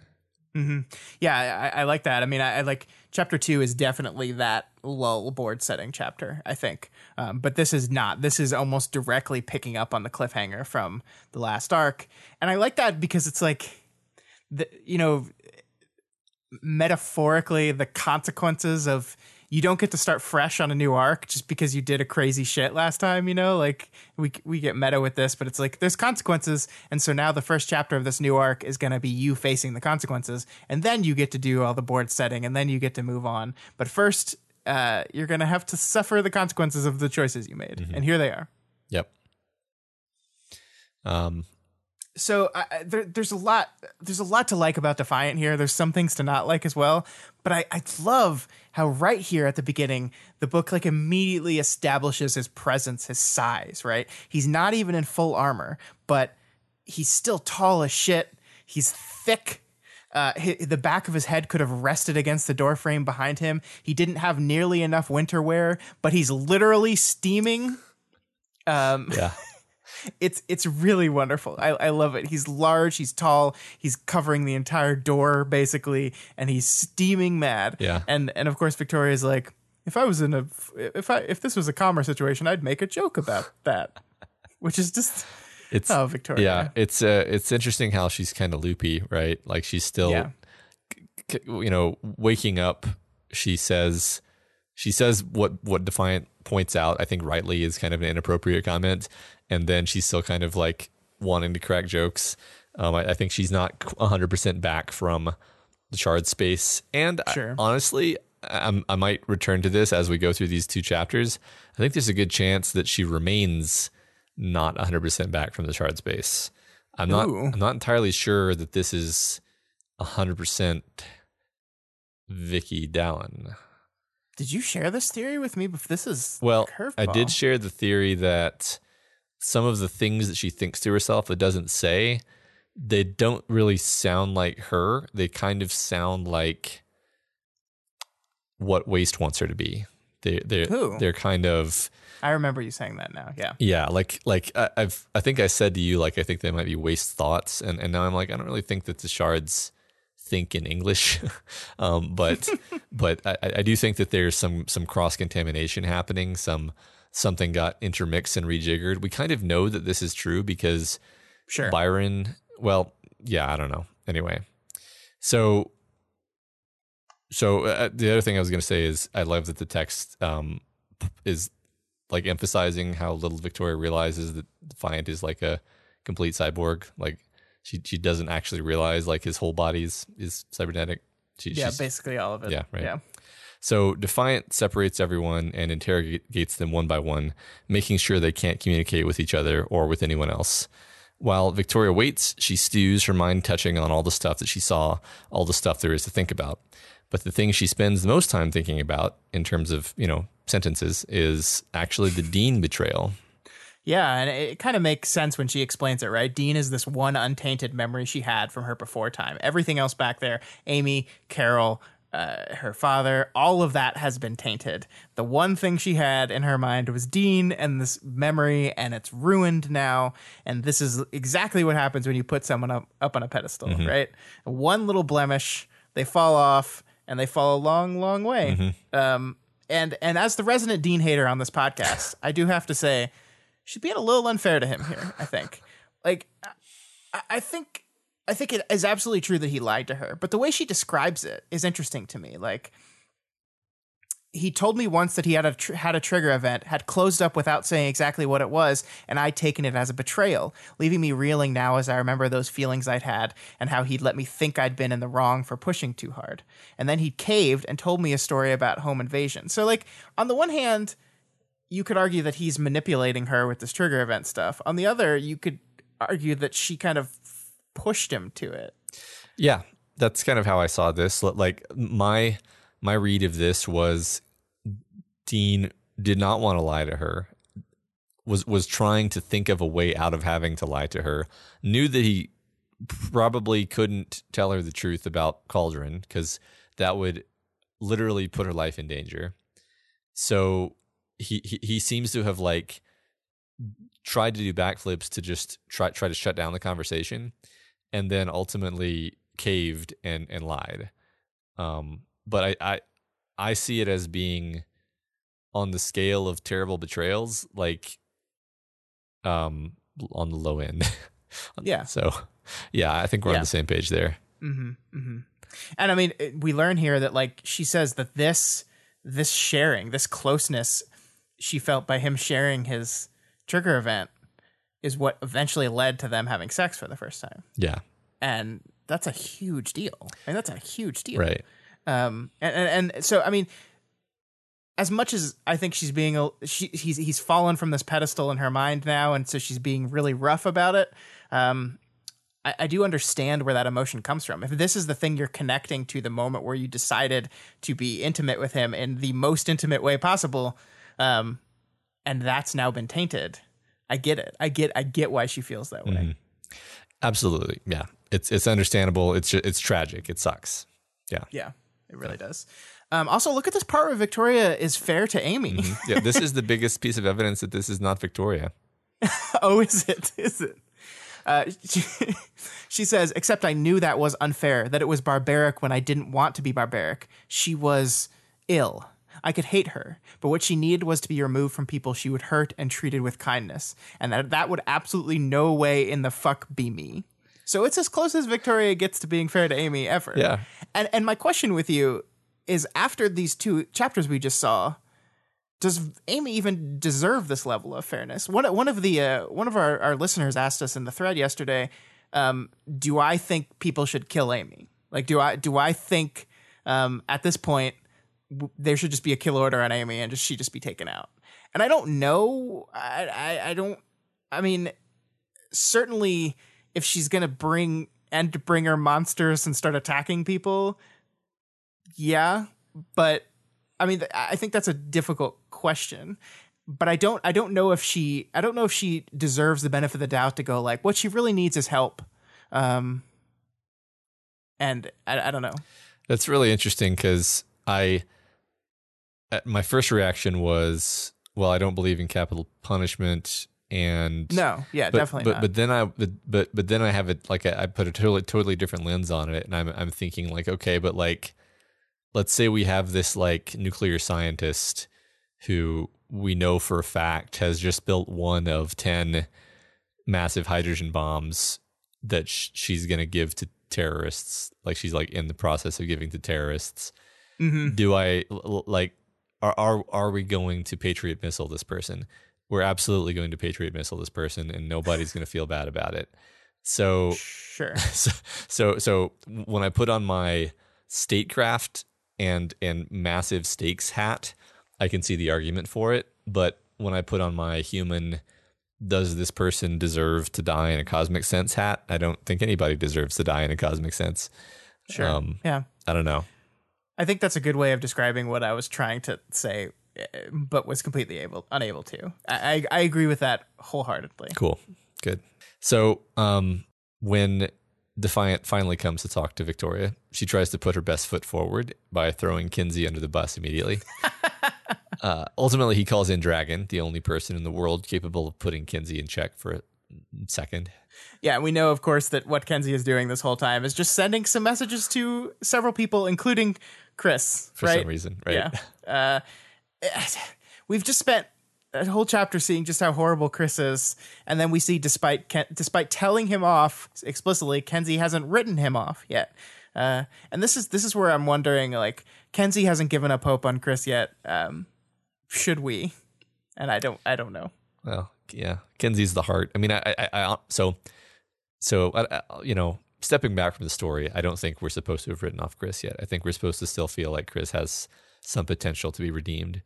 Yeah, I, I like that. I mean, I, I like chapter two is definitely that lull board setting chapter. I think, um, but this is not. This is almost directly picking up on the cliffhanger from the last arc, and I like that because it's like, the you know, metaphorically the consequences of you don't get to start fresh on a new arc just because you did a crazy shit last time you know like we we get meta with this but it's like there's consequences and so now the first chapter of this new arc is going to be you facing the consequences and then you get to do all the board setting and then you get to move on but first uh, you're going to have to suffer the consequences of the choices you made. And here they are. Yep. Um, so I, I- there, there's a lot there's a lot to like about defiant here. There's some things to not like as well. But I, I love how right here at the beginning the book like immediately establishes his presence his size right? He's not even in full armor but he's still tall as shit. He's thick uh, hi- the back of his head could have rested against the doorframe behind him. He didn't have nearly enough winter wear, but he's literally steaming um, yeah. it's it's really wonderful. I, I love it. He's large, he's tall, he's covering the entire door basically, and he's steaming mad. Yeah. And and of course Victoria's like, if I was in a if I if this was a calmer situation, I'd make a joke about that. Which is just It's oh Victoria. Yeah, it's uh, it's interesting how she's kind of loopy, right? Like she's still, Yeah. c- you know, waking up. She says, she says what what Defiant points out. I think rightly is kind of an inappropriate comment, and then she's still kind of like wanting to crack jokes. Um, I, I think she's not hundred percent back from the shard space, and I- honestly. I, I might return to this as we go through these two chapters. I think there's a good chance that she remains not 100% back from the shard space. I'm not Ooh. I'm not entirely sure that this is 100% Vicky Dallin. Did you share this theory with me? Before? This is Well. I did share the theory that some of the things that she thinks to herself that doesn't say, they don't really sound like her. They kind of sound like what Waste wants her to be. They they they're kind of I remember you saying that now. Yeah. Yeah, like like I, I've I think I said to you like I think they might be waste thoughts, and and now I'm like I don't really think that the shards think in English, um, but but I, I do think that there's some some cross contamination happening. Some something got intermixed and rejiggered. We kind of know that this is true because Sure. Byron. Well, yeah, I don't know. Anyway, so so uh, the other thing I was going to say is I love that the text um, is like emphasizing how little Victoria realizes that Defiant is like a complete cyborg. Like she she doesn't actually realize like his whole body is, is cybernetic. She, yeah, basically all of it. Yeah, right. Yeah. so Defiant separates everyone and interrogates them one by one, making sure they can't communicate with each other or with anyone else. While Victoria waits, she stews, her mind touching on all the stuff that she saw, all the stuff there is to think about. But the thing she spends the most time thinking about, in terms of you know sentences, is actually the Dean betrayal. Yeah, and it, kind of makes sense when she explains it, right? Dean is this one untainted memory she had from her before time. Everything else back there, Amy, Carol, uh, her father, all of that has been tainted. The one thing she had in her mind was Dean and this memory, and it's ruined now. And this is exactly what happens when you put someone up, up on a pedestal, right? One little blemish, they fall off, and they fall a long, long way. Um, and and as the resident Dean hater on this podcast, I do have to say she's being a little unfair to him here. I think, like, I, I think, I think it is absolutely true that he lied to her, but the way she describes it is interesting to me. Like, he told me once that he had a tr- had a trigger event, had closed up without saying exactly what it was, and I'd taken it as a betrayal, leaving me reeling now as I remember those feelings I'd had and how he'd let me think I'd been in the wrong for pushing too hard. And then he caved and told me a story about home invasion. So like on the one hand, you could argue that he's manipulating her with this trigger event stuff. On the other, you could argue that she kind of pushed him to it. Yeah, that's kind of how I saw this. Like my my read of this was Dean did not want to lie to her. Was was trying to think of a way out of having to lie to her. Knew that he probably couldn't tell her the truth about Cauldron because that would literally put her life in danger. So he, he he seems to have like tried to do backflips to just try try to shut down the conversation, and then ultimately caved and and lied. Um, but I I I see it as being on the scale of terrible betrayals, like um on the low end. Yeah. So yeah, I think we're Yeah. on the same page there. Mm-hmm, mm-hmm. And I mean, we learn here that like she says that this this sharing, this closeness she felt by him sharing his trigger event is what eventually led to them having sex for the first time. Yeah. And that's a huge deal. And that's a huge deal. Right. Um, and, and and so I mean, as much as I think she's being a she he's he's fallen from this pedestal in her mind now, and so she's being really rough about it. Um, I, I do understand where that emotion comes from. If this is the thing you're connecting to the moment where you decided to be intimate with him in the most intimate way possible, um, and that's now been tainted, I get it. I get I get why she feels that way. Absolutely. Yeah. It's it's understandable. It's it's tragic. It sucks. Yeah. Yeah, it really does. Um, also, look at this part where Victoria is fair to Amy. Yeah. This is the biggest piece of evidence that this is not Victoria. oh, is it? Is it? Uh, she, she says, except I knew that was unfair, that it was barbaric when I didn't want to be barbaric. She was ill. I could hate her, but what she needed was to be removed from people she would hurt and treated with kindness, and that that would absolutely no way in the fuck be me. So it's as close as Victoria gets to being fair to Amy ever. Yeah. And and my question with you is after these two chapters we just saw, does Amy even deserve this level of fairness? One one of the uh, one of our, our listeners asked us in the thread yesterday, um, do I think people should kill Amy? Like do I do I think um, at this point w- there should just be a kill order on Amy and just she just be taken out? And I don't know. I I, I don't. I mean, certainly if she's gonna bring and bring her monsters and start attacking people, yeah. But I mean, th- I think that's a difficult question. But I don't, I don't know if she, I don't know if she deserves the benefit of the doubt to go like, what she really needs is help. Um, and I, I don't know. That's really interesting because I, uh, my first reaction was, well, I don't believe in capital punishment, and No, yeah, but, definitely but, not. But then I, but, but but then I have it like I put a totally totally different lens on it, and I'm I'm thinking like, okay, but like, let's say we have this like nuclear scientist who we know for a fact has just built one of ten massive hydrogen bombs that sh- she's going to give to terrorists like she's like in the process of giving to terrorists Mhm. do i like are, are are we going to patriot missile this person we're absolutely going to patriot missile this person and nobody's going to feel bad about it so Sure. so so so when I put on my statecraft and and massive stakes hat, I can see the argument for it. But when I put on my human, does this person deserve to die in a cosmic sense hat? I don't think anybody deserves to die in a cosmic sense. Sure. Um, yeah. I don't know. I think that's a good way of describing what I was trying to say, but was completely able, unable to. I, I, I agree with that wholeheartedly. Cool. Good. So, um, when Defiant finally comes to talk to Victoria, she tries to put her best foot forward by throwing Kenzie under the bus immediately. uh, ultimately, he calls in Dragon, the only person in the world capable of putting Kenzie in check for a second. Yeah, we know, of course, that what Kenzie is doing this whole time is just sending some messages to several people, including Chris. For right? some reason, right? Yeah. Uh, we've just spent a whole chapter seeing just how horrible Chris is, and then we see, despite Ken, despite telling him off explicitly, Kenzie hasn't written him off yet. Uh, and this is this is where I'm wondering, like, Kenzie hasn't given up hope on Chris yet. Um, should we? And I don't, I don't know. Well, yeah, Kenzie's the heart. I mean, I, I, I so, so, I, I, you know, stepping back from the story, I don't think we're supposed to have written off Chris yet. I think we're supposed to still feel like Chris has some potential to be redeemed.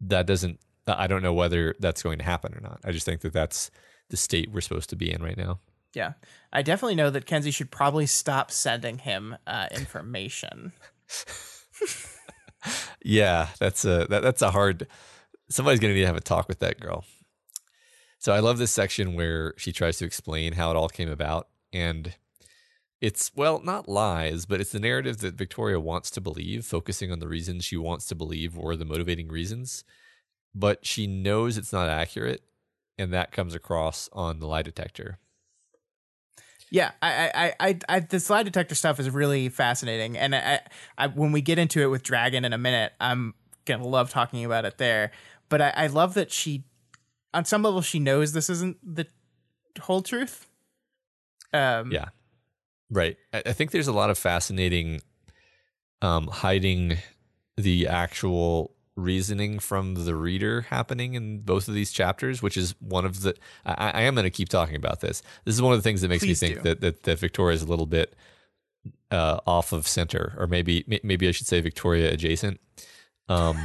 That doesn't. I don't know whether that's going to happen or not. I just think that that's the state we're supposed to be in right now. Yeah, I definitely know that Kenzie should probably stop sending him uh, information. yeah, that's a that, that's a hard. Somebody's gonna need to have a talk with that girl. So I love this section where she tries to explain how it all came about, and it's well, not lies, but it's the narrative that Victoria wants to believe, focusing on the reasons she wants to believe or the motivating reasons. But she knows it's not accurate, and that comes across on the lie detector. Yeah, I, I, I, I, this lie detector stuff is really fascinating, and I, I, when we get into it with Dragon in a minute, I'm gonna love talking about it there. But I, I love that she, on some level, she knows this isn't the whole truth. Um, yeah, right. I, I think there's a lot of fascinating, um, hiding the actual reasoning from the reader happening in both of these chapters, which is one of the. I, I am going to keep talking about this. This is one of the things that makes Please me think that, that that Victoria is a little bit uh, off of center, or maybe maybe I should say Victoria adjacent, um,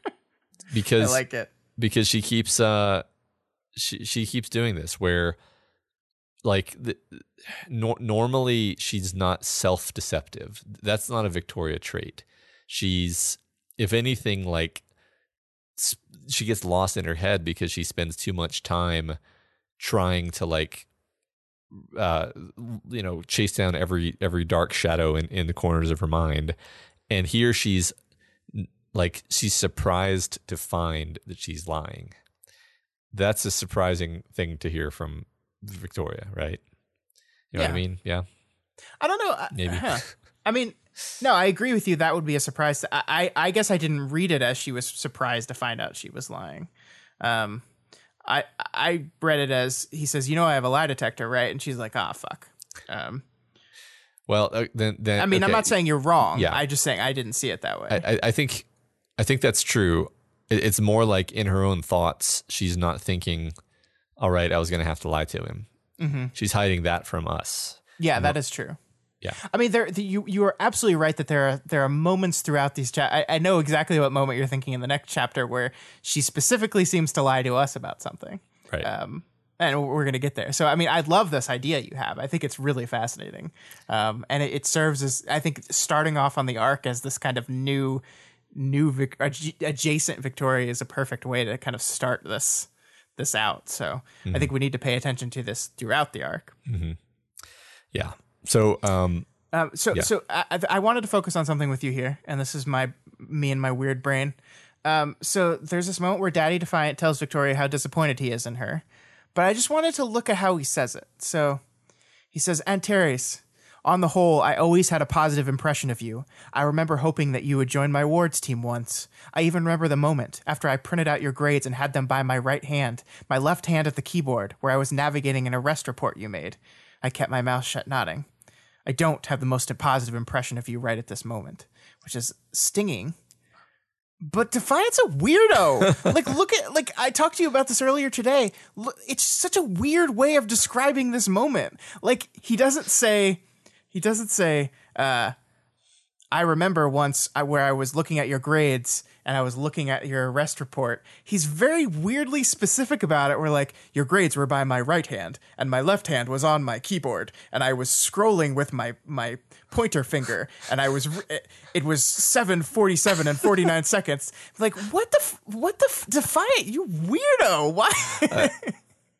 because I like it because she keeps uh she she keeps doing this where like the, no, normally she's not self deceptive. That's not a Victoria trait. She's if anything, like she gets lost in her head because she spends too much time trying to like uh you know chase down every every dark shadow in in the corners of her mind. And here she's like she's surprised to find that she's lying. That's a surprising thing to hear from victoria right? You know yeah. what i mean? Yeah. I don't know maybe. huh. i mean no, I agree with you. That would be a surprise. I, I, I guess I didn't read it as she was surprised to find out she was lying. Um, I I read it as he says, "You know, I have a lie detector, right?" And she's like, "Ah, oh, fuck." Um, well, uh, then, then I mean, okay. I'm not saying you're wrong. Yeah, I just saying I didn't see it that way. I, I think, I think that's true. It's more like in her own thoughts, she's not thinking, "All right, I was going to have to lie to him." Mm-hmm. She's hiding that from us. Yeah, that is true. Yeah, I mean, there the, you you are absolutely right that there are there are moments throughout these. Cha- I, I know exactly what moment you're thinking in the next chapter where she specifically seems to lie to us about something. Right. Um, and we're going to get there. So, I mean, I love this idea you have. I think it's really fascinating, um, and it, it, serves as I think starting off on the arc as this kind of new, new Vic- adjacent Victoria is a perfect way to kind of start this this out. So, mm-hmm. I think we need to pay attention to this throughout the arc. Mm-hmm. Yeah, so, um, um so, yeah. so I, I wanted to focus on something with you here, and this is my me and my weird brain. Um, so there's this moment where Daddy Defiant tells Victoria how disappointed he is in her, but I just wanted to look at how he says it. So he says, Antares, on the whole, I always had a positive impression of you. I remember hoping that you would join my wards team once. I even remember the moment after I printed out your grades and had them by my right hand, my left hand at the keyboard, where I was navigating an arrest report you made. I kept my mouth shut, nodding. I don't have the most positive impression of you right at this moment, which is stinging. But Defiant's a weirdo. like, look at like I talked to you about this earlier today. It's such a weird way of describing this moment. Like, he doesn't say, he doesn't say, uh, I remember once I, where I was looking at your grades and I was looking at your arrest report. He's very weirdly specific about it. Where like your grades were by my right hand and my left hand was on my keyboard and I was scrolling with my my pointer finger and I was it was 747 and 49 seconds. Like what the what the defiant you weirdo. Why? uh,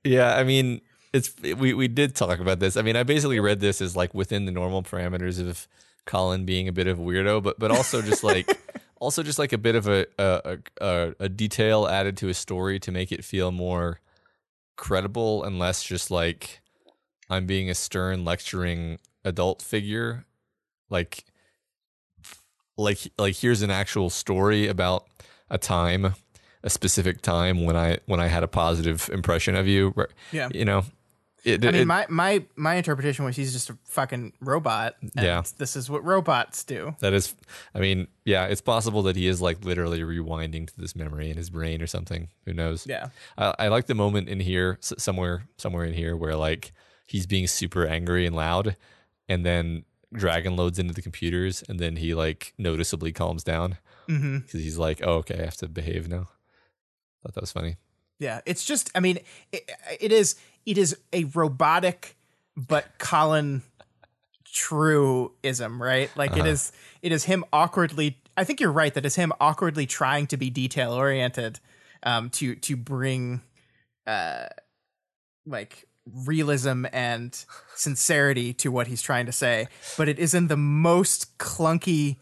yeah, I mean it's we we did talk about this. I mean, I basically read this as like within the normal parameters of Colin being a bit of a weirdo, but but also just like also just like a bit of a a, a a detail added to a story to make it feel more credible and less just like I'm being a stern lecturing adult figure. Like like like here's an actual story about a time a specific time when I when I had a positive impression of you. Yeah. You know, it, I mean, it- my, my my interpretation was he's just a fucking robot. And Yeah. this is what robots do. that is, I mean, yeah, it's possible that he is like literally rewinding to this memory in his brain or something. Who knows? Yeah. I, I like the moment in here, somewhere, somewhere in here, where like he's being super angry and loud, and then Dragon loads into the computers, and then he like noticeably calms down mm-hmm. because he's like, "Oh, okay, I have to behave now." Thought that was funny. Yeah, it's just. I mean, it, it is. It is a robotic, but Colin truism, right? Like it Uh-huh. is. It is him awkwardly. I think you're right. That is him awkwardly trying to be detail oriented, um, to to bring, uh, like realism and sincerity to what he's trying to say, but it is in the most clunky,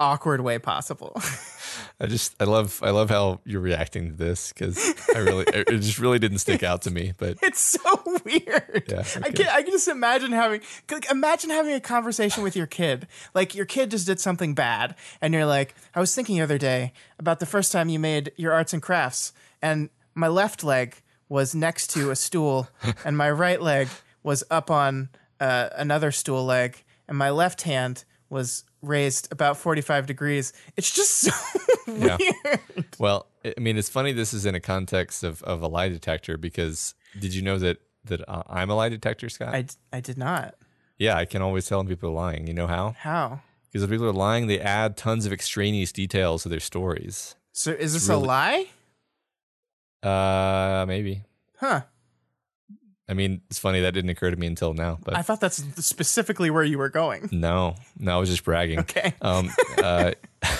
awkward way possible. I just, I love, I love how you're reacting to this because I really, it just really didn't stick out to me. But It's so weird. Yeah, I can I can just imagine having like, imagine having a conversation with your kid. Like your kid just did something bad and you're like, I was thinking the other day about the first time you made your arts and crafts and my left leg was next to a stool and my right leg was up on uh, another stool leg and my left hand was raised about 45 degrees. It's just so Yeah. weird. well, I mean, it's funny. This is in a context of, of a lie detector because did you know that that uh, I'm a lie detector, Scott? I, I did not. yeah, I can always tell when people are lying. You know how? How? Because if people are lying, they add tons of extraneous details to their stories. So is this really- a lie? Uh, maybe. Huh. I mean, it's funny that didn't occur to me until now, but I thought that's specifically where you were going. no, no, I was just bragging. Okay. Um, uh,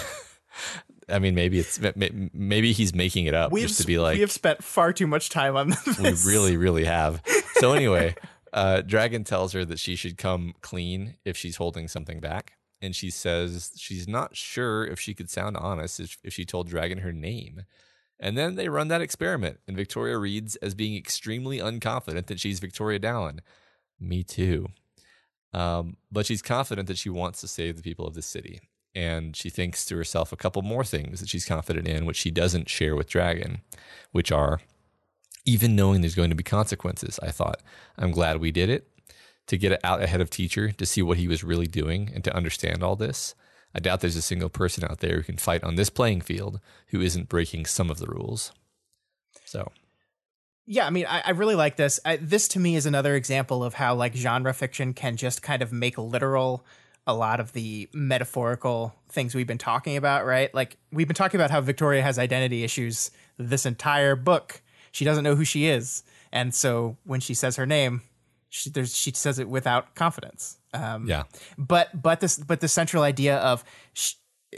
I mean, maybe it's ma- ma- maybe he's making it up We have, just to be like we have spent far too much time on this. we really, really have. So anyway, uh, Dragon tells her that she should come clean if she's holding something back, and she says she's not sure if she could sound honest if, if she told Dragon her name. And then they run that experiment, and Victoria reads as being extremely unconfident that she's Victoria Dallin. Me too. Um, but she's confident that she wants to save the people of this city. And she thinks to herself a couple more things that she's confident in, which she doesn't share with Dragon, which are even knowing there's going to be consequences. I thought, I'm glad we did it to get it out ahead of teacher to see what he was really doing and to understand all this. I doubt there's a single person out there who can fight on this playing field who isn't breaking some of the rules. So, yeah, I mean, I, I really like this. I, this to me is another example of how like genre fiction can just kind of make literal a lot of the metaphorical things we've been talking about, right? Like we've been talking about how Victoria has identity issues this entire book. She doesn't know who she is, and so when she says her name, she she says it without confidence. Um, yeah. but but this but the central idea of sh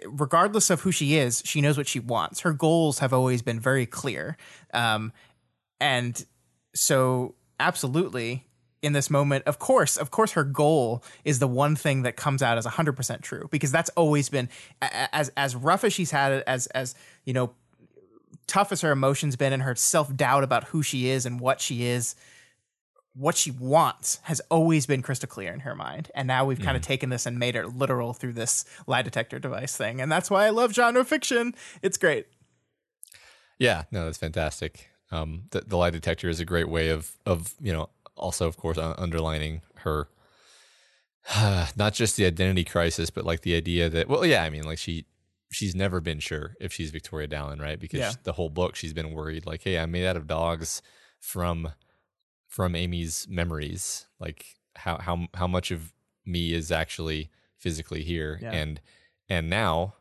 regardless of who she is she knows what she wants her goals have always been very clear um and so absolutely in this moment of course of course her goal is the one thing that comes out as 100% true because that's always been as as rough as she's had it as as you know tough as her emotions been and her self-doubt about who she is and what she is what she wants has always been crystal clear in her mind. And now we've kind of taken this and made it literal through this lie detector device thing. And that's why I love genre fiction. It's great. Yeah, no, that's fantastic. Um, the, the lie detector is a great way of of you know also of course underlining her not just the identity crisis, but like the idea that well, yeah, I mean like she she's never been sure if she's Victoria Dallin, right? Because Yeah. the whole book she's been worried like, hey, I'm made out of dogs from from Amy's memories, like how how how much of me is actually physically here, Yeah. and and now,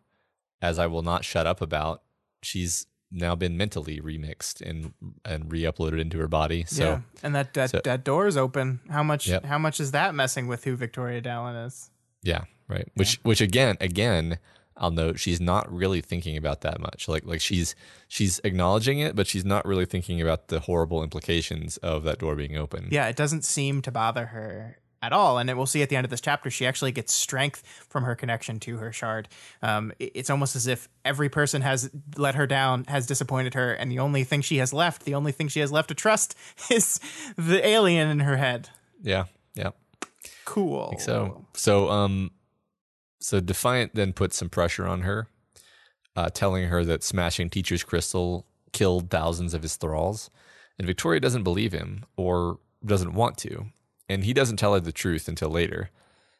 as I will not shut up about, she's now been mentally remixed and and re-uploaded into her body. So yeah. And that that, so- that door is open. How much Yep. how much is that messing with who Victoria Dallin is? yeah, right. Which which again again I'll note she's not really thinking about that much. Like like she's she's acknowledging it, but she's not really thinking about the horrible implications of that door being open. Yeah, it doesn't seem to bother her at all. And it, we'll see at the end of this chapter, she actually gets strength from her connection to her shard. Um, it- it's almost as if every person has let her down, has disappointed her, and the only thing she has left, the only thing she has left to trust, is the alien in her head. yeah, yeah. Cool. So so um so Defiant then puts some pressure on her, uh, telling her that smashing Teacher's Crystal killed thousands of his thralls, and Victoria doesn't believe him or doesn't want to, and he doesn't tell her the truth until later.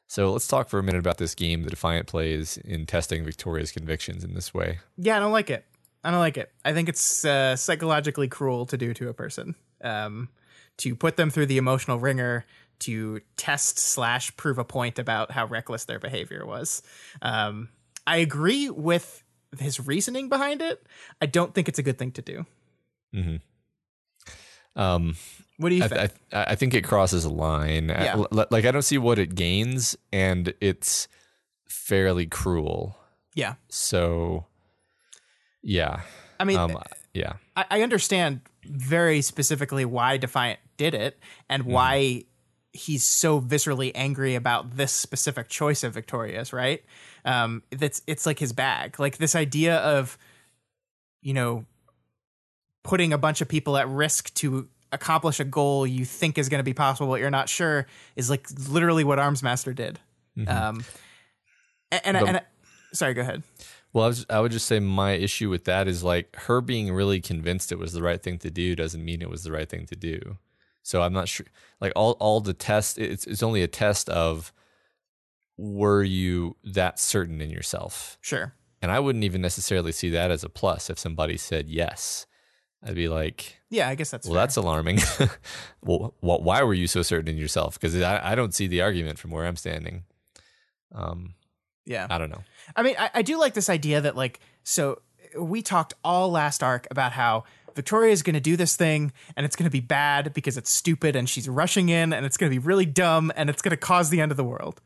So let's talk for a minute about this game the Defiant plays in testing Victoria's convictions in this way. Yeah, I don't like it. I don't like it. I think it's uh, psychologically cruel to do to a person. Um, to put them through the emotional ringer to test slash prove a point about how reckless their behavior was. Um, I agree with his reasoning behind it. I don't think it's a good thing to do. Hmm. Um, What do you I, think? I, I think it crosses a line. Yeah. l- like I don't see what it gains, and it's fairly cruel. yeah. So, yeah, I mean, um, yeah, I, I understand very specifically why Defiant did it and why he's so viscerally angry about this specific choice of Victoria's, right? Um, that's it's like his bag. Like this idea of, you know, putting a bunch of people at risk to accomplish a goal you think is going to be possible, but you're not sure, is like literally what Armsmaster did. Um, and and, I- and I- sorry, go ahead. Well, I, was, I would just say my issue with that is like her being really convinced it was the right thing to do doesn't mean it was the right thing to do. So I'm not sure. Like all all the test, it's it's only a test of were you that certain in yourself, Sure. and I wouldn't even necessarily see that as a plus if somebody said yes. I'd be like, Yeah, I guess that's well, fair. that's alarming. well, wh- why were you so certain in yourself? Because I, I don't see the argument from where I'm standing. Um, yeah. I don't know. I mean, I, I do like this idea that like so we talked all last arc about how Victoria is going to do this thing and it's going to be bad because it's stupid and she's rushing in and it's going to be really dumb and it's going to cause the end of the world.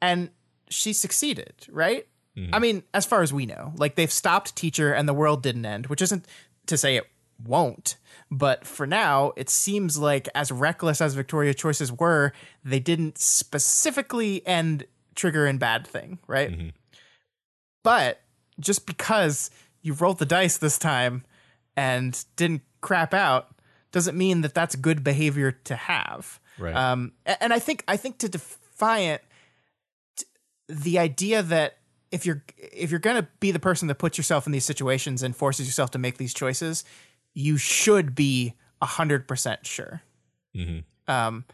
And she succeeded, right? Mm-hmm. I mean, as far as we know, like they've stopped teacher and the world didn't end, which isn't to say it won't. But for now, it seems like as reckless as Victoria's choices were, they didn't specifically end trigger in bad thing, right? Mm-hmm. But just because you rolled the dice this time and didn't crap out doesn't mean that that's good behavior to have. Right. Um, and I think I think to Defiant, the idea that if you're if you're gonna be the person that puts yourself in these situations and forces yourself to make these choices, you should be hundred percent sure. Um,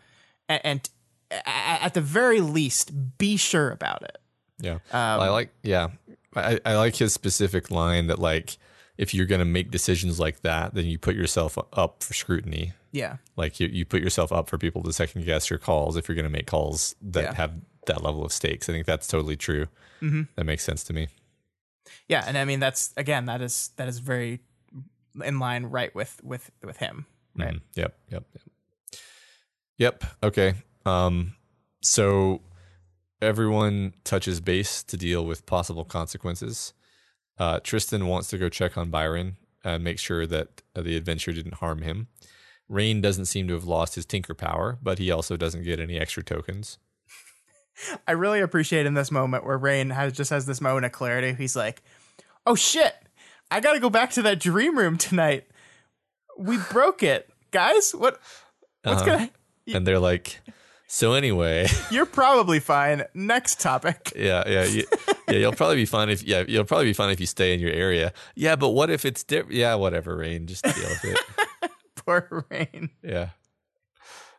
a- and, a- a- at the very least, be sure about it. Yeah. Um, Well, I like yeah. I, I like his specific line that like if you're gonna make decisions like that, then you put yourself up for scrutiny. Yeah. Like you, you put yourself up for people to second guess your calls if you're gonna make calls that Yeah. have that level of stakes. I think that's totally true. Mm-hmm. That makes sense to me. Yeah, and I mean that's again that is that is very in line right with with with him. Right. Mhm. Yep. Yep. Yep. Yep. Okay. Um. So everyone touches base to deal with possible consequences. Uh, Tristan wants to go check on Byron and make sure that uh, the adventure didn't harm him. Rain doesn't seem to have lost his tinker power, but he also doesn't get any extra tokens. I really appreciate in this moment where Rain has just has this moment of clarity. He's like, "Oh shit, I got to go back to that dream room tonight. We broke it, guys. What? What's Uh-huh. gonna? And they're like, so anyway, You're probably fine. Next topic. yeah, yeah, yeah, yeah. You'll probably be fine if yeah, you'll probably be fine if you stay in your area. Yeah, but what if it's different? Yeah, whatever, Rain, just deal with it. Poor Rain. Yeah.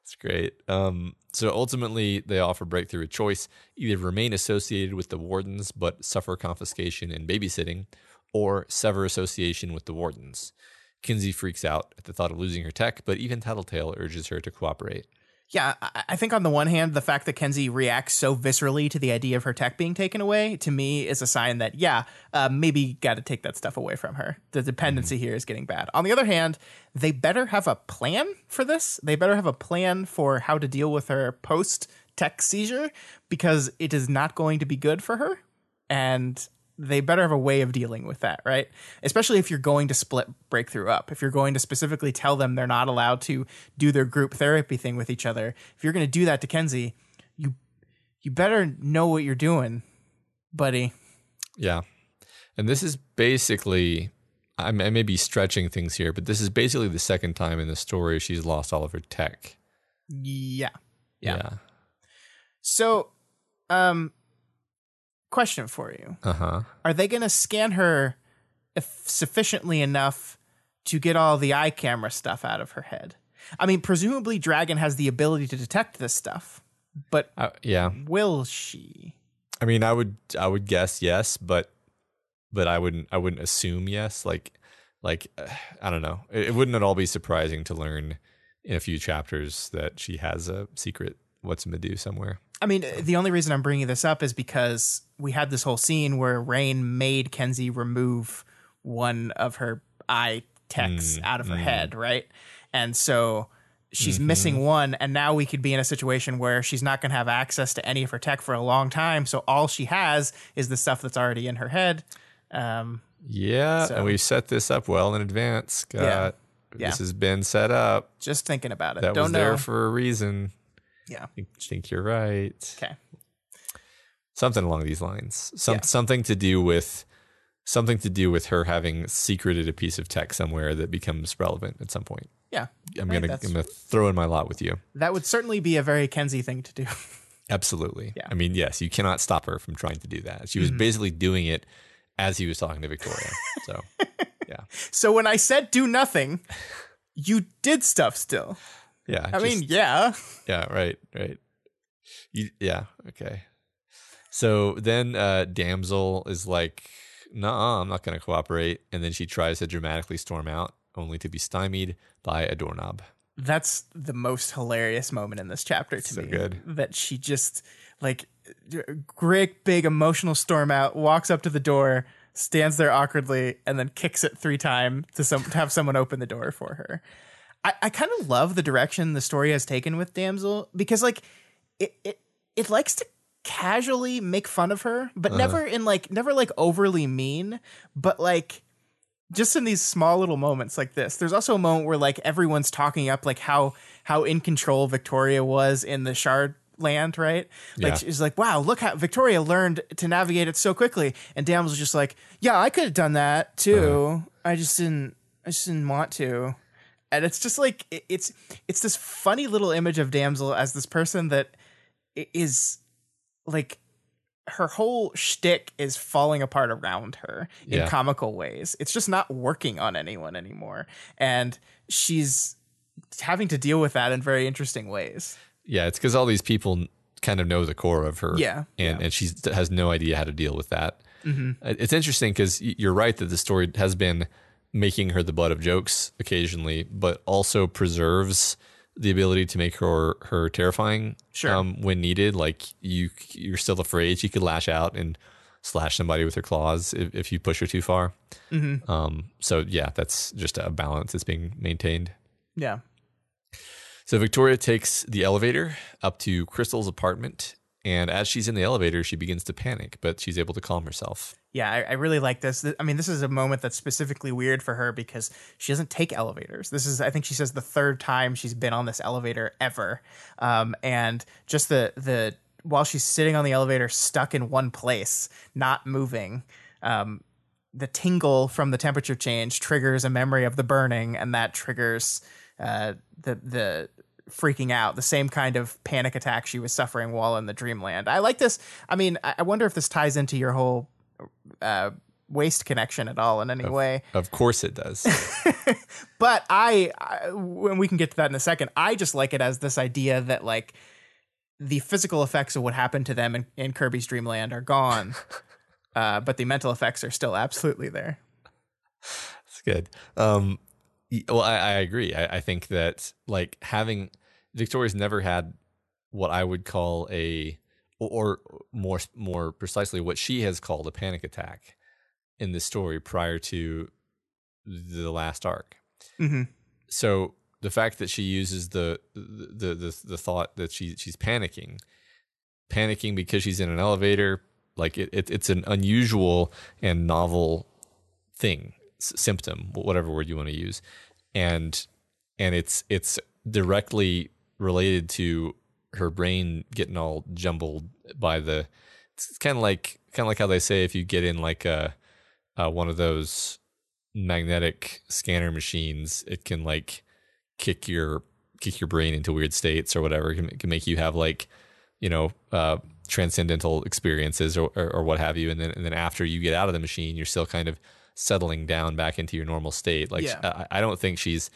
It's great. Um, so ultimately, they offer Breakthrough a choice either remain associated with the wardens but suffer confiscation and babysitting, or sever association with the wardens. Kenzie freaks out at the thought of losing her tech, but even Tattletale urges her to cooperate. Yeah, I think on the one hand, the fact that Kenzie reacts so viscerally to the idea of her tech being taken away, to me, is a sign that, yeah, uh, maybe got to take that stuff away from her. The dependency here is getting bad. On the other hand, they better have a plan for this. They better have a plan for how to deal with her post tech seizure because it is not going to be good for her. And they better have a way of dealing with that, right? Especially if you're going to split breakthrough up. If you're going to specifically tell them they're not allowed to do their group therapy thing with each other. If you're going to do that to Kenzie, you you better know what you're doing, buddy. Yeah. And this is basically, I may be stretching things here, but this is basically the second time in the story she's lost all of her tech. Yeah. Yeah. Yeah. So, um question for you. Uh huh. Are they going to scan her if sufficiently enough to get all the eye camera stuff out of her head? I mean, presumably Dragon has the ability to detect this stuff, but Uh, yeah. will she? I mean, I would I would guess yes, but but I wouldn't I wouldn't assume yes. Like like uh, I don't know. It, it wouldn't at all be surprising to learn in a few chapters that she has a secret what's in Medu somewhere. I mean, the only reason I'm bringing this up is because we had this whole scene where Rain made Kenzie remove one of her eye techs mm, out of her mm. head, right? And so she's mm-hmm. missing one, and now we could be in a situation where she's not going to have access to any of her tech for a long time. So all she has is the stuff that's already in her head. Um, Yeah, So- and we set this up well in advance, Scott. Yeah. This has been set up. just thinking about it. That Don't was know. there for a reason. yeah. I think, think you're right. Okay. Something along these lines some Yeah. something to do with something to do with her having secreted a piece of tech somewhere that becomes relevant at some point Yeah. i'm I gonna i'm gonna throw in my lot with you That would certainly be a very Kenzie thing to do. absolutely Yeah. i mean yes you cannot stop her from trying to do that she was Mm-hmm. basically doing it as he was talking to victoria so yeah so when I said do nothing, you did stuff still. yeah I just- mean, yeah. Yeah, right, right. You, yeah, okay. So then uh, Damsel is like, nah, I'm not going to cooperate. And then she tries to dramatically storm out, only to be stymied by a doorknob. That's the most hilarious moment in this chapter to So me. good. That she just like great big emotional storm out, walks up to the door, stands there awkwardly, and then kicks it three times to some to have someone open the door for her. I, I kind of love the direction the story has taken with Damsel because like it it it likes to casually make fun of her, but uh-huh. never in like never like overly mean, but like just in these small little moments like this. There's also a moment where like everyone's talking up like how how in control Victoria was in the shard land, right? Like Yeah. she's like, wow, look how Victoria learned to navigate it so quickly. And Damsel's just like, yeah, I could have done that too. Uh-huh. I just didn't I just didn't want to. And it's just like it's it's this funny little image of Damsel as this person that is like her whole shtick is falling apart around her in Yeah. comical ways. It's just not working on anyone anymore. And she's having to deal with that in very interesting ways. Yeah, it's because all these people kind of know the core of her. Yeah, And, and she has no idea how to deal with that. Mm-hmm. Uh, It's interesting because you're right that the story has been making her the butt of jokes occasionally, but also preserves the ability to make her her terrifying Sure. um, when needed. Like you, you're still afraid she could lash out and slash somebody with her claws if, if you push her too far. Mm-hmm. Um, so yeah, that's just a balance that's being maintained. Yeah. So Victoria takes the elevator up to Crystal's apartment, and as she's in the elevator, she begins to panic, but she's able to calm herself. Yeah, I, I really like this. I mean, this is a moment that's specifically weird for her because she doesn't take elevators. This is, I think, she says the third time she's been on this elevator ever, um, and just the the while she's sitting on the elevator, stuck in one place, not moving. Um, the tingle from the temperature change triggers a memory of the burning, and that triggers uh, the the freaking out, the same kind of panic attack she was suffering while in the dreamland. I like this. I mean, I I wonder if this ties into your whole uh, waste connection at all in any way. Of course it does. But I, I, when we can get to that in a second, I just like it as this idea that like the physical effects of what happened to them in, in Kirby's Dreamland are gone, uh, but the mental effects are still absolutely there. That's good. Um, well, I, I agree. I, I think that like having Victoria's never had what I would call a, or, or more more precisely, what she has called a panic attack in this story prior to the last arc. hmm so the fact that she uses the the the the thought that she she's panicking panicking because she's in an elevator like it, it it's an unusual and novel thing s- symptom whatever word you want to use and and it's it's directly related to her brain getting all jumbled by the it's kind of like kind of like how they say if you get in like a, uh one of those magnetic scanner machines it can like kick your kick your brain into weird states or whatever it can, it can make you have like you know uh transcendental experiences or, or or what have you and then and then after you get out of the machine you're still kind of settling down back into your normal state like Yeah. I, I don't think she's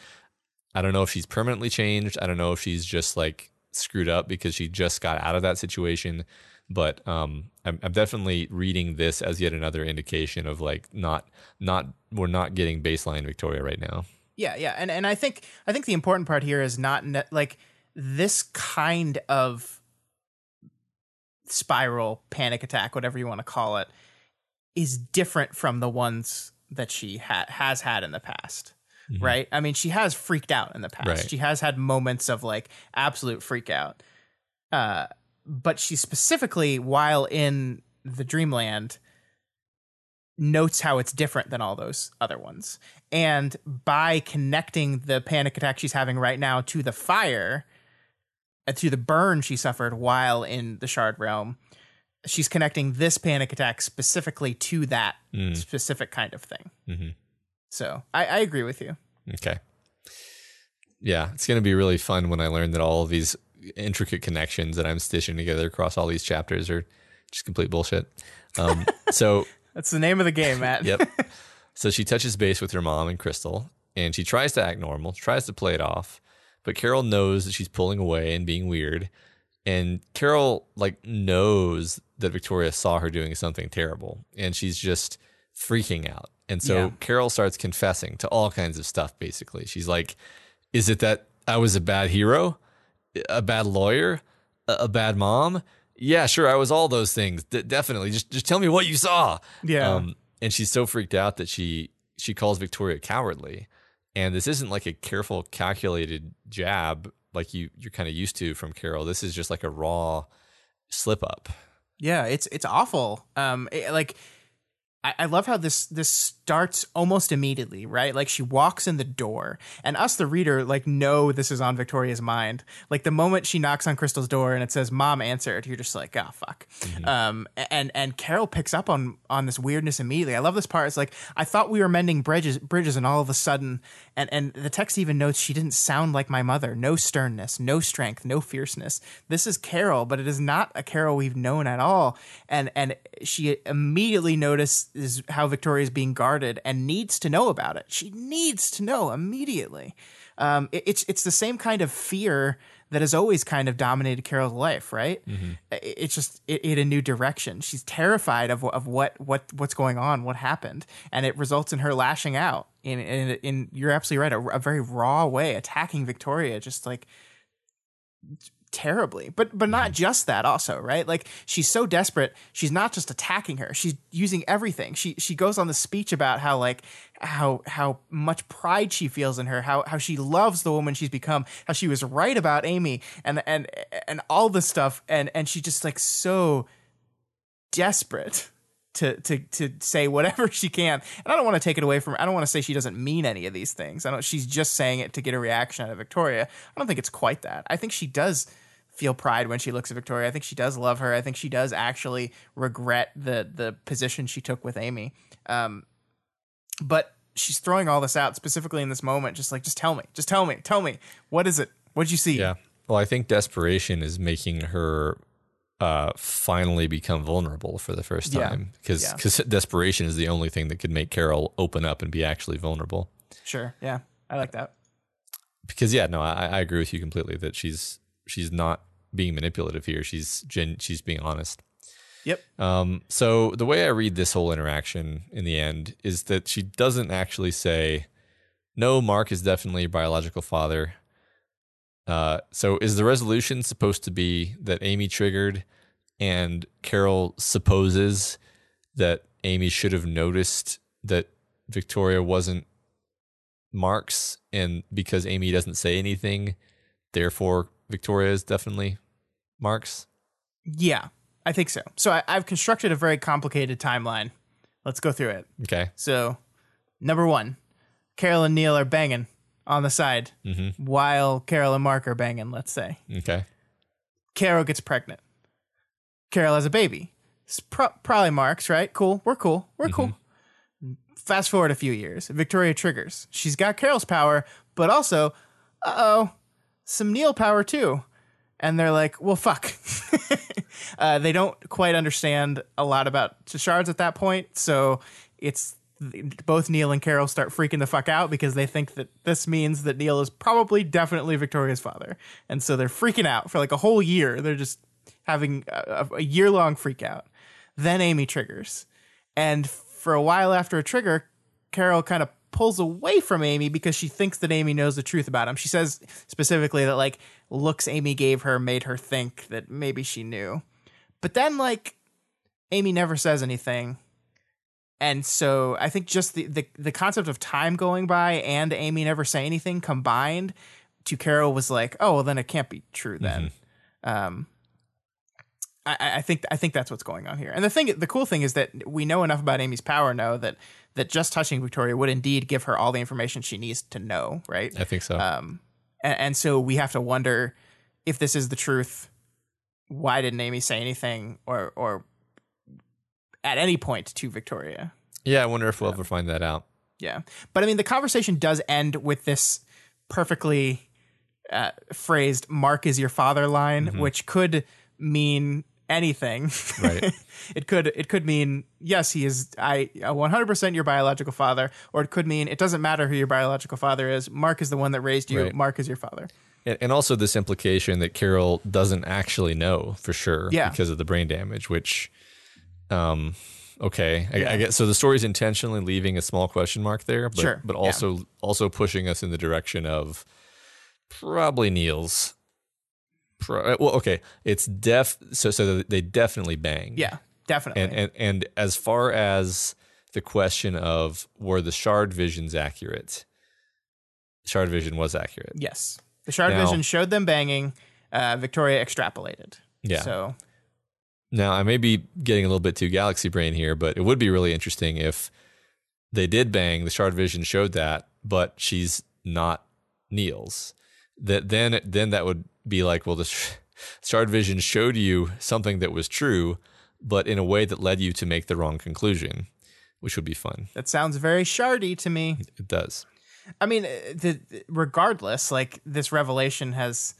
I don't know if she's permanently changed. I don't know if she's just like screwed up because she just got out of that situation. But um, I'm, I'm definitely reading this as yet another indication of like not not we're not getting baseline Victoria right now. Yeah, yeah, and and I think I think the important part here is not ne- like this kind of spiral, panic attack, whatever you want to call it, is different from the ones that she ha- has had in the past. Mm-hmm. Right? I mean, she has freaked out in the past. Right. She has had moments of like absolute freak out. Uh, but she specifically, while in the dreamland, notes how it's different than all those other ones. And by connecting the panic attack she's having right now to the fire, uh, to the burn she suffered while in the shard realm, she's connecting this panic attack specifically to that mm. specific kind of thing. Mm-hmm. So I, I agree with you. Okay. Yeah, it's going to be really fun when I learn that all of these intricate connections that I'm stitching together across all these chapters are just complete bullshit. Um, so that's the name of the game, Matt. yep. So she touches base with her mom and Crystal, and she tries to act normal, tries to play it off, but Carol knows that she's pulling away and being weird. And Carol like knows that Victoria saw her doing something terrible, and she's just freaking out. And so yeah. Carol starts confessing to all kinds of stuff. Basically, she's like, "Is it that I was a bad hero, a bad lawyer, a bad mom? yeah, sure, I was all those things. D- definitely. Just just tell me what you saw. Yeah. Um, and she's so freaked out that she she calls Victoria cowardly. And this isn't like a careful, calculated jab like you you're kind of used to from Carol. This is just like a raw slip up. Yeah, it's it's awful. Um, it, like I, I love how this this starts almost immediately, right? Like she walks in the door, and us, the reader, like know this is on Victoria's mind. Like the moment she knocks on Crystal's door and it says "Mom answered," you're just like, "Oh fuck." Mm-hmm. Um, and and Carol picks up on on this weirdness immediately. I love this part. It's like I thought we were mending bridges, bridges, and all of a sudden, and and the text even notes she didn't sound like my mother. No sternness, no strength, no fierceness. This is Carol, but it is not a Carol we've known at all. And and she immediately notices how Victoria is being guarded and needs to know about it. She needs to know immediately. Um, it, it's it's the same kind of fear that has always kind of dominated Carol's life, right? Mm-hmm. It's just it, in a new direction. She's terrified of of what what what's going on, what happened, and it results in her lashing out in in, in you're absolutely right, a, a very raw way, attacking Victoria, just like terribly. But but not mm-hmm. just that also, right? Like she's so desperate, she's not just attacking her. She's using everything. She she goes on the speech about how like how how much pride she feels in her, how how she loves the woman she's become, how she was right about Amy and and and all this stuff and and she just like so desperate to to to say whatever she can. And I don't want to take it away from her. I don't want to say she doesn't mean any of these things. I don't she's just saying it to get a reaction out of Victoria. I don't think it's quite that. I think she does feel pride when she looks at Victoria. I think she does love her. I think she does actually regret the the position she took with Amy. Um, but she's throwing all this out specifically in this moment, just like, just tell me, just tell me, tell me, what is it? What did you see? Yeah. Well, I think desperation is making her uh, finally become vulnerable for the first time because yeah. because yeah. desperation is the only thing that could make Carol open up and be actually vulnerable. Sure. Yeah, I like that. Because yeah, no, I, I agree with you completely that she's she's not being manipulative here. She's gen, she's being honest. Yep. Um, so the way I read this whole interaction in the end is that she doesn't actually say, "No, Mark is definitely a biological father." Uh, so is the resolution supposed to be that Amy triggered and Carol supposes that Amy should have noticed that Victoria wasn't Mark's and because Amy doesn't say anything, therefore Victoria is definitely Mark's? Yeah, I think so. So I, I've constructed a very complicated timeline. Let's go through it. Okay. So, number one, Carol and Neil are banging on the side mm-hmm. while Carol and Mark are banging, let's say. Okay. Carol gets pregnant. Carol has a baby. It's pro- probably Mark's, right? Cool. We're cool. We're mm-hmm. cool. Fast forward a few years. Victoria triggers. She's got Carol's power, but also, uh oh, some Neil power too. And they're like, well, fuck. uh, they don't quite understand a lot about shards at that point. So it's both Neil and Carol start freaking the fuck out because they think that this means that Neil is probably definitely Victoria's father. And so they're freaking out for like a whole year. They're just having a, a year long freak out. Then Amy triggers. And for a while after a trigger, Carol kind of pulls away from Amy because she thinks that Amy knows the truth about him. She says specifically that like looks Amy gave her made her think that maybe she knew. But then like Amy never says anything. And so I think just the, the, the concept of time going by and Amy never say anything combined to Carol was like, oh well then it can't be true then. Mm-hmm. Um I, I think I think that's what's going on here. And the thing, the cool thing is that we know enough about Amy's power now that that just touching Victoria would indeed give her all the information she needs to know. Right? I think so. Um, and, and so we have to wonder if this is the truth. Why didn't Amy say anything, or or at any point to Victoria? Yeah, I wonder if we'll ever find that out. Yeah, but I mean, the conversation does end with this perfectly uh, phrased "Mark is your father" line, mm-hmm. which could mean anything. Right. it could it could mean yes, he is I 100% your biological father, or it could mean it doesn't matter who your biological father is. Mark is the one that raised you. Right. Mark is your father. And also this implication that Carol doesn't actually know for sure yeah. because of the brain damage, which, um, okay, I, I guess so. The story's intentionally leaving a small question mark there, but sure. but also yeah. also pushing us in the direction of probably Neil's uh, well, okay, it's def. So so they definitely bang. Yeah, definitely. And and and as far as the question of were the shard visions accurate, shard vision was accurate. Yes, the shard now, vision showed them banging. Uh, Victoria extrapolated. Yeah. So now I may be getting a little bit too galaxy brain here, but it would be really interesting if they did bang. The shard vision showed that, but she's not Neil's. That then then that would be like, well, the shard vision showed you something that was true, but in a way that led you to make the wrong conclusion, which would be fun. That sounds very shardy to me. It does. I mean, uh, the, regardless, like this revelation has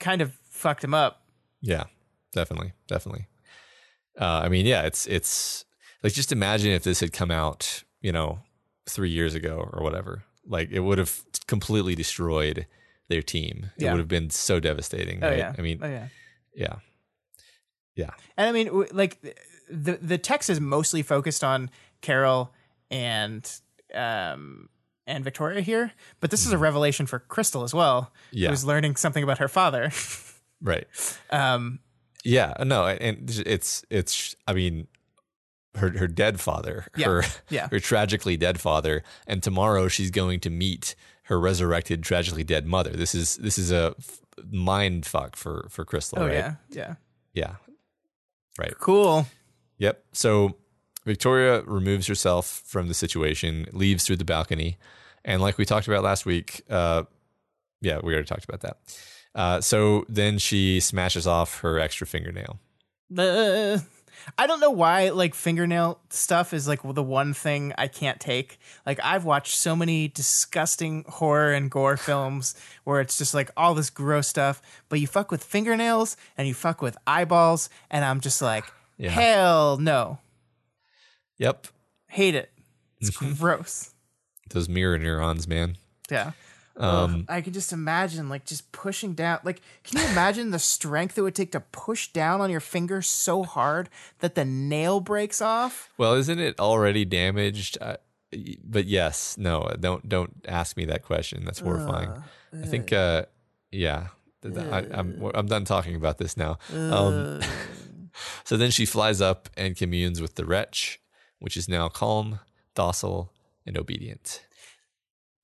kind of fucked him up. Yeah, definitely, definitely. Uh, I mean, yeah, it's it's like just imagine if this had come out, you know, three years ago or whatever. Like it would have completely destroyed their team. It would have been so devastating. Oh right? yeah. I mean, oh yeah. Yeah. Yeah. And I mean, like the the text is mostly focused on Carol and um and Victoria here, but this is a mm-hmm. revelation for Crystal as well. Yeah. Who's learning something about her father. right. Um. Yeah. No. And it's it's. I mean, her her dead father, yeah. her yeah. her tragically dead father, and tomorrow she's going to meet her resurrected, tragically dead mother. This is this is a f- mind fuck for for Crystal. Oh right? yeah, yeah, yeah. Right. Cool. Yep. So Victoria removes herself from the situation, leaves through the balcony, and like we talked about last week, uh, yeah, we already talked about that. Uh, so then she smashes off her extra fingernail. The I don't know why like fingernail stuff is like the one thing I can't take. Like I've watched so many disgusting horror and gore films where it's just like all this gross stuff, but you fuck with fingernails and you fuck with eyeballs and I'm just like yeah. hell no. Yep. Hate it. It's mm-hmm. gross. Those mirror neurons, man. Yeah. Um, I can just imagine like just pushing down. Like, can you imagine the strength it would take to push down on your finger so hard that the nail breaks off? Well, isn't it already damaged? Uh, but yes, no, don't don't ask me that question. That's horrifying. Uh, I think, uh, yeah, I, am I'm, I'm done talking about this now. Um, so then she flies up and communes with the wretch, which is now calm, docile, and obedient.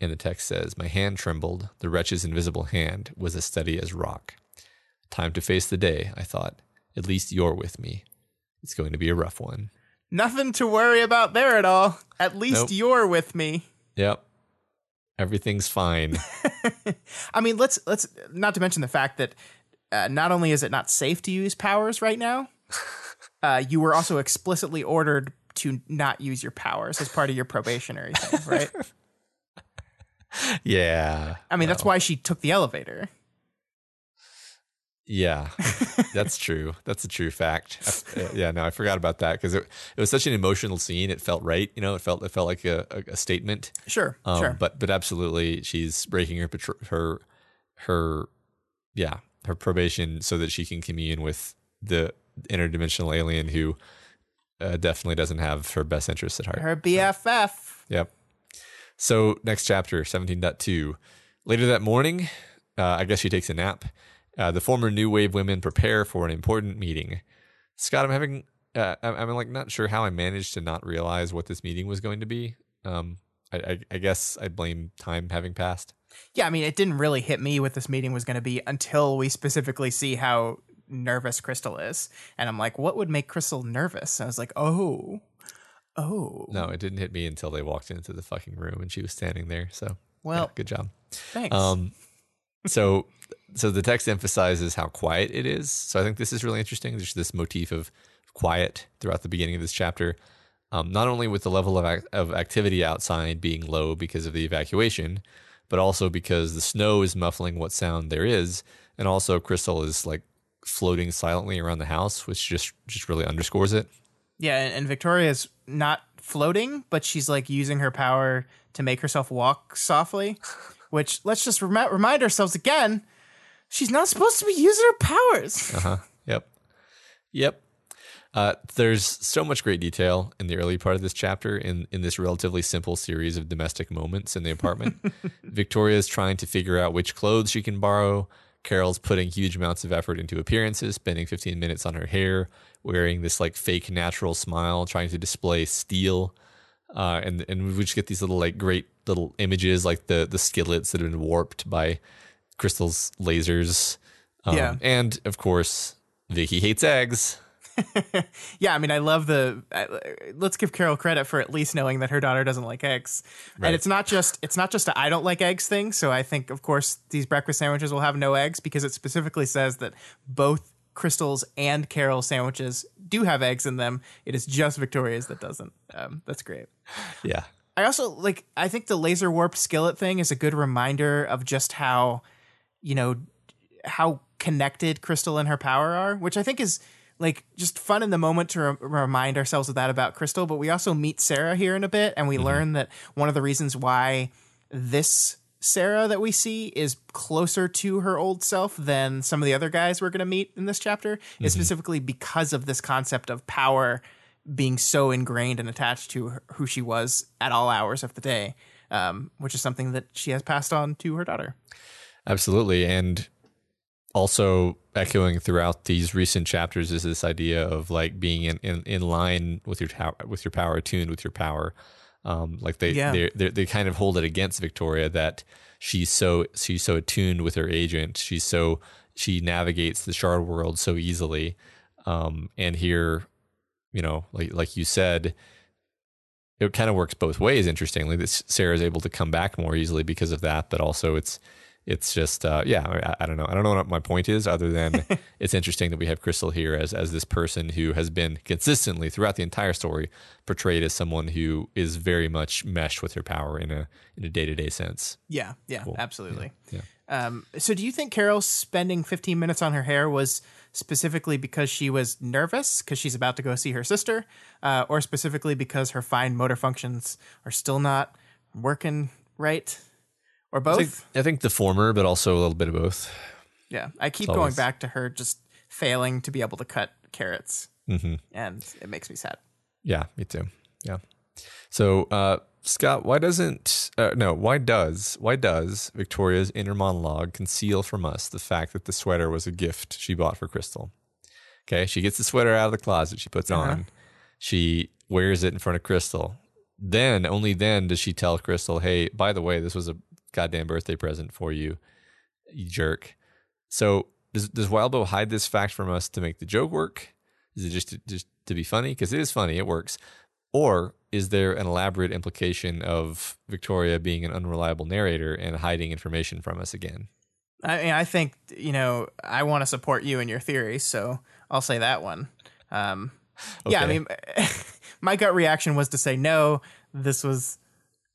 And the text says, My hand trembled. The wretch's invisible hand was as steady as rock. Time to face the day, I thought. At least you're with me. It's going to be a rough one. Nothing to worry about there at all. At least nope. you're with me. Yep. Everything's fine. I mean, let's let's not to mention the fact that uh, not only is it not safe to use powers right now, uh, you were also explicitly ordered to not use your powers as part of your probationary thing, right? yeah. I mean, well. that's why she took the elevator. Yeah, that's true. That's a true fact. I, uh, yeah, no, I forgot about that because it, it was such an emotional scene. It felt right. You know, it felt it felt like a, a, a statement. Sure, Um, sure. But but absolutely, she's breaking her her her yeah her probation so that she can commune with the interdimensional alien who uh, definitely doesn't have her best interests at heart. Her BFF. Yep. So next chapter, 17.2. Later that morning, uh, I guess she takes a nap. Uh, the former New Wave women prepare for an important meeting. Scott, I'm having, uh, I'm, like not sure how I managed to not realize what this meeting was going to be. Um, I, I, I guess I blame time having passed. Yeah, I mean, it didn't really hit me what this meeting was going to be until we specifically see how nervous Crystal is. And I'm like, what would make Crystal nervous? I was like, oh, oh. No, it didn't hit me until they walked into the fucking room and she was standing there. So, Well, yeah, good job. thanks. Um, so so the text emphasizes how quiet it is. So I think this is really interesting. There's this motif of quiet throughout the beginning of this chapter. Um, not only with the level of ac- of activity outside being low because of the evacuation, but also because the snow is muffling what sound there is, and also Crystal is like floating silently around the house, which just just really underscores it. Yeah, and, and Victoria's not floating, but she's like using her power to make herself walk softly, which let's just remi- remind ourselves again, she's not supposed to be using her powers. Uh huh. Yep. Yep. Uh, there's so much great detail in the early part of this chapter in, in this relatively simple series of domestic moments in the apartment. Victoria's trying to figure out which clothes she can borrow. Carol's putting huge amounts of effort into appearances, spending 15 minutes on her hair, wearing this like fake natural smile, trying to display steel. Uh, and and we just get these little like great little images like the the skillets that have been warped by Crystal's lasers. Um, Yeah. And of course, Vicky hates eggs. yeah, I mean, I love the. Let's give Carol credit for at least knowing that her daughter doesn't like eggs, Right. and it's not just it's not just a I don't like eggs thing. So I think, of course, these breakfast sandwiches will have no eggs because it specifically says that both Crystal's and Carol sandwiches do have eggs in them. It is just Victoria's that doesn't. Um, that's great. Yeah. I also like I think the laser warped skillet thing is a good reminder of just how you know how connected Crystal and her power are, which I think is like just fun in the moment to re- remind ourselves of that about Crystal, but we also meet Sarah here in a bit and we learn that one of the reasons why this Sarah that we see is closer to her old self than some of the other guys we're going to meet in this chapter is specifically because of this concept of power being so ingrained and attached to her, who she was at all hours of the day, um, which is something that she has passed on to her daughter. Absolutely. And also echoing throughout these recent chapters is this idea of like being in, in, in line with your with your power, attuned with your power. Um, like they, Yeah. they, they, kind of hold it against Victoria that she's so, she's so attuned with her agent. She's so, she navigates the shard world so easily. Um, and here, you know, like, like you said, it kind of works both ways. Interestingly, that Sarah's able to come back more easily because of that, but also it's it's just uh, yeah. I, I don't know. I don't know what my point is, other than it's interesting that we have Crystal here as as this person who has been consistently throughout the entire story portrayed as someone who is very much meshed with her power in a in a day to day sense. Yeah, yeah, absolutely. Yeah. Um, so, do you think Carol spending 15 minutes on her hair was specifically because she was nervous because she's about to go see her sister, uh, or specifically because her fine motor functions are still not working right, or both? I think, I think the former, but also a little bit of both. yeah, I keep going back to her just failing to be able to cut carrots, hmm and it makes me sad. Yeah, me too. Yeah. So, uh, Scott, why doesn't uh, no? Why does why does Victoria's inner monologue conceal from us the fact that the sweater was a gift she bought for Crystal? Okay, she gets the sweater out of the closet. She puts Uh-huh. on. She wears it in front of Crystal. Then, only then, does she tell Crystal, "Hey, by the way, this was a goddamn birthday present for you, you jerk." So, does does Wildbow hide this fact from us to make the joke work? Is it just to, just to be funny? Because it is funny, it works. Or is there an elaborate implication of Victoria being an unreliable narrator and hiding information from us again? I mean, I think you know I want to support you in your theory, so I'll say that one. Um, Yeah, I mean, my gut reaction was to say no. This was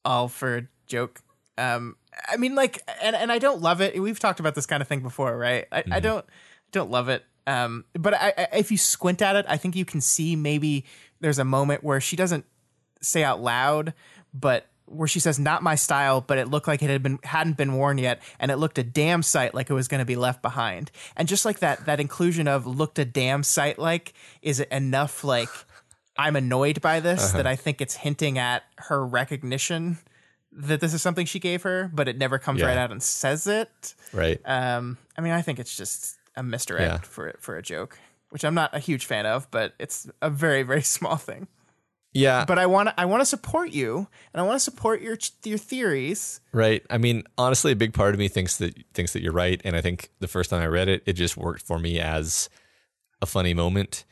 all for a joke. Um, I mean, like, and and I don't love it. We've talked about this kind of thing before, right? I, I don't don't love it. Um, but I, I, if you squint at it, I think you can see maybe there's a moment where she doesn't say out loud, but where she says "not my style," but it looked like it had been hadn't been worn yet, and it looked a damn sight like it was going to be left behind. And just like that, that inclusion of "looked a damn sight like" is enough like I'm annoyed by this that I think it's hinting at her recognition that this is something she gave her, but it never comes Yeah. right out and says it. Right. Um, I mean, I think it's just a misdirect Yeah. for for a joke, which I'm not a huge fan of, but it's a very very small thing. yeah. But I want to I want to support you, and I want to support your your theories. Right. I mean, honestly, a big part of me thinks that thinks that you're right, and I think the first time I read it, it just worked for me as a funny moment.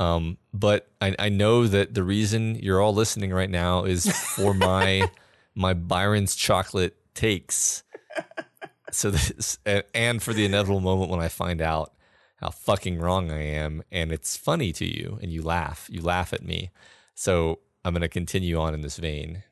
Um, but I, I know that the reason you're all listening right now is for my my Byron's chocolate takes. So this and for the inevitable moment when I find out how fucking wrong I am, and it's funny to you, and you laugh, you laugh at me. So I'm going to continue on in this vein.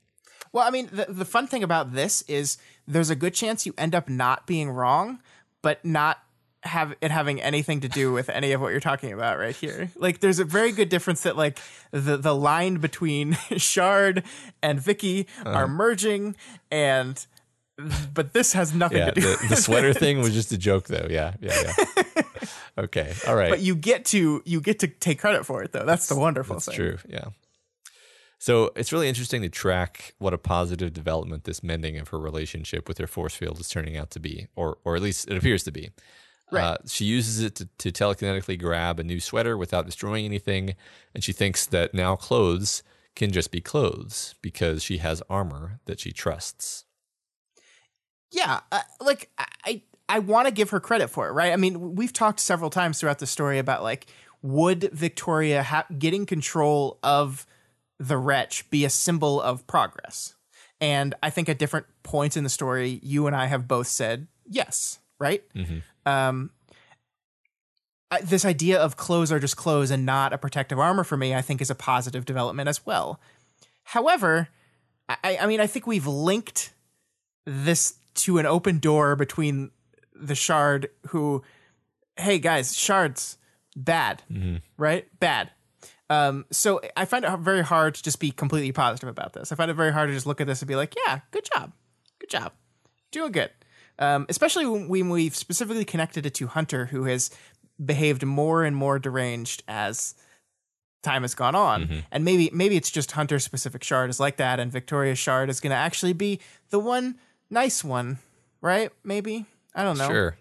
Well, I mean, the the fun thing about this is there's a good chance you end up not being wrong, but not have it having anything to do with any of what you're talking about right here. Like there's a very good difference that like the the line between Shard and Vicky are uh-huh. merging and but this has nothing Yeah, to do the, with the sweater thing was just a joke, though. Yeah, yeah, yeah. okay, all right. But you get to you get to take credit for it though. That's the wonderful That's thing. true. Yeah. So it's really interesting to track what a positive development this mending of her relationship with her force field is turning out to be, or or at least it appears to be. Right. Uh, she uses it to, to telekinetically grab a new sweater without destroying anything, and she thinks that now clothes can just be clothes because she has armor that she trusts. yeah uh, like i i, want to give her credit for it right i mean we've talked several times throughout the story about like would victoria ha- getting control of the wretch be a symbol of progress and i think at different points in the story you and i have both said yes right um this idea of clothes are just clothes and not a protective armor for me i think is a positive development as well. However i i mean i think we've linked this to an open door between the shard who hey guys shards bad right? Bad. Um, so i find it very hard to just be completely positive about this. I find it very hard to just look at this and be like yeah good job good job doing good um, especially when we've specifically connected it to hunter who has behaved more and more deranged as time has gone on. And maybe maybe it's just hunter specific shard is like that and victoria's shard is going to actually be the one nice one right? Maybe? I don't know. Sure.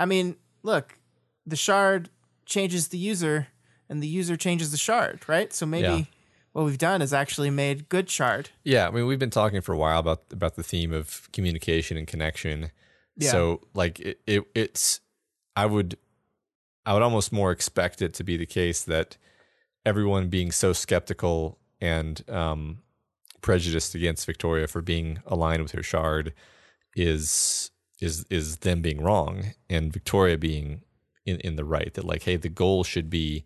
i mean look the shard changes the user and the user changes the shard right? So maybe Yeah. What we've done is actually made good shard Yeah, I mean, we've been talking for a while about about the theme of communication and connection. Yeah. So, like, it, it it's I would I would almost more expect it to be the case that everyone being so skeptical and um, prejudiced against Victoria for being aligned with her shard is is is them being wrong and Victoria being in, in the right. That like, hey, the goal should be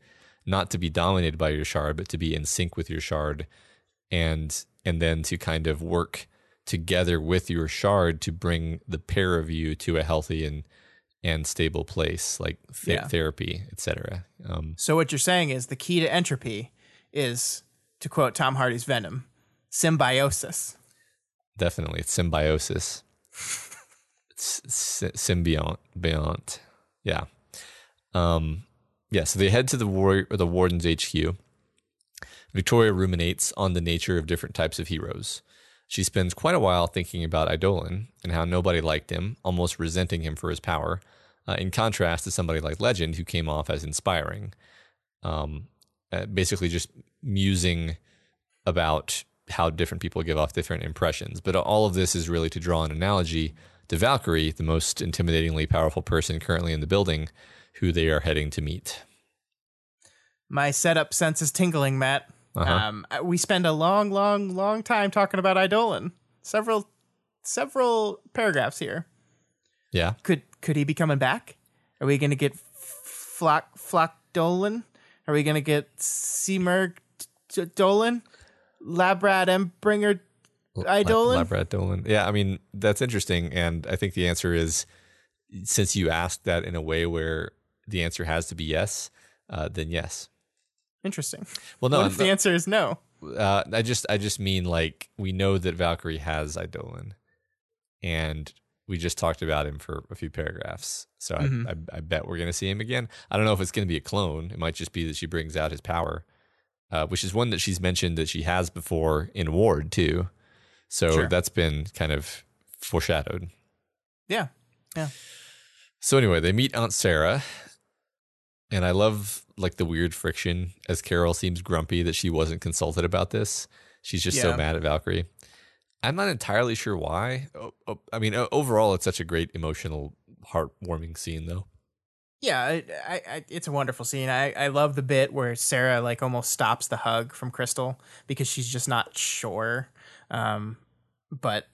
not to be dominated by your shard, but to be in sync with your shard and and then to kind of work together with your shard to bring the pair of you to a healthy and and stable place like th- Yeah. therapy etc um so what you're saying is the key to entropy is to quote tom hardy's venom symbiosis. Definitely it's symbiosis. It's sy- symbiont biont yeah. Um yeah so they head to the war the warden's hq victoria ruminates on the nature of different types of heroes she spends quite a while thinking about Eidolon and how nobody liked him, almost resenting him for his power, uh, in contrast to somebody like Legend, who came off as inspiring. Um, uh, basically, just musing about how different people give off different impressions. But all of this is really to draw an analogy to Valkyrie, the most intimidatingly powerful person currently in the building, who they are heading to meet. my setup sense is tingling, Matt. Uh-huh. Um, we spend a long, long, long time talking about Eidolon. Several, several paragraphs here. Yeah. Could could he be coming back? Are we going to get Flock Flock Dolan? Are we going to get Simurgh D- Dolan? Labrad Endbringer Eidolon? Labrad Dolan. Yeah, I mean, that's interesting. And I think the answer is since you asked that in a way where the answer has to be yes, uh, then yes. Interesting. Well, no, what if the answer is no? uh, I just I just mean like we know that Valkyrie has Eidolon, and we just talked about him for a few paragraphs. So Mhm. I, I I bet we're gonna see him again. I don't know if it's gonna be a clone. It might just be that she brings out his power, uh, which is one that she's mentioned that she has before in Ward too. So Sure. that's been kind of foreshadowed. Yeah. Yeah. So anyway, they meet Aunt Sarah, and I love like the weird friction as Carol seems grumpy that she wasn't consulted about this. She's just so mad at Valkyrie. I'm not entirely sure why. I mean, overall, it's such a great emotional, heartwarming scene, though. Yeah, I, I, I, it's a wonderful scene. I, I love the bit where Sarah like almost stops the hug from Crystal because she's just not sure. Um, but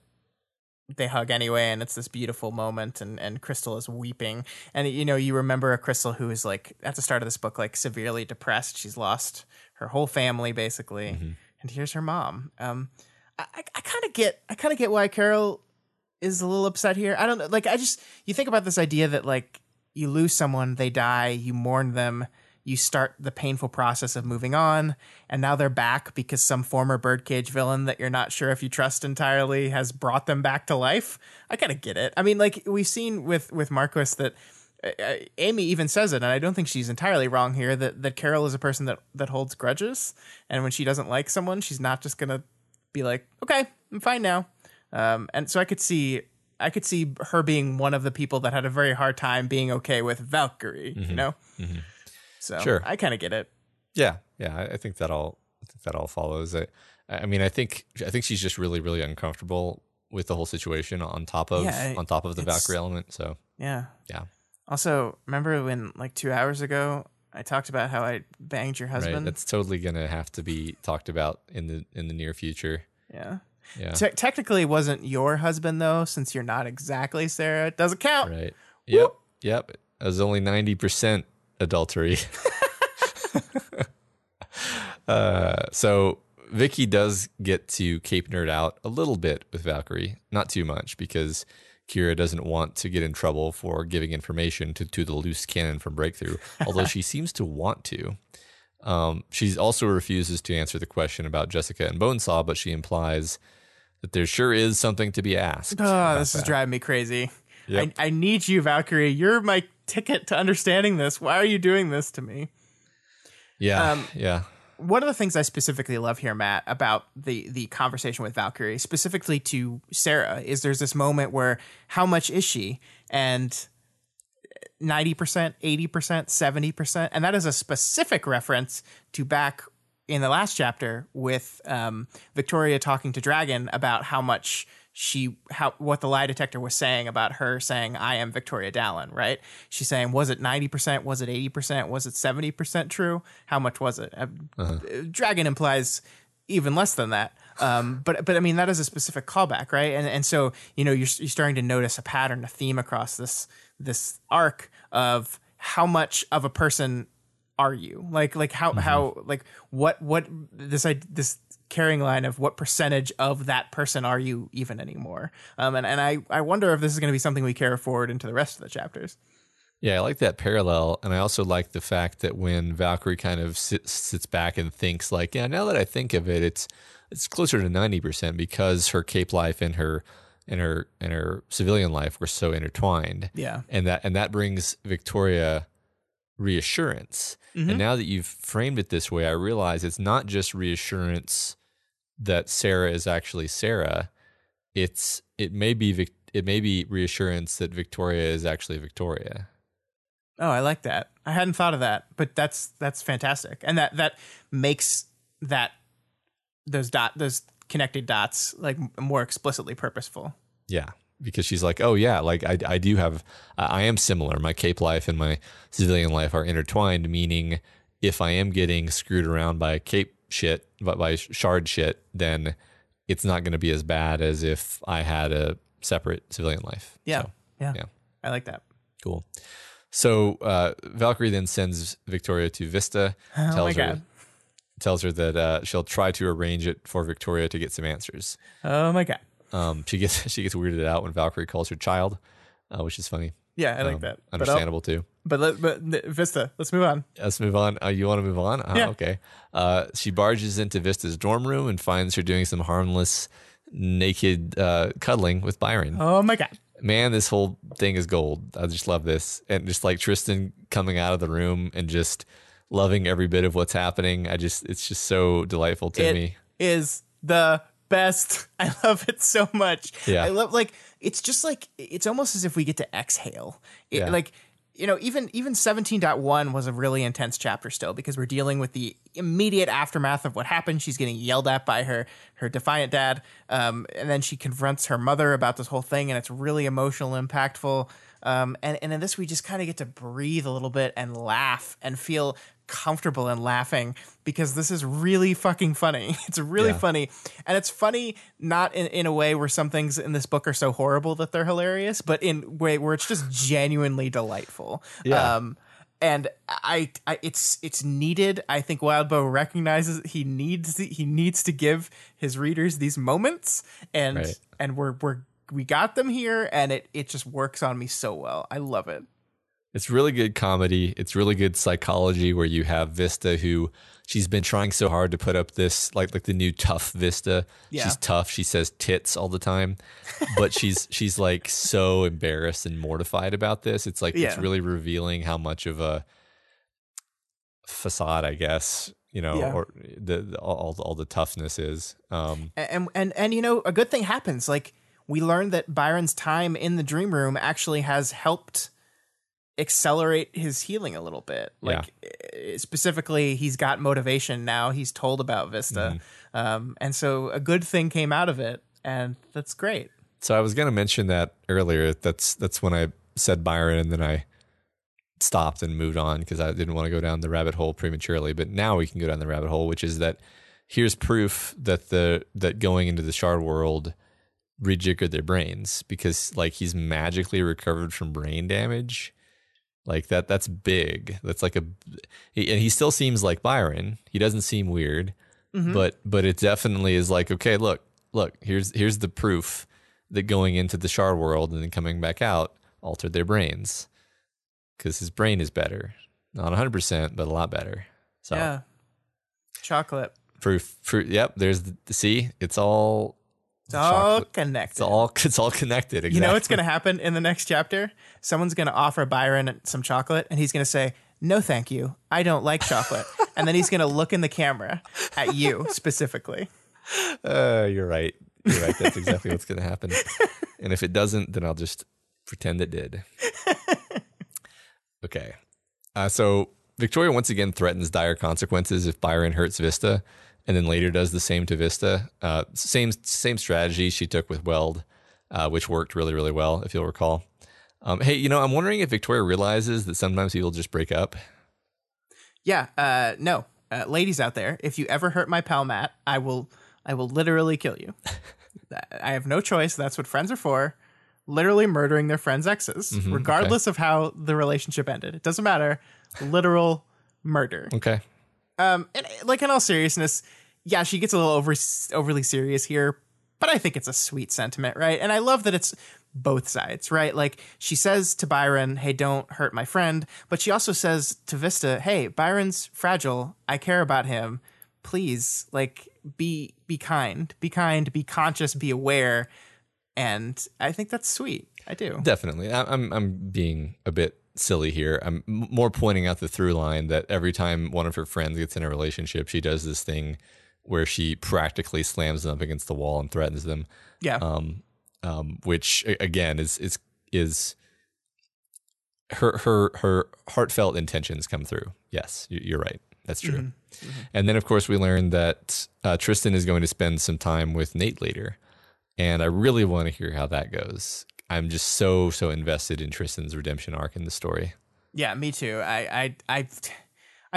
they hug anyway, and it's this beautiful moment, and, and Crystal is weeping. And you know, you remember a Crystal who is like at the start of this book, like severely depressed. She's lost her whole family basically, Mhm. and here's her mom. Um, I, I, I kind of get, I kind of get why Carol is a little upset here. I don't know. Like, I just you think about this idea that like you lose someone, they die, you mourn them, you start the painful process of moving on, and now they're back because some former birdcage villain that you're not sure if you trust entirely has brought them back to life. I kind of get it. I mean, like we've seen with with Marquis that. Uh, uh, Amy even says it, and I don't think she's entirely wrong here. That that Carol is a person that that holds grudges, and when she doesn't like someone, she's not just gonna be like, "Okay, I'm fine now." Um, and so I could see I could see her being one of the people that had a very hard time being okay with Valkyrie, you know. Mhm. So Sure. I kind of get it. Yeah, yeah, I, I think that all. I think that all follows. I, I mean, I think I think she's just really, really uncomfortable with the whole situation. On top of Yeah, on top of the Valkyrie element. So Yeah. Yeah. Also, remember when like two hours ago I talked about how I banged your right, husband? that's totally gonna have to be talked about in the in the near future. yeah. Yeah. Te- technically, it wasn't your husband though, since you're not exactly Sarah. It doesn't count. Right. Yep. Yep. It was only ninety percent adultery. uh, so Vicky does get to cape nerd out a little bit with Valkyrie, not too much because Ciara doesn't want to get in trouble for giving information to, to the loose cannon from Breakthrough, although she seems to want to. Um, she also refuses to answer the question about Jessica and Bonesaw, but she implies that there sure is something to be asked. Oh, this is driving me crazy. Yep. I, I need you, Valkyrie. You're my ticket to understanding this. Why are you doing this to me? Yeah, Um, yeah. one of the things I specifically love here, Matt, about the the conversation with Valkyrie, specifically to Sarah, is there's this moment where how much is she? And 90%, 80%, 70%. And that is a specific reference to back in the last chapter with um, Victoria talking to Dragon about how much she how what the lie detector was saying about her saying I am Victoria Dallin, right? She's saying was it 90%, was it 80%, was it 70% true? How much was it? Uh, Dragon implies even less than that. Um, but but I mean that is a specific callback, right? And and so you know you're you're starting to notice a pattern, a theme across this this arc of how much of a person are you? Like like how how like what what this I this carrying line of what percentage of that person are you even anymore? Um, and and I I wonder if this is going to be something we carry forward into the rest of the chapters. Yeah, I like that parallel, and I also like the fact that when Valkyrie kind of sits, sits back and thinks, like, yeah, now that I think of it, it's it's closer to ninety percent because her cape life and her and her and her civilian life were so intertwined, Yeah. and that and that brings Victoria reassurance. Mhm. And now that you've framed it this way, I realize it's not just reassurance that Sarah is actually Sarah. It's it may be Vic, it may be reassurance that Victoria is actually Victoria. Oh, I like that. I hadn't thought of that, but that's that's fantastic, and that that makes that those dot those connected dots like more explicitly purposeful. Yeah, because she's like, oh yeah, like I I do have I am similar. My cape life and my civilian life are intertwined. Meaning, if I am getting screwed around by cape shit, but by shard shit, then it's not going to be as bad as if I had a separate civilian life. Yeah, So, yeah, yeah. I like that. cool. So uh, Valkyrie then sends Victoria to Vista. Oh my tells her god. tells her that uh, she'll try to arrange it for Victoria to get some answers. Oh my god. Um, she gets she gets weirded out when Valkyrie calls her child, uh, which is funny. Yeah, I like Um, that. But Understandable too. But let, but Vista, let's move on. Let's move on. Uh, you want to move on? Uh, Yeah. Okay. Uh, she barges into Vista's dorm room and finds her doing some harmless, naked uh, cuddling with Byron. Oh my god. Man, this whole thing is gold. I just love this. And just like Tristan coming out of the room and just loving every bit of what's happening. I just, it's just so delightful to It me. is the best. I love it so much. Yeah. I love like it's just like it's almost as if we get to exhale. It, Yeah. Like you know, even even 17.1 was a really intense chapter still because we're dealing with the immediate aftermath of what happened. She's getting yelled at by her her defiant dad, um, and then she confronts her mother about this whole thing, and it's really emotional, impactful. Um, and and in this, we just kind of get to breathe a little bit and laugh and feel comfortable and laughing because this is really fucking funny. It's really Yeah. funny. And it's funny not in, in a way where some things in this book are so horrible that they're hilarious, but in way where it's just genuinely delightful. Yeah. Um and I, I it's it's needed. I think Wildbow recognizes he needs the, he needs to give his readers these moments and Right. and we're we're we got them here and it it just works on me so well. I love it. It's really good comedy. It's really good psychology where you have Vista who she's been trying so hard to put up this like like the new tough Vista. Yeah. She's tough. She says tits all the time. But she's she's like so embarrassed and mortified about this. It's like it's really revealing how much of a facade, I guess, you know, Yeah. or the, the all all the toughness is. Um and and and you know a good thing happens like we learned that byron's time in the dream room actually has helped accelerate his healing a little bit like eh, specifically he's got motivation now he's told about vista um, and so a good thing came out of it and that's great So I was going to mention that earlier. That's that's when I said Byron, and then I stopped and moved on because I didn't want to go down the rabbit hole prematurely. But now we can go down the rabbit hole, which is that here's proof that the that going into the shard world rejiggered their brains because like he's magically recovered from brain damage. Like that that's big. That's like a he, and he still seems like Byron. He doesn't seem weird. Mm-hmm. But but it definitely is like okay, look, look, here's here's the proof that going into the shard world and then coming back out altered their brains because his brain is better. Not 100%, but a lot better. So yeah chocolate proof, proof. Yep, there's the, see, it's all it's all connected It's all it's all connected. Exactly. You know what's going to happen in the next chapter? Someone's going to offer Byron some chocolate, and he's going to say, "No, thank you. I don't like chocolate." and then he's going to look in the camera at you specifically. Uh, you're right. You're right. That's exactly what's going to happen. And if it doesn't, then I'll just pretend it did. Okay. Uh, so Victoria once again threatens dire consequences if Byron hurts Vista, and then later does the same to Vista. Uh, same same strategy she took with Weld, uh, which worked really really well, if you'll recall. Um, hey, you know, I'm wondering if Victoria realizes that sometimes people just break up. Yeah. Uh, no, uh, ladies out there, if you ever hurt my pal Matt, I will. I will literally kill you. I have no choice. That's what friends are for. Literally murdering their friends' exes, regardless of how the relationship ended. It doesn't matter. Literal murder. Okay. Um, and like in all seriousness, yeah, she gets a little over overly serious here, but I think it's a sweet sentiment, right? And I love that it's both sides, right? Like she says to Byron, "Hey, don't hurt my friend," but she also says to Vista, "Hey, Byron's fragile. I care about him. Please, like, be be kind, be kind, be conscious, be aware." And I think that's sweet. I do. Definitely. I'm I'm being a bit silly here. I'm more pointing out the through line that every time one of her friends gets in a relationship, she does this thing where she practically slams them up against the wall and threatens them. Yeah. Um, um, which again is is is her her her heartfelt intentions come through. Yes, you- you're right. That's true. And then of course we learn that uh, Tristan is going to spend some time with Nate later, and I really want to hear how that goes. I'm just so so invested in Tristan's redemption arc in the story. Yeah, me too. I I I,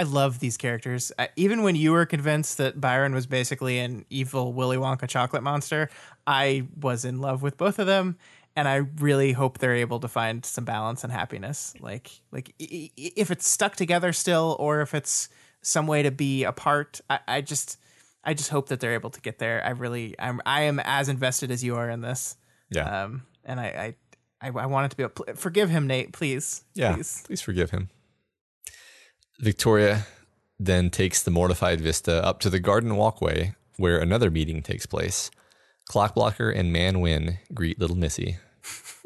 I love these characters. I, even when you were convinced that Byron was basically an evil Willy Wonka chocolate monster, I was in love with both of them, and I really hope they're able to find some balance and happiness. Like like i- i- if it's stuck together still, or if it's some way to be apart. I, I just I just hope that they're able to get there. I really I'm I am as invested as you are in this. Yeah. Um, and I, I I, I wanted to be able, forgive him, Nate, please. Yeah, please. please forgive him. Victoria then takes the mortified Vista up to the garden walkway where another meeting takes place. Clockblocker and Man Win greet little Missy.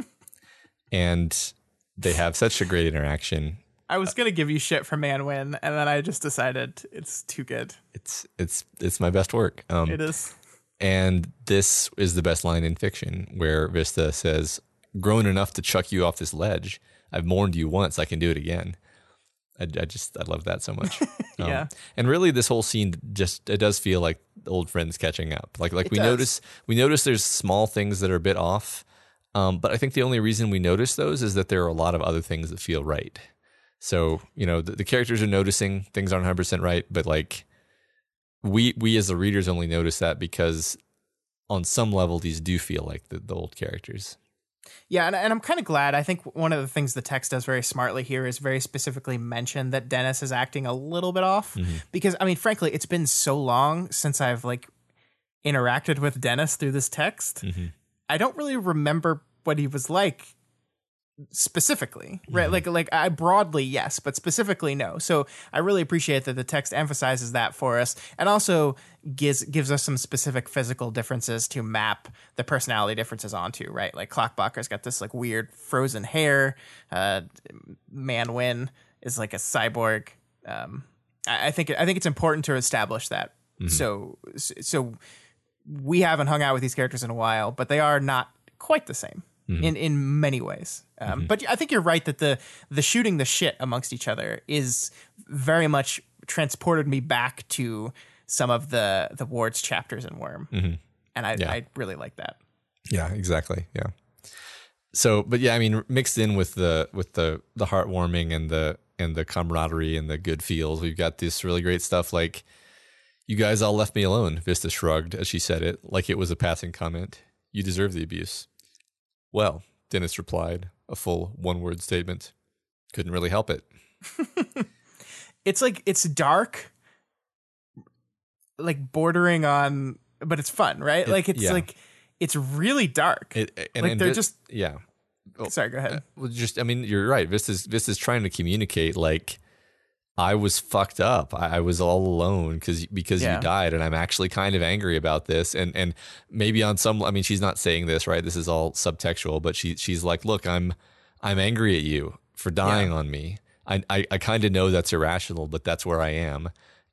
and they have such a great interaction. I was gonna give you shit for Man Win, and then I just decided it's too good. It's it's it's my best work. Um, It is. And this is the best line in fiction where Vista says, Grown enough to chuck you off this ledge. I've mourned you once. I can do it again. I, I just, I love that so much. Um, Yeah. And really, this whole scene just, it does feel like old friends catching up. Like, like It we does. notice, we notice there's small things that are a bit off. Um, but I think the only reason we notice those is that there are a lot of other things that feel right. So, you know, the, the characters are noticing things aren't 100% right, but like, we we as the readers only notice that because on some level these do feel like the, the old characters Yeah, and, and I'm kind of glad. I think one of the things the text does very smartly here is very specifically mention that Dennis is acting a little bit off. Mm-hmm. Because, I mean, frankly, it's been so long since I've like interacted with Dennis through this text. Mm-hmm. I don't really remember what he was like specifically right? Like like i broadly yes but specifically no. So i really appreciate that the text emphasizes that for us. And also gives gives us some specific physical differences to map the personality differences onto right? Like Clockblocker's got this like weird frozen hair. Uh manwin is like a cyborg. Um i, I think i think it's important to establish that. So so we haven't hung out with these characters in a while, but they are not quite the same in mm-hmm. in many ways. Um, mm-hmm. But I think you're right that the the shooting the shit amongst each other is very much transported me back to some of the the wards chapters in Worm, mm-hmm. and I I really like that. yeah exactly. Yeah. So but yeah i mean mixed in with the with the the heartwarming and the and the camaraderie and the good feels we've got this really great stuff like you guys all left me alone vista shrugged as she said it like it was a passing comment. You deserve the abuse well dennis replied a full one word statement couldn't really help it It's like it's dark, like bordering on, but it's fun, right? like it's yeah. like it's really dark. It, and, like and they're just yeah sorry. Go ahead. Uh, well, just I mean, you're right. This is, this is trying to communicate like I was fucked up. I, I was all alone because because Yeah. you died, and I'm actually kind of angry about this. And and maybe on some, I mean, she's not saying this, right? This is all subtextual, but she she's like, look, I'm I'm angry at you for dying on me. I I, I kind of know that's irrational, but that's where I am.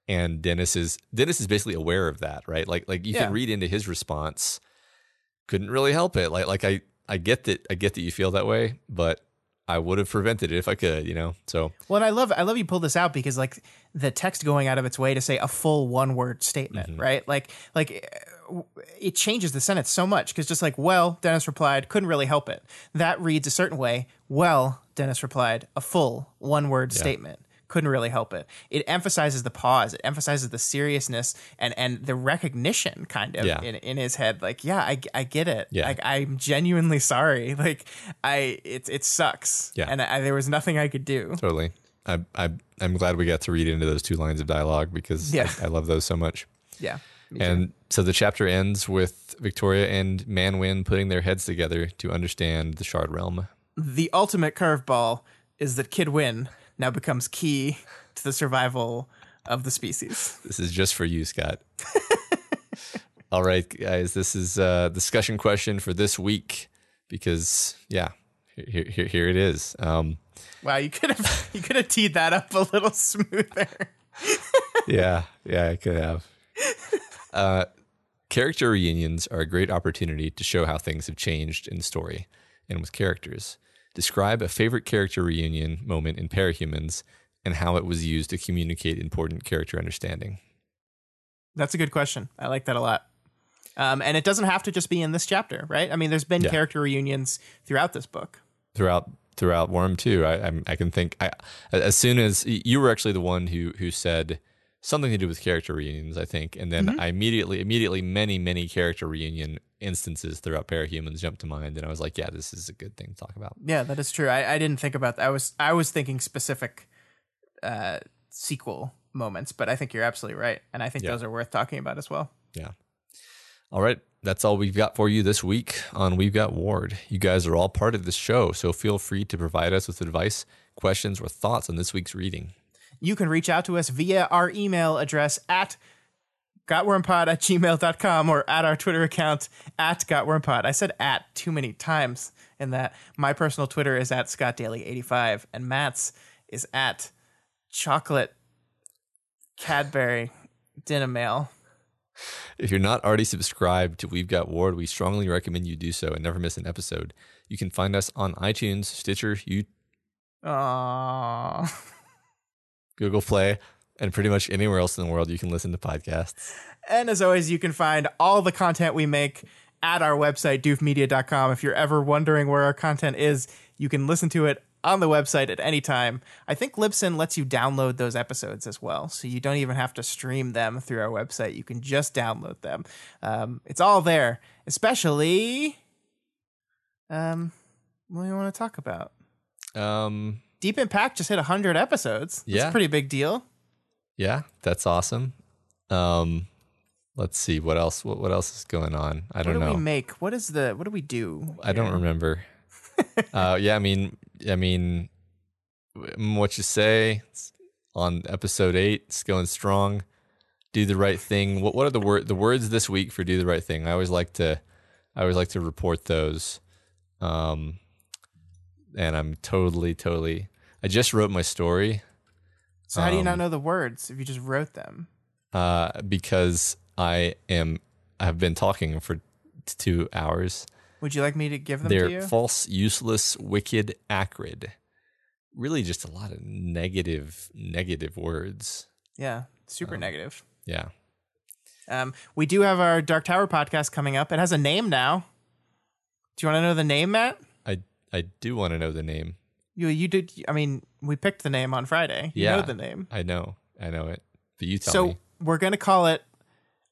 And Dennis is Dennis is basically aware of that, right? Like like you Yeah. can read into his response. Couldn't really help it. Like like I I get that I get that you feel that way, but I would have prevented it if I could, you know. So Well, and I love I love you pulled this out because like the text going out of its way to say a full one word statement, right? Like like uh, it changes the sentence so much because just like well, Dennis replied, couldn't really help it. That reads a certain way. Well, Dennis replied, a full one word statement. Couldn't really help it. It emphasizes the pause. It emphasizes the seriousness and and the recognition, kind of Yeah. in, in his head. Like, yeah, I, I get it. Yeah. Like, I'm genuinely sorry. Like, I it it sucks. Yeah. and I, there was nothing I could do. totally, I I I'm glad we got to read into those two lines of dialogue because Yeah. I, I love those so much. Yeah. And so the chapter ends with Victoria and Manwin putting their heads together to understand the Shard Realm. The ultimate curveball is that Kid Win now becomes key to the survival of the species. This is just for you, Scott. All right, guys, this is a discussion question for this week because yeah, here here, here it is. Um, Wow, you could have you could have teed that up a little smoother. yeah, yeah, I could have. Uh, character reunions are a great opportunity to show how things have changed in story and with characters. Describe a favorite character reunion moment in Parahumans and how it was used to communicate important character understanding. That's a good question. I like that a lot. Um, and it doesn't have to just be in this chapter, right? I mean, there's been Yeah. character reunions throughout this book. throughout throughout Worm too. I I'm, I can think I as soon as you were actually the one who who said something to do with character reunions, I think, and then I immediately immediately many many character reunion instances throughout Parahumans jumped to mind, and I was like, yeah, this is a good thing to talk about. Yeah, that is true. I, I didn't think about that. I was I was thinking specific uh, sequel moments, but I think you're absolutely right, and I think Yeah. those are worth talking about as well. Yeah. All right. that's all we've got for you this week on We've Got Worm. You guys are all part of this show, so feel free to provide us with advice, questions, or thoughts on this week's reading. You can reach out to us via our email address at gotwormpod at gmail.com or at our Twitter account at gotwormpod. I said at too many times in that. My personal Twitter is at scottdaily85 and Matt's is at chocolate Cadbury Dinamail. If you're not already subscribed to We've Got Worm, we strongly recommend you do so and never miss an episode. You can find us on iTunes, Stitcher, you, Aww. Google Play, and pretty much anywhere else in the world you can listen to podcasts. And as always, you can find all the content we make at our website, doofmedia.com. If you're ever wondering where our content is, you can listen to it on the website at any time. I think Libsyn lets you download those episodes as well, so you don't even have to stream them through our website. You can just download them. Um, it's all there, especially. Um, what do you want to talk about? Um, Deep Impact just hit 100 episodes. That's Yeah. a pretty big deal. Yeah, that's awesome. Um, let's see what else. What, what else is going on? I What don't do know. we make? What is the? What do we do? I don't remember. uh, yeah, I mean, I mean, what you say it's on episode eight? It's going strong. Do the right thing. What What are the word the words this week for do the right thing? I always like to, I always like to report those. Um, and I'm totally, totally. I just wrote my story. So how do you not Um, know the words if you just wrote them? Uh, because I am. I've been talking for t- two hours. Would you like me to give them to They're you? false, useless, wicked, acrid. Really, just a lot of negative, negative words. yeah, super Um, negative. Yeah. Um, we do have our Dark Tower podcast coming up. It has a name now. Do you want to know the name, Matt? I I do want to know the name. You you did. I mean, we picked the name on Friday. You Yeah. know the name. I know. I know it. But you tell so me. we're gonna call it.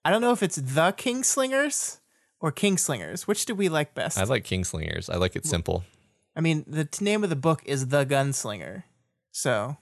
I don't know if it's the Kingslingers or Kingslingers. Which do we like best? I like Kingslingers. I like it simple. I mean, the t- name of the book is The Gunslinger. So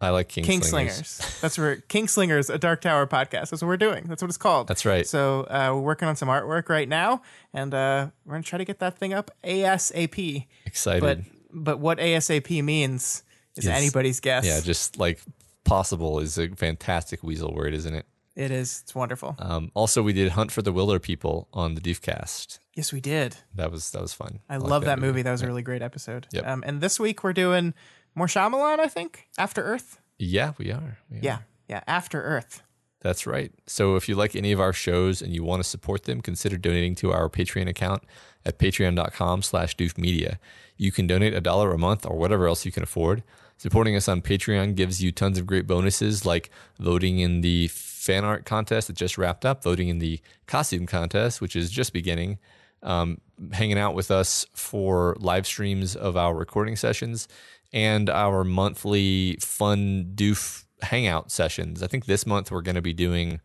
I like Kingslingers. Kingslingers. That's where Kingslingers, a Dark Tower podcast. That's what we're doing. That's what it's called. That's right. So uh, we're working on some artwork right now, and uh, we're gonna try to get that thing up ASAP. Excited. But but what ASAP means is anybody's guess. yeah, just like possible is a fantastic weasel word, isn't it? it is. It's wonderful. Um, also, we did Hunt for the Wilderpeople on the Doofcast. yes, we did. That was that was fun. I, like love that movie. That was a really great episode. Yep. Um, and this week we're doing more Shyamalan. I think After Earth. Yeah, we are. We are. Yeah, yeah. After Earth. That's right. So if you like any of our shows and you want to support them, consider donating to our Patreon account at patreon.com slash doofmedia. You can donate a dollar a month or whatever else you can afford. Supporting us on Patreon gives you tons of great bonuses like voting in the fan art contest that just wrapped up, voting in the costume contest, which is just beginning, um, hanging out with us for live streams of our recording sessions, and our monthly fun doof hangout sessions. I think this month we're going to be doing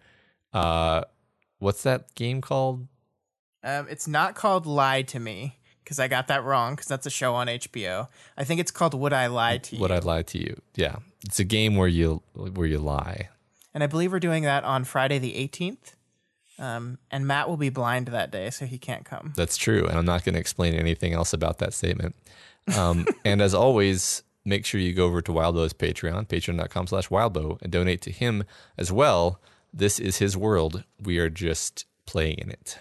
uh what's that game called? Um, it's not called Lie to Me because I got that wrong because that's a show on HBO. I think it's called Would I Lie to You? Would I lie to you? Yeah. It's a game where you where you lie. and I believe we're doing that on Friday the 18th. Um, and Matt will be blind that day, so he can't come. That's true, and I'm not going to explain anything else about that statement. Um, and as always, make sure you go over to Wildbow's Patreon, patreon.com slash wildbow, and donate to him as well. This is his world. We are just playing in it.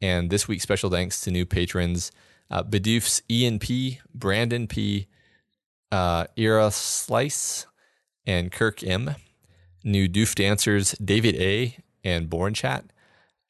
And this week, special thanks to new patrons uh, Bedoof's Ian P, Brandon P, uh, Ira Slice, and Kirk M. New Doof dancers David A. and Born Chat.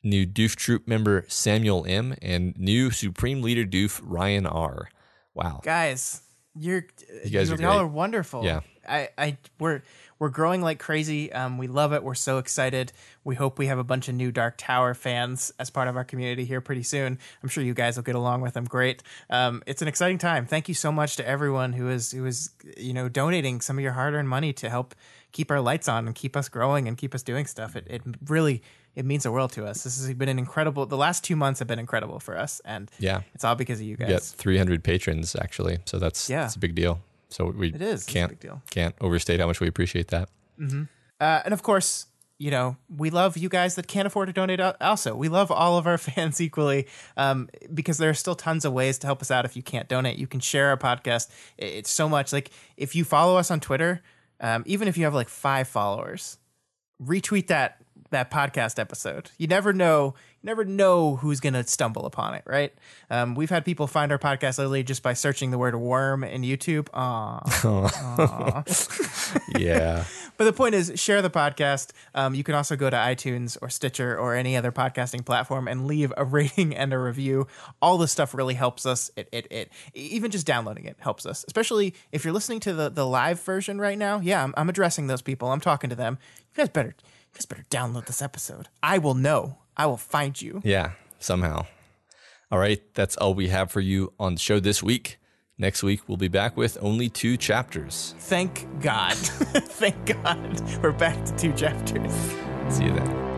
New Doof Troop member Samuel M. And new Supreme Leader Doof Ryan R. Wow. Guys, you're You guys are great. are wonderful. Yeah. I, I we're we're growing like crazy. Um, we love it. We're so excited. We hope we have a bunch of new Dark Tower fans as part of our community here pretty soon. I'm sure you guys will get along with them great. Um, it's an exciting time. Thank you so much to everyone who is who is you know donating some of your hard earned money to help keep our lights on and keep us growing and keep us doing stuff. It it really it means the world to us. This has been an incredible. The last two months have been incredible for us, and Yeah. it's all because of you guys. We got 300 patrons, actually. So that's, Yeah. that's a big deal. So we It is. Can't, big deal. can't overstate how much we appreciate that. Uh, and of course, you know, we love you guys that can't afford to donate. Also, we love all of our fans equally um, because there are still tons of ways to help us out. If you can't donate, you can share our podcast. It's so much like if you follow us on Twitter, um, even if you have like five followers, retweet that that podcast episode. You never know. You never know who's going to stumble upon it, right? Um, we've had people find our podcast lately just by searching the word "worm" in YouTube. Aww. Aww. yeah. But the point is, share the podcast. Um, you can also go to iTunes or Stitcher or any other podcasting platform and leave a rating and a review. All this stuff really helps us. It, it, it even just downloading it helps us, especially if you're listening to the, the live version right now. Yeah, I'm, I'm addressing those people. I'm talking to them. You guys better, you guys better download this episode. I will know. I will find you. Yeah, somehow. All right, that's all we have for you on the show this week. Next week, we'll be back with only two chapters. Thank God. Thank God. We're back to two chapters. See you then.